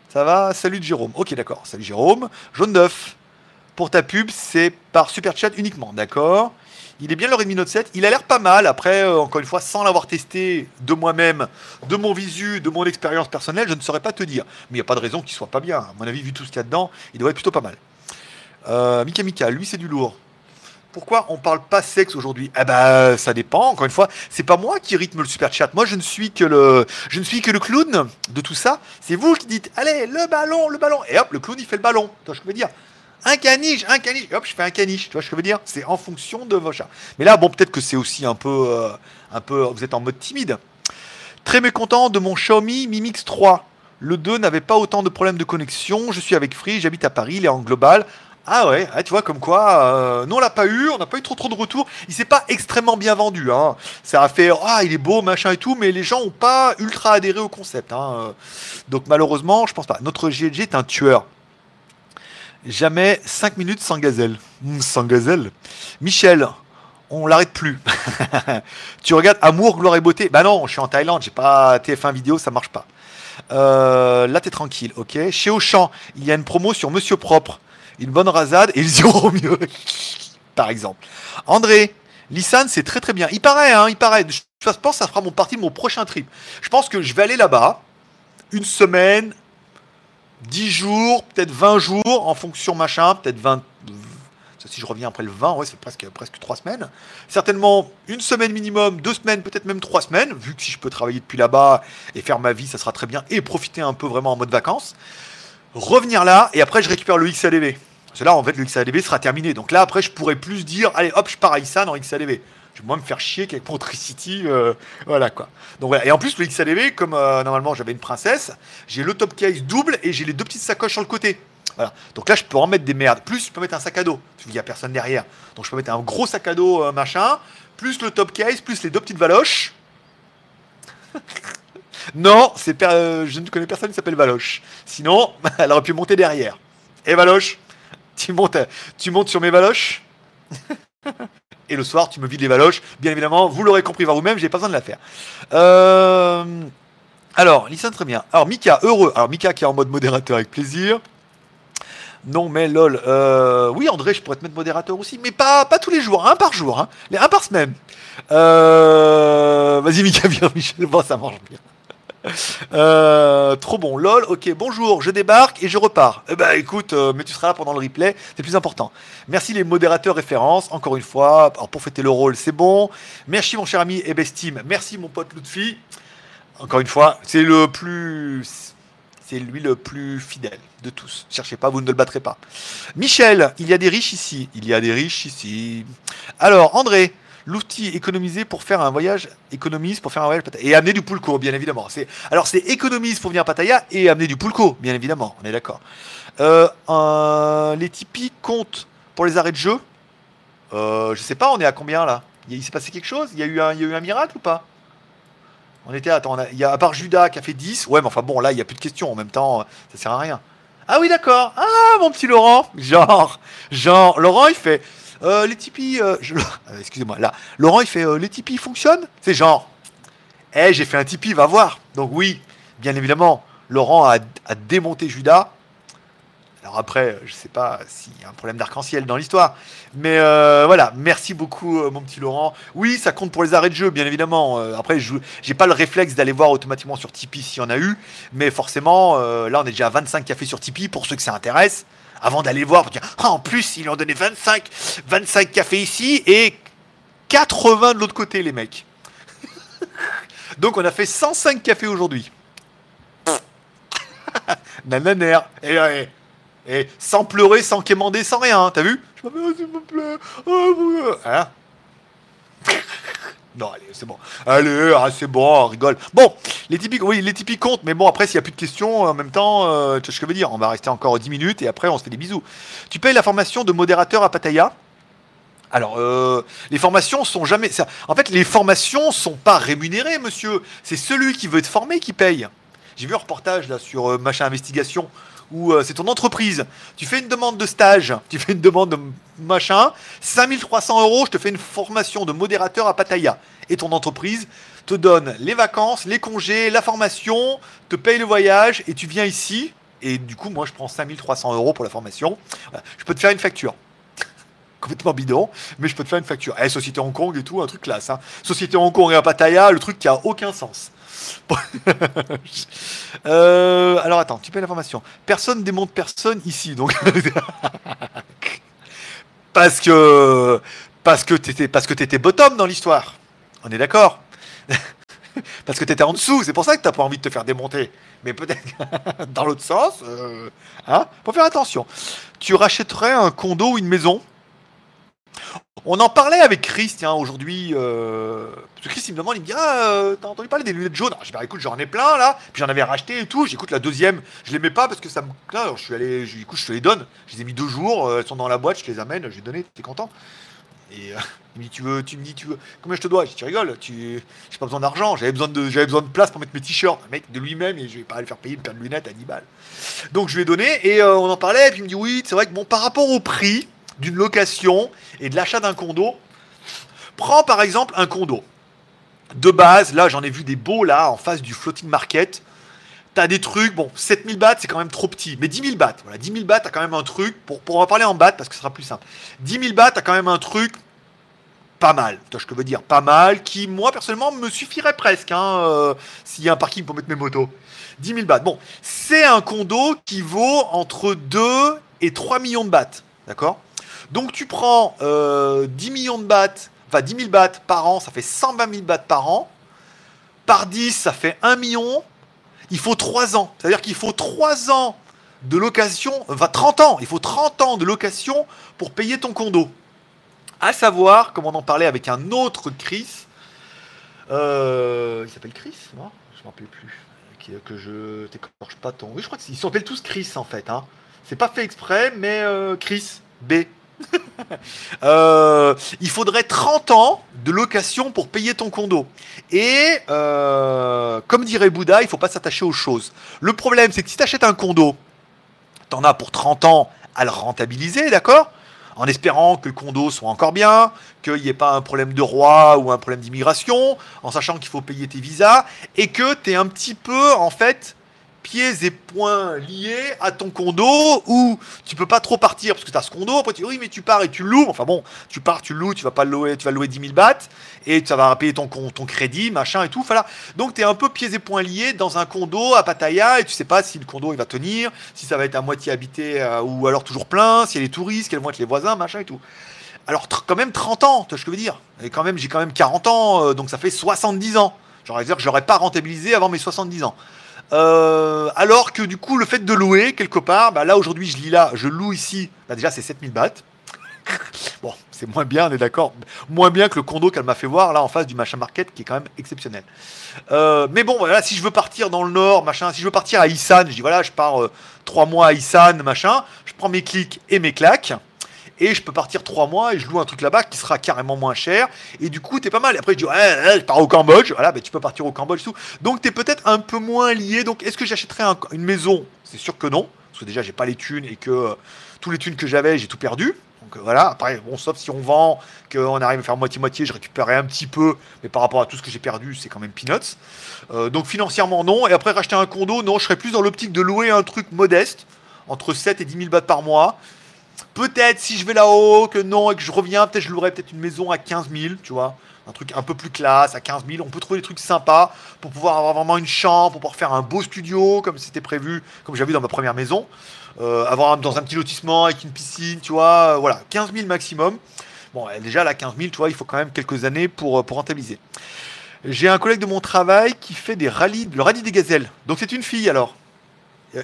Ça va? Salut Jérôme. Ok, d'accord. Salut Jérôme. Jaune d'œuf. Pour ta pub, c'est par super chat uniquement, d'accord? Il est bien le Redmi Note 7. Il a l'air pas mal. Après, euh, encore une fois, sans l'avoir testé de moi-même, de mon visu, de mon expérience personnelle, je ne saurais pas te dire. Mais il n'y a pas de raison qu'il soit pas bien. À mon avis, vu tout ce qu'il y a dedans, il doit être plutôt pas mal. Euh, Mika Mika, lui, c'est du lourd. Pourquoi on parle pas sexe aujourd'hui? Eh ben, ça dépend. Encore une fois, c'est pas moi qui rythme le super chat. Moi, je ne suis que le, je ne suis que le clown de tout ça. C'est vous qui dites, allez, le ballon, le ballon. Et hop, le clown, il fait le ballon. Tu vois ce que je veux dire? Un caniche, un caniche. Et hop, je fais un caniche. Tu vois ce que je veux dire? C'est en fonction de vos chats. Mais là, bon, peut-être que c'est aussi un peu, euh, un peu, vous êtes en mode timide. Très mécontent de mon Xiaomi Mi Mix 3. Le 2 n'avait pas autant de problèmes de connexion. Je suis avec Free, j'habite à Paris, il est en global. Ah ouais, ah, tu vois, comme quoi, euh, non, on l'a pas eu, on n'a pas eu trop trop de retours. Il s'est pas extrêmement bien vendu. Hein. Ça a fait, ah, il est beau, machin et tout, mais les gens ont pas ultra adhéré au concept. Hein. Donc malheureusement, je pense pas. Notre GLG est un tueur. Jamais 5 minutes sans gazelle. Hmm, sans gazelle. Michel, on l'arrête plus. tu regardes Amour, gloire et beauté. Bah non, je suis en Thaïlande, j'ai pas TF1 vidéo, ça marche pas. Euh, là, t'es tranquille, ok. Chez Auchan, il y a une promo sur Monsieur Propre une bonne rasade et ils iront mieux. Par exemple. André, Lissan, c'est très très bien. Il paraît, hein, il paraît. Je pense ça fera mon partie de mon prochain trip. Je pense que je vais aller là-bas, une semaine, 10 jours, peut-être 20 jours, en fonction machin, peut-être 20, si je reviens après le 20, ouais, c'est presque, presque 3 semaines. Certainement une semaine minimum, deux semaines, peut-être même trois semaines, vu que si je peux travailler depuis là-bas et faire ma vie, ça sera très bien, et profiter un peu vraiment en mode vacances. Revenir là, et après je récupère le XADV. Parce que là, en fait, le XADV sera terminé. Donc là, après, je pourrais plus dire, allez, hop, je pars à Issa en XADV. Je vais moins me faire chier qu'avec Montricity. Euh, voilà quoi. Donc voilà. Et en plus, le XADV, comme euh, normalement j'avais une princesse, j'ai le top case double et j'ai les deux petites sacoches sur le côté. Voilà. Donc là, je peux en mettre des merdes. Plus, je peux mettre un sac à dos. Il n'y a personne derrière. Donc je peux mettre un gros sac à dos euh, machin, plus le top case, plus les deux petites valoches. non, c'est je ne connais personne qui s'appelle Valoche. Sinon, elle aurait pu monter derrière. Et Valoche, tu montes, tu montes sur mes Valoches et le soir, tu me vides les valoches. Bien évidemment, vous l'aurez compris par vous-même, j'ai pas besoin de la faire. Euh, alors, Lisa, très bien. Alors, Mika, heureux. Alors, Mika qui est en mode modérateur avec plaisir. Non, mais lol. Euh, oui, André, je pourrais te mettre modérateur aussi, mais pas, pas tous les jours, un par jour, hein. les un par semaine. Euh, vas-y, Mika, viens, Michel. Bon, ça marche bien. Euh, trop bon, lol, ok, bonjour, je débarque et je repars. Eh ben écoute, euh, mais tu seras là pendant le replay, c'est plus important. Merci les modérateurs références, encore une fois, alors pour fêter le rôle, c'est bon. Merci mon cher ami Ebestim, merci mon pote Lutfi. Encore une fois, c'est le plus... C'est lui le plus fidèle de tous. Cherchez pas, vous ne le battrez pas. Michel, il y a des riches ici. Il y a des riches ici. Alors, André, l'outil économisé pour faire un voyage, économise pour faire un voyage et amener du pulco, bien évidemment. C'est, alors c'est économise pour venir à Pattaya et amener du pulco, bien évidemment, on est d'accord. Euh, les Tipeee comptent pour les arrêts de jeu? Euh, Je sais pas, on est à combien là? Il, s'est passé quelque chose? Il y, a eu un, miracle ou pas? On était, attends, il y a, à part Judas qui a fait 10, ouais, mais enfin bon, là, il n'y a plus de questions, en même temps, ça sert à rien. Ah oui, d'accord. Ah, mon petit Laurent. Genre, genre, Laurent, il fait, euh, les Tipeee, euh, euh, excusez-moi, là, Laurent, il fait les Tipeee fonctionnent? C'est genre, eh, j'ai fait un Tipeee, va voir. Donc oui, bien évidemment, Laurent a, démonté Judas. Alors après, je sais pas s'il y a un problème d'arc-en-ciel dans l'histoire, mais voilà, merci beaucoup mon petit Laurent. Oui, ça compte pour les arrêts de jeu, bien évidemment. après, je j'ai pas le réflexe d'aller voir automatiquement sur Tipeee s'il y en a eu, mais forcément, là on est déjà à 25 cafés sur Tipeee pour ceux que ça intéresse avant d'aller voir, pour dire, ah, en plus, ils lui ont donné 25, 25 cafés ici et 80 de l'autre côté, les mecs. Donc on a fait 105 cafés aujourd'hui. Nananer. Et, et, sans pleurer, sans quémander, sans rien, t'as vu? Je m'appelle, s'il me plaît. Oh, hein non, allez, c'est bon. Allez, ah, c'est bon, on rigole. Bon, les typiques, oui, les typiques comptent, mais bon, après, s'il n'y a plus de questions, en même temps, euh, tu vois ce que je veux dire On va rester encore 10 minutes et après, on se fait des bisous. Tu payes la formation de modérateur à Pattaya? Alors, euh, les formations sont jamais. Ça, en fait, les formations sont pas rémunérées, monsieur. C'est celui qui veut être formé qui paye. J'ai vu un reportage là sur euh, machin investigation où c'est ton entreprise. Tu fais une demande de stage, tu fais une demande de machin, 5300 euros, je te fais une formation de modérateur à Pattaya. Et ton entreprise te donne les vacances, les congés, la formation, te paye le voyage et tu viens ici. Et du coup, moi, je prends 5300 euros pour la formation. Je peux te faire une facture. Complètement bidon, mais je peux te faire une facture. Eh, Société Hong Kong et tout, un truc classe. Hein. Société Hong Kong et à Pattaya, le truc qui a aucun sens. Euh, alors attends, tu payes la formation. Personne démonte personne ici, donc. parce que parce que t'étais parce que t'étais bottom dans l'histoire. On est d'accord Parce que t'étais en dessous, c'est pour ça que t'as pas envie de te faire démonter. Mais peut-être dans l'autre sens, euh, hein Faut faire attention. Tu rachèterais un condo ou une maison? On en parlait avec Chris, tiens, aujourd'hui. Euh... Parce que Chris, il me demande, il me dit Ah, euh, t'as entendu parler des lunettes jaunes? Je dis Bah écoute, j'en ai plein là. Puis j'en avais racheté et tout. J'écoute la deuxième. Je les mets pas parce que ça me. Alors, je suis allé. Du coup, je te les donne. Je les ai mis deux jours. Euh, elles sont dans la boîte. Je les amène. J'ai donné. T'es content? Et euh, il me dit Tu veux, tu me dis, tu veux. Combien je te dois? Je dis Tu rigoles. Tu... J'ai pas besoin d'argent. J'avais besoin de, besoin de place pour mettre mes t-shirts. Un mec de lui-même. Et je vais pas aller faire payer une paire de lunettes à 10 balles. Donc je lui ai donné. Et on en parlait. Et puis il me dit Oui, c'est vrai que bon, par rapport au prix d'une location et de l'achat d'un condo, prends par exemple un condo. De base, là j'en ai vu des beaux là en face du floating market. T'as des trucs, bon, 7000 bahts c'est quand même trop petit, mais 10 000 bahts, voilà, 10 000 bahts t'as quand même un truc, pour, pour en parler en bahts parce que ce sera plus simple. 10 000 bahts t'as quand même un truc pas mal, tu vois ce que je veux dire, pas mal, qui moi personnellement me suffirait presque, hein, euh, s'il y a un parking pour mettre mes motos. 10 000 bahts, bon, c'est un condo qui vaut entre 2 et 3 millions de bahts, d'accord? Donc tu prends 10 millions de bahts, enfin 10 000 bahts par an, ça fait 120 000 bahts par an. Par 10, ça fait 1 million. Il faut 3 ans. C'est-à-dire qu'il faut 3 ans de location, enfin 30 ans, il faut 30 ans de location pour payer ton condo. À savoir, comme on en parlait avec un autre Chris, euh, il s'appelle Chris, non? Je ne m'en rappelle plus. Que je t'écorche pas ton. Oui, je crois qu'ils s'appellent tous Chris en fait. Hein. C'est pas fait exprès, mais euh, Chris, B. Euh, il faudrait 30 ans de location pour payer ton condo. Et comme dirait Bouddha, il faut pas s'attacher aux choses. Le problème, c'est que si tu achètes un condo, tu en as pour 30 ans à le rentabiliser, d'accord? En espérant que le condo soit encore bien, qu'il n'y ait pas un problème de roi ou un problème d'immigration, en sachant qu'il faut payer tes visas, et que tu es un petit peu, en fait, pieds et poings liés à ton condo où tu peux pas trop partir parce que tu as ce condo. Oui, mais tu pars et tu loues. Enfin bon, tu pars, tu loues, tu vas pas louer, tu vas louer 10 000 bahts et tu vas payer ton, ton crédit, machin et tout. Donc tu es un peu pieds et poings liés dans un condo à Pattaya et tu sais pas si le condo il va tenir, si ça va être à moitié habité euh, ou alors toujours plein, s'il y a les touristes, quels vont être les voisins, machin et tout. Alors quand même 30 ans, tu vois ce que je veux dire. Et quand même, j'ai quand même 40 ans, euh, donc ça fait 70 ans. J'aurais dire que j'aurais pas rentabilisé avant mes 70 ans. Euh, alors que du coup, le fait de louer quelque part, bah là aujourd'hui, je lis là, je loue ici, bah déjà c'est 7000 bahts. bon, c'est moins bien, on est d'accord. Moins bien que le condo qu'elle m'a fait voir là en face du machin market qui est quand même exceptionnel. Euh, mais bon, voilà, si je veux partir dans le nord, machin, si je veux partir à Isan, je dis voilà, je pars euh, trois mois à Isan, machin, je prends mes clics et mes claques et je peux partir trois mois et je loue un truc là-bas qui sera carrément moins cher et du coup t'es pas mal. Après je dis ouais, je pars au Cambodge, voilà, ben, tu peux partir au Cambodge tout. Donc t'es peut-être un peu moins lié. Donc est-ce que j'achèterais une maison? C'est sûr que non, parce que déjà j'ai pas les thunes et que euh, tous les thunes que j'avais j'ai tout perdu. Donc euh, voilà, après, bon, sauf si on vend, qu'on arrive à faire moitié-moitié, je récupérerai un petit peu, mais par rapport à tout ce que j'ai perdu, c'est quand même peanuts. Euh, donc financièrement, non. Et après, racheter un condo, non, je serais plus dans l'optique de louer un truc modeste, entre 7 et 10 000 bahts par mois, Peut-être si je vais là-haut, que non, et que je reviens, peut-être je louerai peut-être une maison à 15 000, tu vois. Un truc un peu plus classe, à 15 000. On peut trouver des trucs sympas pour pouvoir avoir vraiment une chambre, pour pouvoir faire un beau studio, comme c'était prévu, comme j'avais vu dans ma première maison. Euh, avoir dans un petit lotissement avec une piscine, tu vois. Euh, voilà, 15 000 maximum. Bon, déjà, là, 15 000, tu vois, il faut quand même quelques années pour, euh, pour rentabiliser. J'ai un collègue de mon travail qui fait des rallyes, le rallye des gazelles. Donc c'est une fille alors.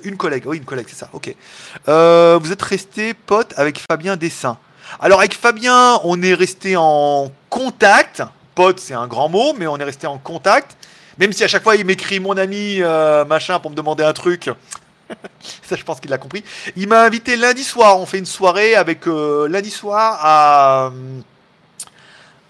Une collègue, oui, une collègue, c'est ça, ok. Euh, vous êtes resté pote avec Fabien Dessin. Alors avec Fabien, on est resté en contact. Pote, c'est un grand mot, mais on est resté en contact. Même si à chaque fois il m'écrit mon ami euh, machin pour me demander un truc. ça, je pense qu'il l'a compris. Il m'a invité lundi soir. On fait une soirée avec euh, lundi soir à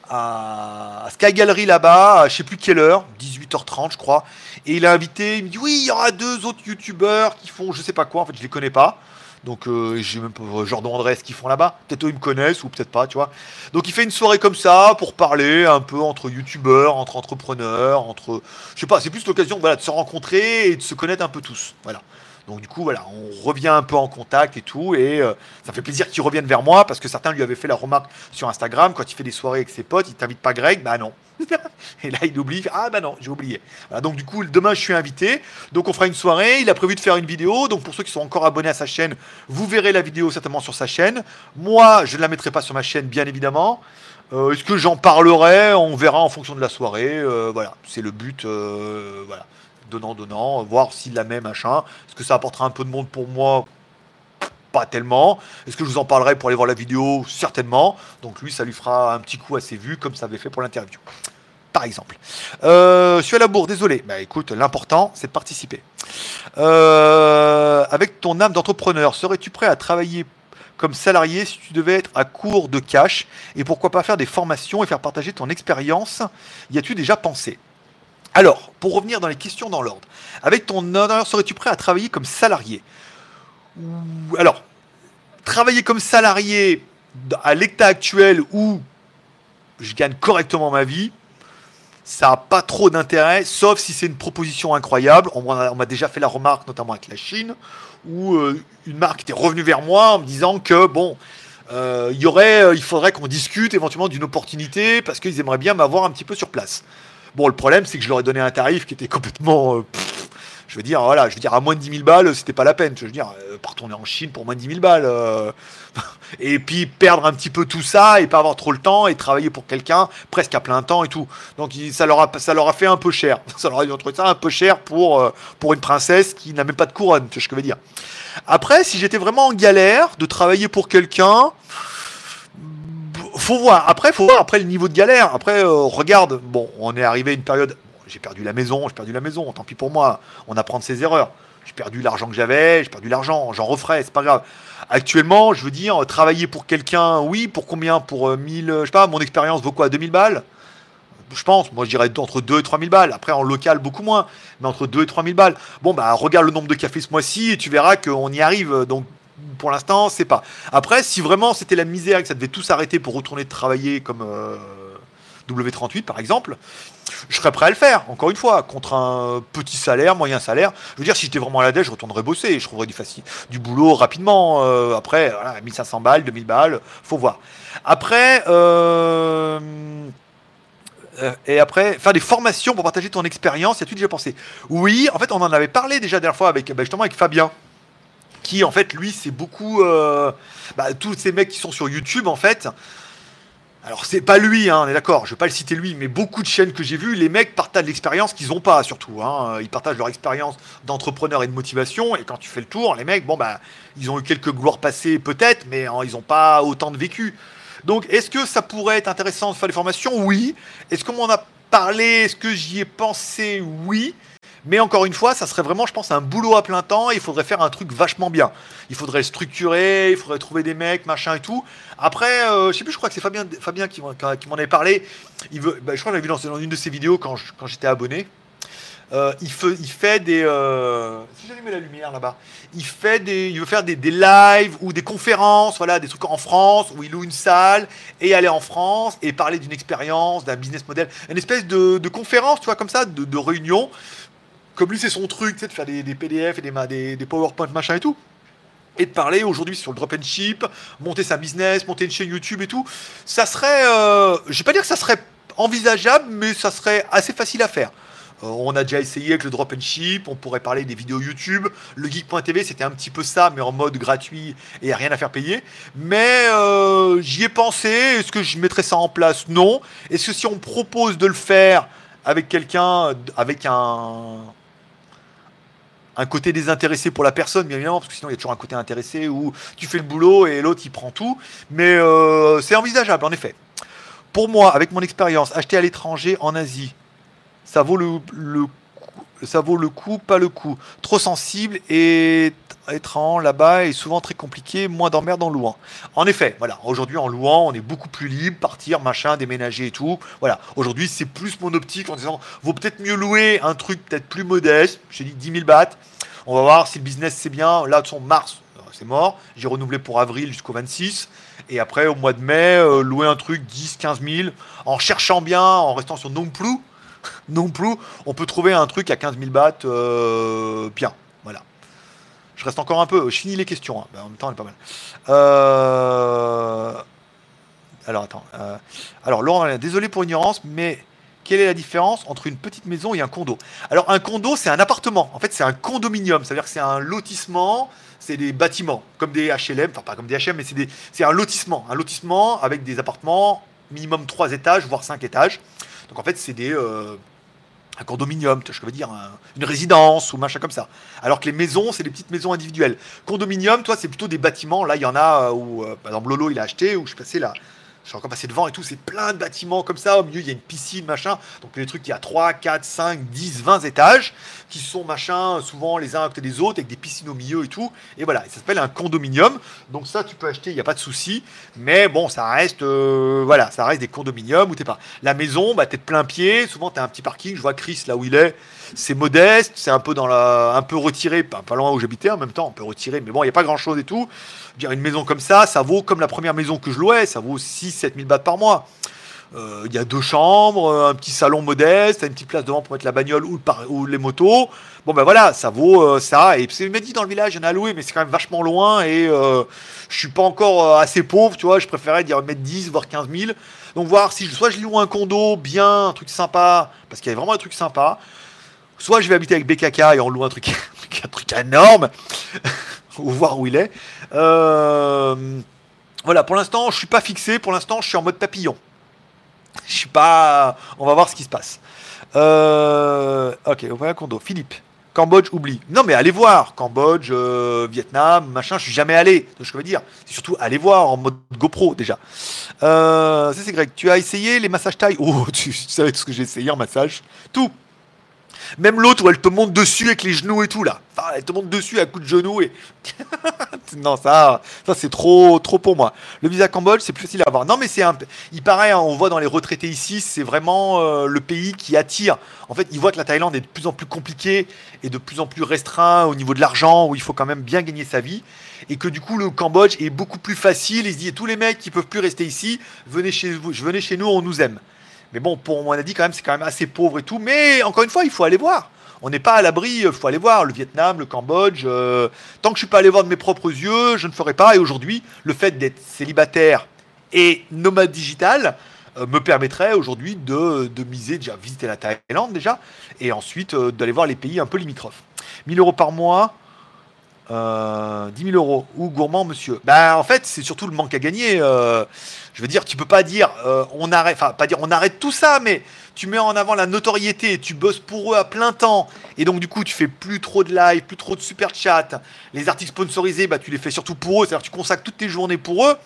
à Sky Gallery là-bas, à je sais plus quelle heure, 18h30 je crois. Et il a invité, il me dit oui, il y aura deux autres youtubeurs qui font je sais pas quoi, en fait je les connais pas. Donc euh, j'ai même pas Jordan Andrés qui font là-bas. Peut-être ils me connaissent ou peut-être pas, tu vois. Donc il fait une soirée comme ça pour parler un peu entre youtubeurs, entre entrepreneurs, entre je sais pas, c'est plus l'occasion voilà, de se rencontrer et de se connaître un peu tous. Voilà. Donc du coup, voilà, on revient un peu en contact et tout, et euh, ça fait plaisir qu'il revienne vers moi parce que certains lui avaient fait la remarque sur Instagram quand il fait des soirées avec ses potes, il t'invite pas Greg, bah non. et là, il oublie, ah bah non, j'ai oublié. donc du coup, demain, je suis invité, donc on fera une soirée. Il a prévu de faire une vidéo, donc pour ceux qui sont encore abonnés à sa chaîne, vous verrez la vidéo certainement sur sa chaîne. Moi, je ne la mettrai pas sur ma chaîne, bien évidemment. Euh, est-ce que j'en parlerai? On verra en fonction de la soirée. Euh, voilà, c'est le but. voilà donnant, donnant, voir s'il la met, machin. Est-ce que ça apportera un peu de monde pour moi? Pas tellement. Est-ce que je vous en parlerai pour aller voir la vidéo? Certainement. Donc lui, ça lui fera un petit coup assez vu, comme ça avait fait pour l'interview. Par exemple. Euh, je suis à la bourre, désolé. Bah écoute, l'important, c'est de participer. Euh, avec ton âme d'entrepreneur, serais-tu prêt à travailler comme salarié si tu devais être à court de cash? Et pourquoi pas faire des formations et faire partager ton expérience? Y as-tu déjà pensé? Alors, pour revenir dans les questions dans l'ordre, avec ton honneur, serais-tu prêt à travailler comme salarié Alors, travailler comme salarié à l'état actuel où je gagne correctement ma vie, ça n'a pas trop d'intérêt, sauf si c'est une proposition incroyable. On m'a déjà fait la remarque, notamment avec la Chine, où euh, une marque était revenue vers moi en me disant que, bon, euh, y aurait, euh, il faudrait qu'on discute éventuellement d'une opportunité parce qu'ils aimeraient bien m'avoir un petit peu sur place. Bon, le problème, c'est que je leur ai donné un tarif qui était complètement. Euh, Je veux dire, voilà, je veux dire, à moins de 10 000 balles, c'était pas la peine. Je veux dire, euh, pas retourner en Chine pour moins de 10 000 balles. euh. et puis perdre un petit peu tout ça et pas avoir trop le temps et travailler pour quelqu'un presque à plein temps et tout. Donc ça leur a, ça leur a fait un peu cher. Ça leur a trouvé ça un peu cher pour, euh, pour une princesse qui n'a même pas de couronne, tu vois ce que je veux dire. Après, si j'étais vraiment en galère de travailler pour quelqu'un, faut voir. Après, faut voir après le niveau de galère. Après, euh, regarde. Bon, on est arrivé à une période. bon, j'ai perdu la maison, j'ai perdu la maison. Tant pis pour moi. On apprend de ses erreurs. J'ai perdu l'argent que j'avais, j'ai perdu l'argent. J'en referai, c'est pas grave. Actuellement, je veux dire, travailler pour quelqu'un, oui, pour combien? Pour euh, 1000, euh, je sais pas, mon expérience vaut quoi? 2000 balles? Je pense, moi je dirais entre 2 et 3 000 balles. Après en local beaucoup moins, mais entre 2 et 3 000 balles. Bon bah regarde le nombre de cafés ce mois-ci et tu verras qu'on y arrive. Donc pour l'instant c'est pas. Après si vraiment c'était la misère et que ça devait tout s'arrêter pour retourner travailler comme euh, W38 par exemple, je serais prêt à le faire. Encore une fois contre un petit salaire, moyen salaire. Je veux dire si j'étais vraiment à la dèche, je retournerais bosser. Je trouverais du facile, du boulot rapidement. Euh, après voilà, 1500 balles, 2000 balles, faut voir. Après. Euh, et après, faire des formations pour partager ton expérience, y a-tu déjà pensé? Oui, en fait, on en avait parlé déjà la dernière fois avec, bah, justement avec Fabien, qui en fait, lui, c'est beaucoup. euh, bah, tous ces mecs qui sont sur YouTube, en fait. Alors, c'est pas lui, hein, on est d'accord, je vais pas le citer lui, mais beaucoup de chaînes que j'ai vues, les mecs partagent l'expérience qu'ils ont pas, surtout. Hein, ils partagent leur expérience d'entrepreneur et de motivation, et quand tu fais le tour, les mecs, bon, bah, ils ont eu quelques gloires passées, peut-être, mais hein, ils ont pas autant de vécu. Donc, est-ce que ça pourrait être intéressant de faire des formations? Oui. Est-ce qu'on m'en a parlé? Est-ce que j'y ai pensé? Oui. Mais encore une fois, ça serait vraiment, je pense, un boulot à plein temps. Et il faudrait faire un truc vachement bien. Il faudrait le structurer, il faudrait trouver des mecs, machin et tout. Après, euh, je sais plus, je crois que c'est Fabien, qui, m'en- avait parlé. Bah, je crois que j'avais vu dans, une de ses vidéos quand j'étais abonné. Euh, il, fait, des. euh, si j'allume la lumière là-bas, il fait des, il veut faire des, lives ou des conférences, voilà, des trucs en France où il loue une salle et aller en France et parler d'une expérience, d'un business model, une espèce de, de conférence, tu vois, comme ça, de, de réunion. Comme lui, c'est son truc, sais, de faire des, PDF et des PowerPoint, machin et tout. Et de parler aujourd'hui sur le drop and ship, monter sa business, monter une chaîne YouTube et tout. Ça serait, euh, je vais pas dire que ça serait envisageable, mais ça serait assez facile à faire. Euh, on a déjà essayé avec le drop and ship, on pourrait parler des vidéos YouTube. Le geek.tv, c'était un petit peu ça, mais en mode gratuit et rien à faire payer. Mais euh, j'y ai pensé. Est-ce que je mettrais ça en place? Non. Est-ce que si on propose de le faire avec quelqu'un, avec un un côté désintéressé pour la personne, bien évidemment, parce que sinon il y a toujours un côté intéressé où tu fais le boulot et l'autre il prend tout. Mais euh, c'est envisageable, en effet. Pour moi, avec mon expérience, acheter à l'étranger en Asie, ça vaut le, le coup- ça vaut le coup, pas le coup. Trop sensible et être en là-bas est souvent très compliqué, moins d'emmerde en louant. En effet, voilà, aujourd'hui en louant, on est beaucoup plus libre, partir, machin, déménager et tout. Voilà, aujourd'hui c'est plus mon optique en disant, vaut peut-être mieux louer un truc peut-être plus modeste, j'ai dit 10 000 bahts. On va voir si le business c'est bien. Là, de son mars, euh, c'est mort. J'ai renouvelé pour avril jusqu'au 26. Et après, au mois de mai, euh, louer un truc 10, 15 000, en cherchant bien, en restant sur non plus, non plus, on peut trouver un truc à 15 000 bahts euh, bien. Je reste encore un peu. Je finis les questions. hein. Ben, en même temps, on est pas mal. Euh, Alors, attends. euh, Alors, Laurent, désolé pour l'ignorance, mais quelle est la différence entre une petite maison et un condo? Alors, un condo, c'est un appartement. En fait, c'est un condominium. C'est-à-dire que c'est un lotissement, c'est des bâtiments, comme des HLM, enfin pas comme des HLM, mais c'est des- c'est un lotissement. Un lotissement avec des appartements, minimum 3 étages, voire 5 étages. Donc, en fait, c'est des. euh, un condominium, je veux dire, un- une résidence ou machin comme ça. Alors que les maisons, c'est des petites maisons individuelles. Condominium, toi, c'est plutôt des bâtiments. Là, il y en a euh, où, euh, par exemple, Lolo, il a acheté, où je suis passé là. Je suis encore passé devant et tout, c'est plein de bâtiments comme ça. Au milieu, il y a une piscine, machin. Donc, des trucs qui a 3, 4, 5, 10, 20 étages, qui sont, machin, souvent les uns à côté des autres, avec des piscines au milieu et tout. Et voilà, et ça s'appelle un condominium. Donc, ça, tu peux acheter, il n'y a pas de souci. Mais bon, ça reste, euh, voilà, ça reste des condominiums où t'es pas. La maison, bah, t'es de plein pied. Souvent, t'as un petit parking. Je vois Chris là où il est. C'est modeste, c'est un peu dans la, un peu retiré, pas, loin où j'habitais en même temps, un peu retiré, mais bon, il n'y a pas grand chose et tout. Dire, une maison comme ça, ça vaut comme la première maison que je louais, ça vaut 6-7 000 bahts par mois. Euh, Il y a deux chambres, un petit salon modeste, une petite place devant pour mettre la bagnole ou, les motos. Bon ben voilà, ça vaut euh, ça. Et c'est m'a dit dans le village, il y en a à louer, mais c'est quand même vachement loin et euh, je suis pas encore euh, assez pauvre, tu vois. Je préférais dire mettre 10 voire 15 000. Donc voir si je- soit je loue un condo bien, un truc sympa, parce qu'il y a vraiment un truc sympa. Soit je vais habiter avec BKK et on loue un truc, un truc énorme, ou voir où il est. Euh, voilà, pour l'instant, je suis pas fixé. Pour l'instant, je suis en mode papillon. Je suis pas. On va voir ce qui se passe. Euh, ok, un condo. Philippe. Cambodge, oublie. Non, mais allez voir. Cambodge, euh, Vietnam, machin, je suis jamais allé. Je veux dire. C'est surtout aller voir en mode GoPro déjà. Euh, ça, c'est Greg. Tu as essayé les massages taille Oh, tu savais tout ce que j'ai essayé en massage? Tout. Même l'autre où elle te monte dessus avec les genoux et tout là. Elle te monte dessus à coup de genoux et. non, ça, ça c'est trop, trop pour moi. Le visa Cambodge, c'est plus facile à avoir. Non, mais c'est un. Il paraît, hein, on voit dans les retraités ici, c'est vraiment euh, le pays qui attire. En fait, ils voient que la Thaïlande est de plus en plus compliquée et de plus en plus restreint au niveau de l'argent, où il faut quand même bien gagner sa vie. Et que du coup, le Cambodge est beaucoup plus facile. Ils se disent, tous les mecs qui peuvent plus rester ici, venez chez vous, venez chez nous, on nous aime. Mais bon, pour dit quand même, c'est quand même assez pauvre et tout. Mais encore une fois, il faut aller voir. On n'est pas à l'abri, il faut aller voir le Vietnam, le Cambodge. euh, tant que je suis pas allé voir de mes propres yeux, je ne ferai pas. Et aujourd'hui, le fait d'être célibataire et nomade digital euh, me permettrait aujourd'hui de, miser, déjà visiter la Thaïlande déjà, et ensuite euh, d'aller voir les pays un peu limitrophes. 1000 euros par mois, euh, 10 000 euros. Ou gourmand, monsieur Ben, en fait, c'est surtout le manque à gagner. euh, je veux dire, tu peux pas dire, euh, on arrête, enfin, pas dire, on arrête tout ça, mais tu mets en avant la notoriété, tu bosses pour eux à plein temps, et donc du coup, tu fais plus trop de live, plus trop de super chat. Les articles sponsorisés, bah, tu les fais surtout pour eux, c'est-à-dire tu consacres toutes tes journées pour eux.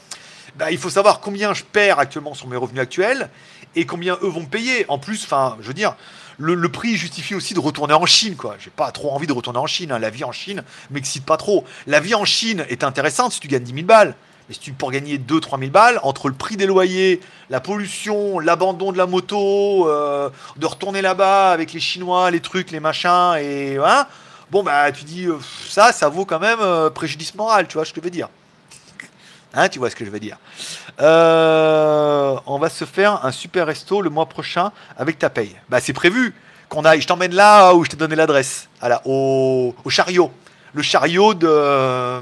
Bah, il faut savoir combien je perds actuellement sur mes revenus actuels et combien eux vont payer. En plus, enfin, je veux dire, le, prix justifie aussi de retourner en Chine, quoi. J'ai pas trop envie de retourner en Chine. hein. La vie en Chine m'excite pas trop. La vie en Chine est intéressante si tu gagnes 10 000 balles. Mais si tu pour gagner 2-3 000 balles, entre le prix des loyers, la pollution, l'abandon de la moto, euh, de retourner là-bas avec les Chinois, les trucs, les machins, et hein, bon bah tu dis euh, ça, ça vaut quand même euh, préjudice moral, tu vois ce que je veux dire. Hein, tu vois ce que je veux dire. Euh, on va se faire un super resto le mois prochain avec ta paye. Bah c'est prévu qu'on aille. Je t'emmène là où je t'ai donné l'adresse. Voilà, au, au chariot. Le chariot de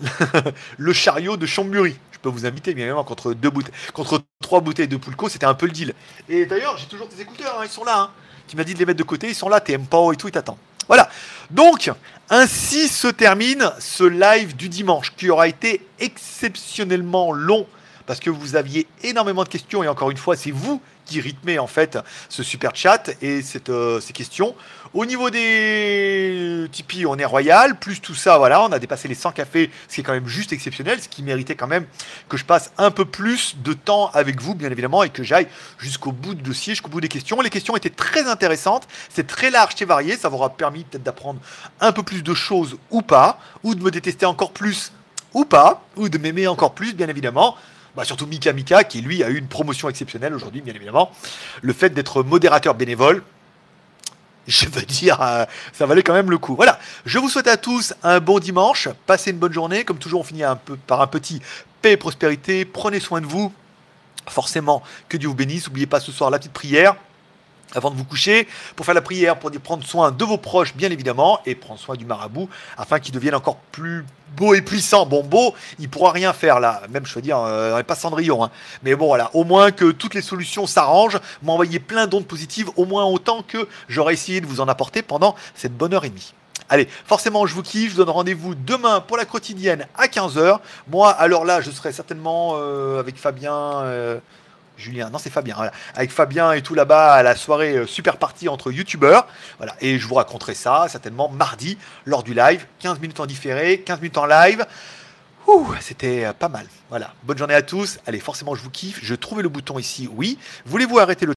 le chariot de Chambury. Je peux vous inviter bien évidemment contre deux bouteilles, contre trois bouteilles de Pulco, c'était un peu le deal. Et d'ailleurs, j'ai toujours tes écouteurs, hein, ils sont là. Hein. Tu m'as dit de les mettre de côté, ils sont là, t'aimes pas et tout, ils t'attendent. Voilà. Donc, ainsi se termine ce live du dimanche qui aura été exceptionnellement long parce que vous aviez énormément de questions et encore une fois, c'est vous qui rythmez en fait ce super chat et cette, euh, ces questions. Au niveau des Tipeee, on est royal, plus tout ça, voilà, on a dépassé les 100 cafés, ce qui est quand même juste exceptionnel, ce qui méritait quand même que je passe un peu plus de temps avec vous, bien évidemment, et que j'aille jusqu'au bout du dossier, jusqu'au bout des questions. Les questions étaient très intéressantes, c'est très large, c'est varié, ça vous aura permis peut-être d'apprendre un peu plus de choses ou pas, ou de me détester encore plus ou pas, ou de m'aimer encore plus, bien évidemment. Bah, surtout Mika Mika, qui lui a eu une promotion exceptionnelle aujourd'hui, bien évidemment. Le fait d'être modérateur bénévole, je veux dire, euh, ça valait quand même le coup. Voilà, je vous souhaite à tous un bon dimanche, passez une bonne journée. Comme toujours, on finit un peu par un petit paix et prospérité. Prenez soin de vous. Forcément, que Dieu vous bénisse. N'oubliez pas ce soir la petite prière avant de vous coucher, pour faire la prière, pour prendre soin de vos proches, bien évidemment, et prendre soin du marabout, afin qu'il devienne encore plus beau et puissant. Bon, beau, il pourra rien faire là, même je veux dire, euh, pas Cendrillon, hein. mais bon voilà, au moins que toutes les solutions s'arrangent, m'envoyer plein d'ondes positives, au moins autant que j'aurai essayé de vous en apporter pendant cette bonne heure et demie. Allez, forcément, je vous kiffe. Je vous donne rendez-vous demain pour la quotidienne à 15h. Moi, alors là, je serai certainement euh, avec Fabien. euh, Julien, non c'est Fabien, avec Fabien et tout là-bas à la soirée euh, super partie entre youtubeurs. Voilà, et je vous raconterai ça certainement mardi lors du live, 15 minutes en différé, 15 minutes en live. Ouh, c'était euh, pas mal. Voilà, bonne journée à tous. Allez, forcément je vous kiffe. Je trouvais le bouton ici, oui. Voulez-vous arrêter le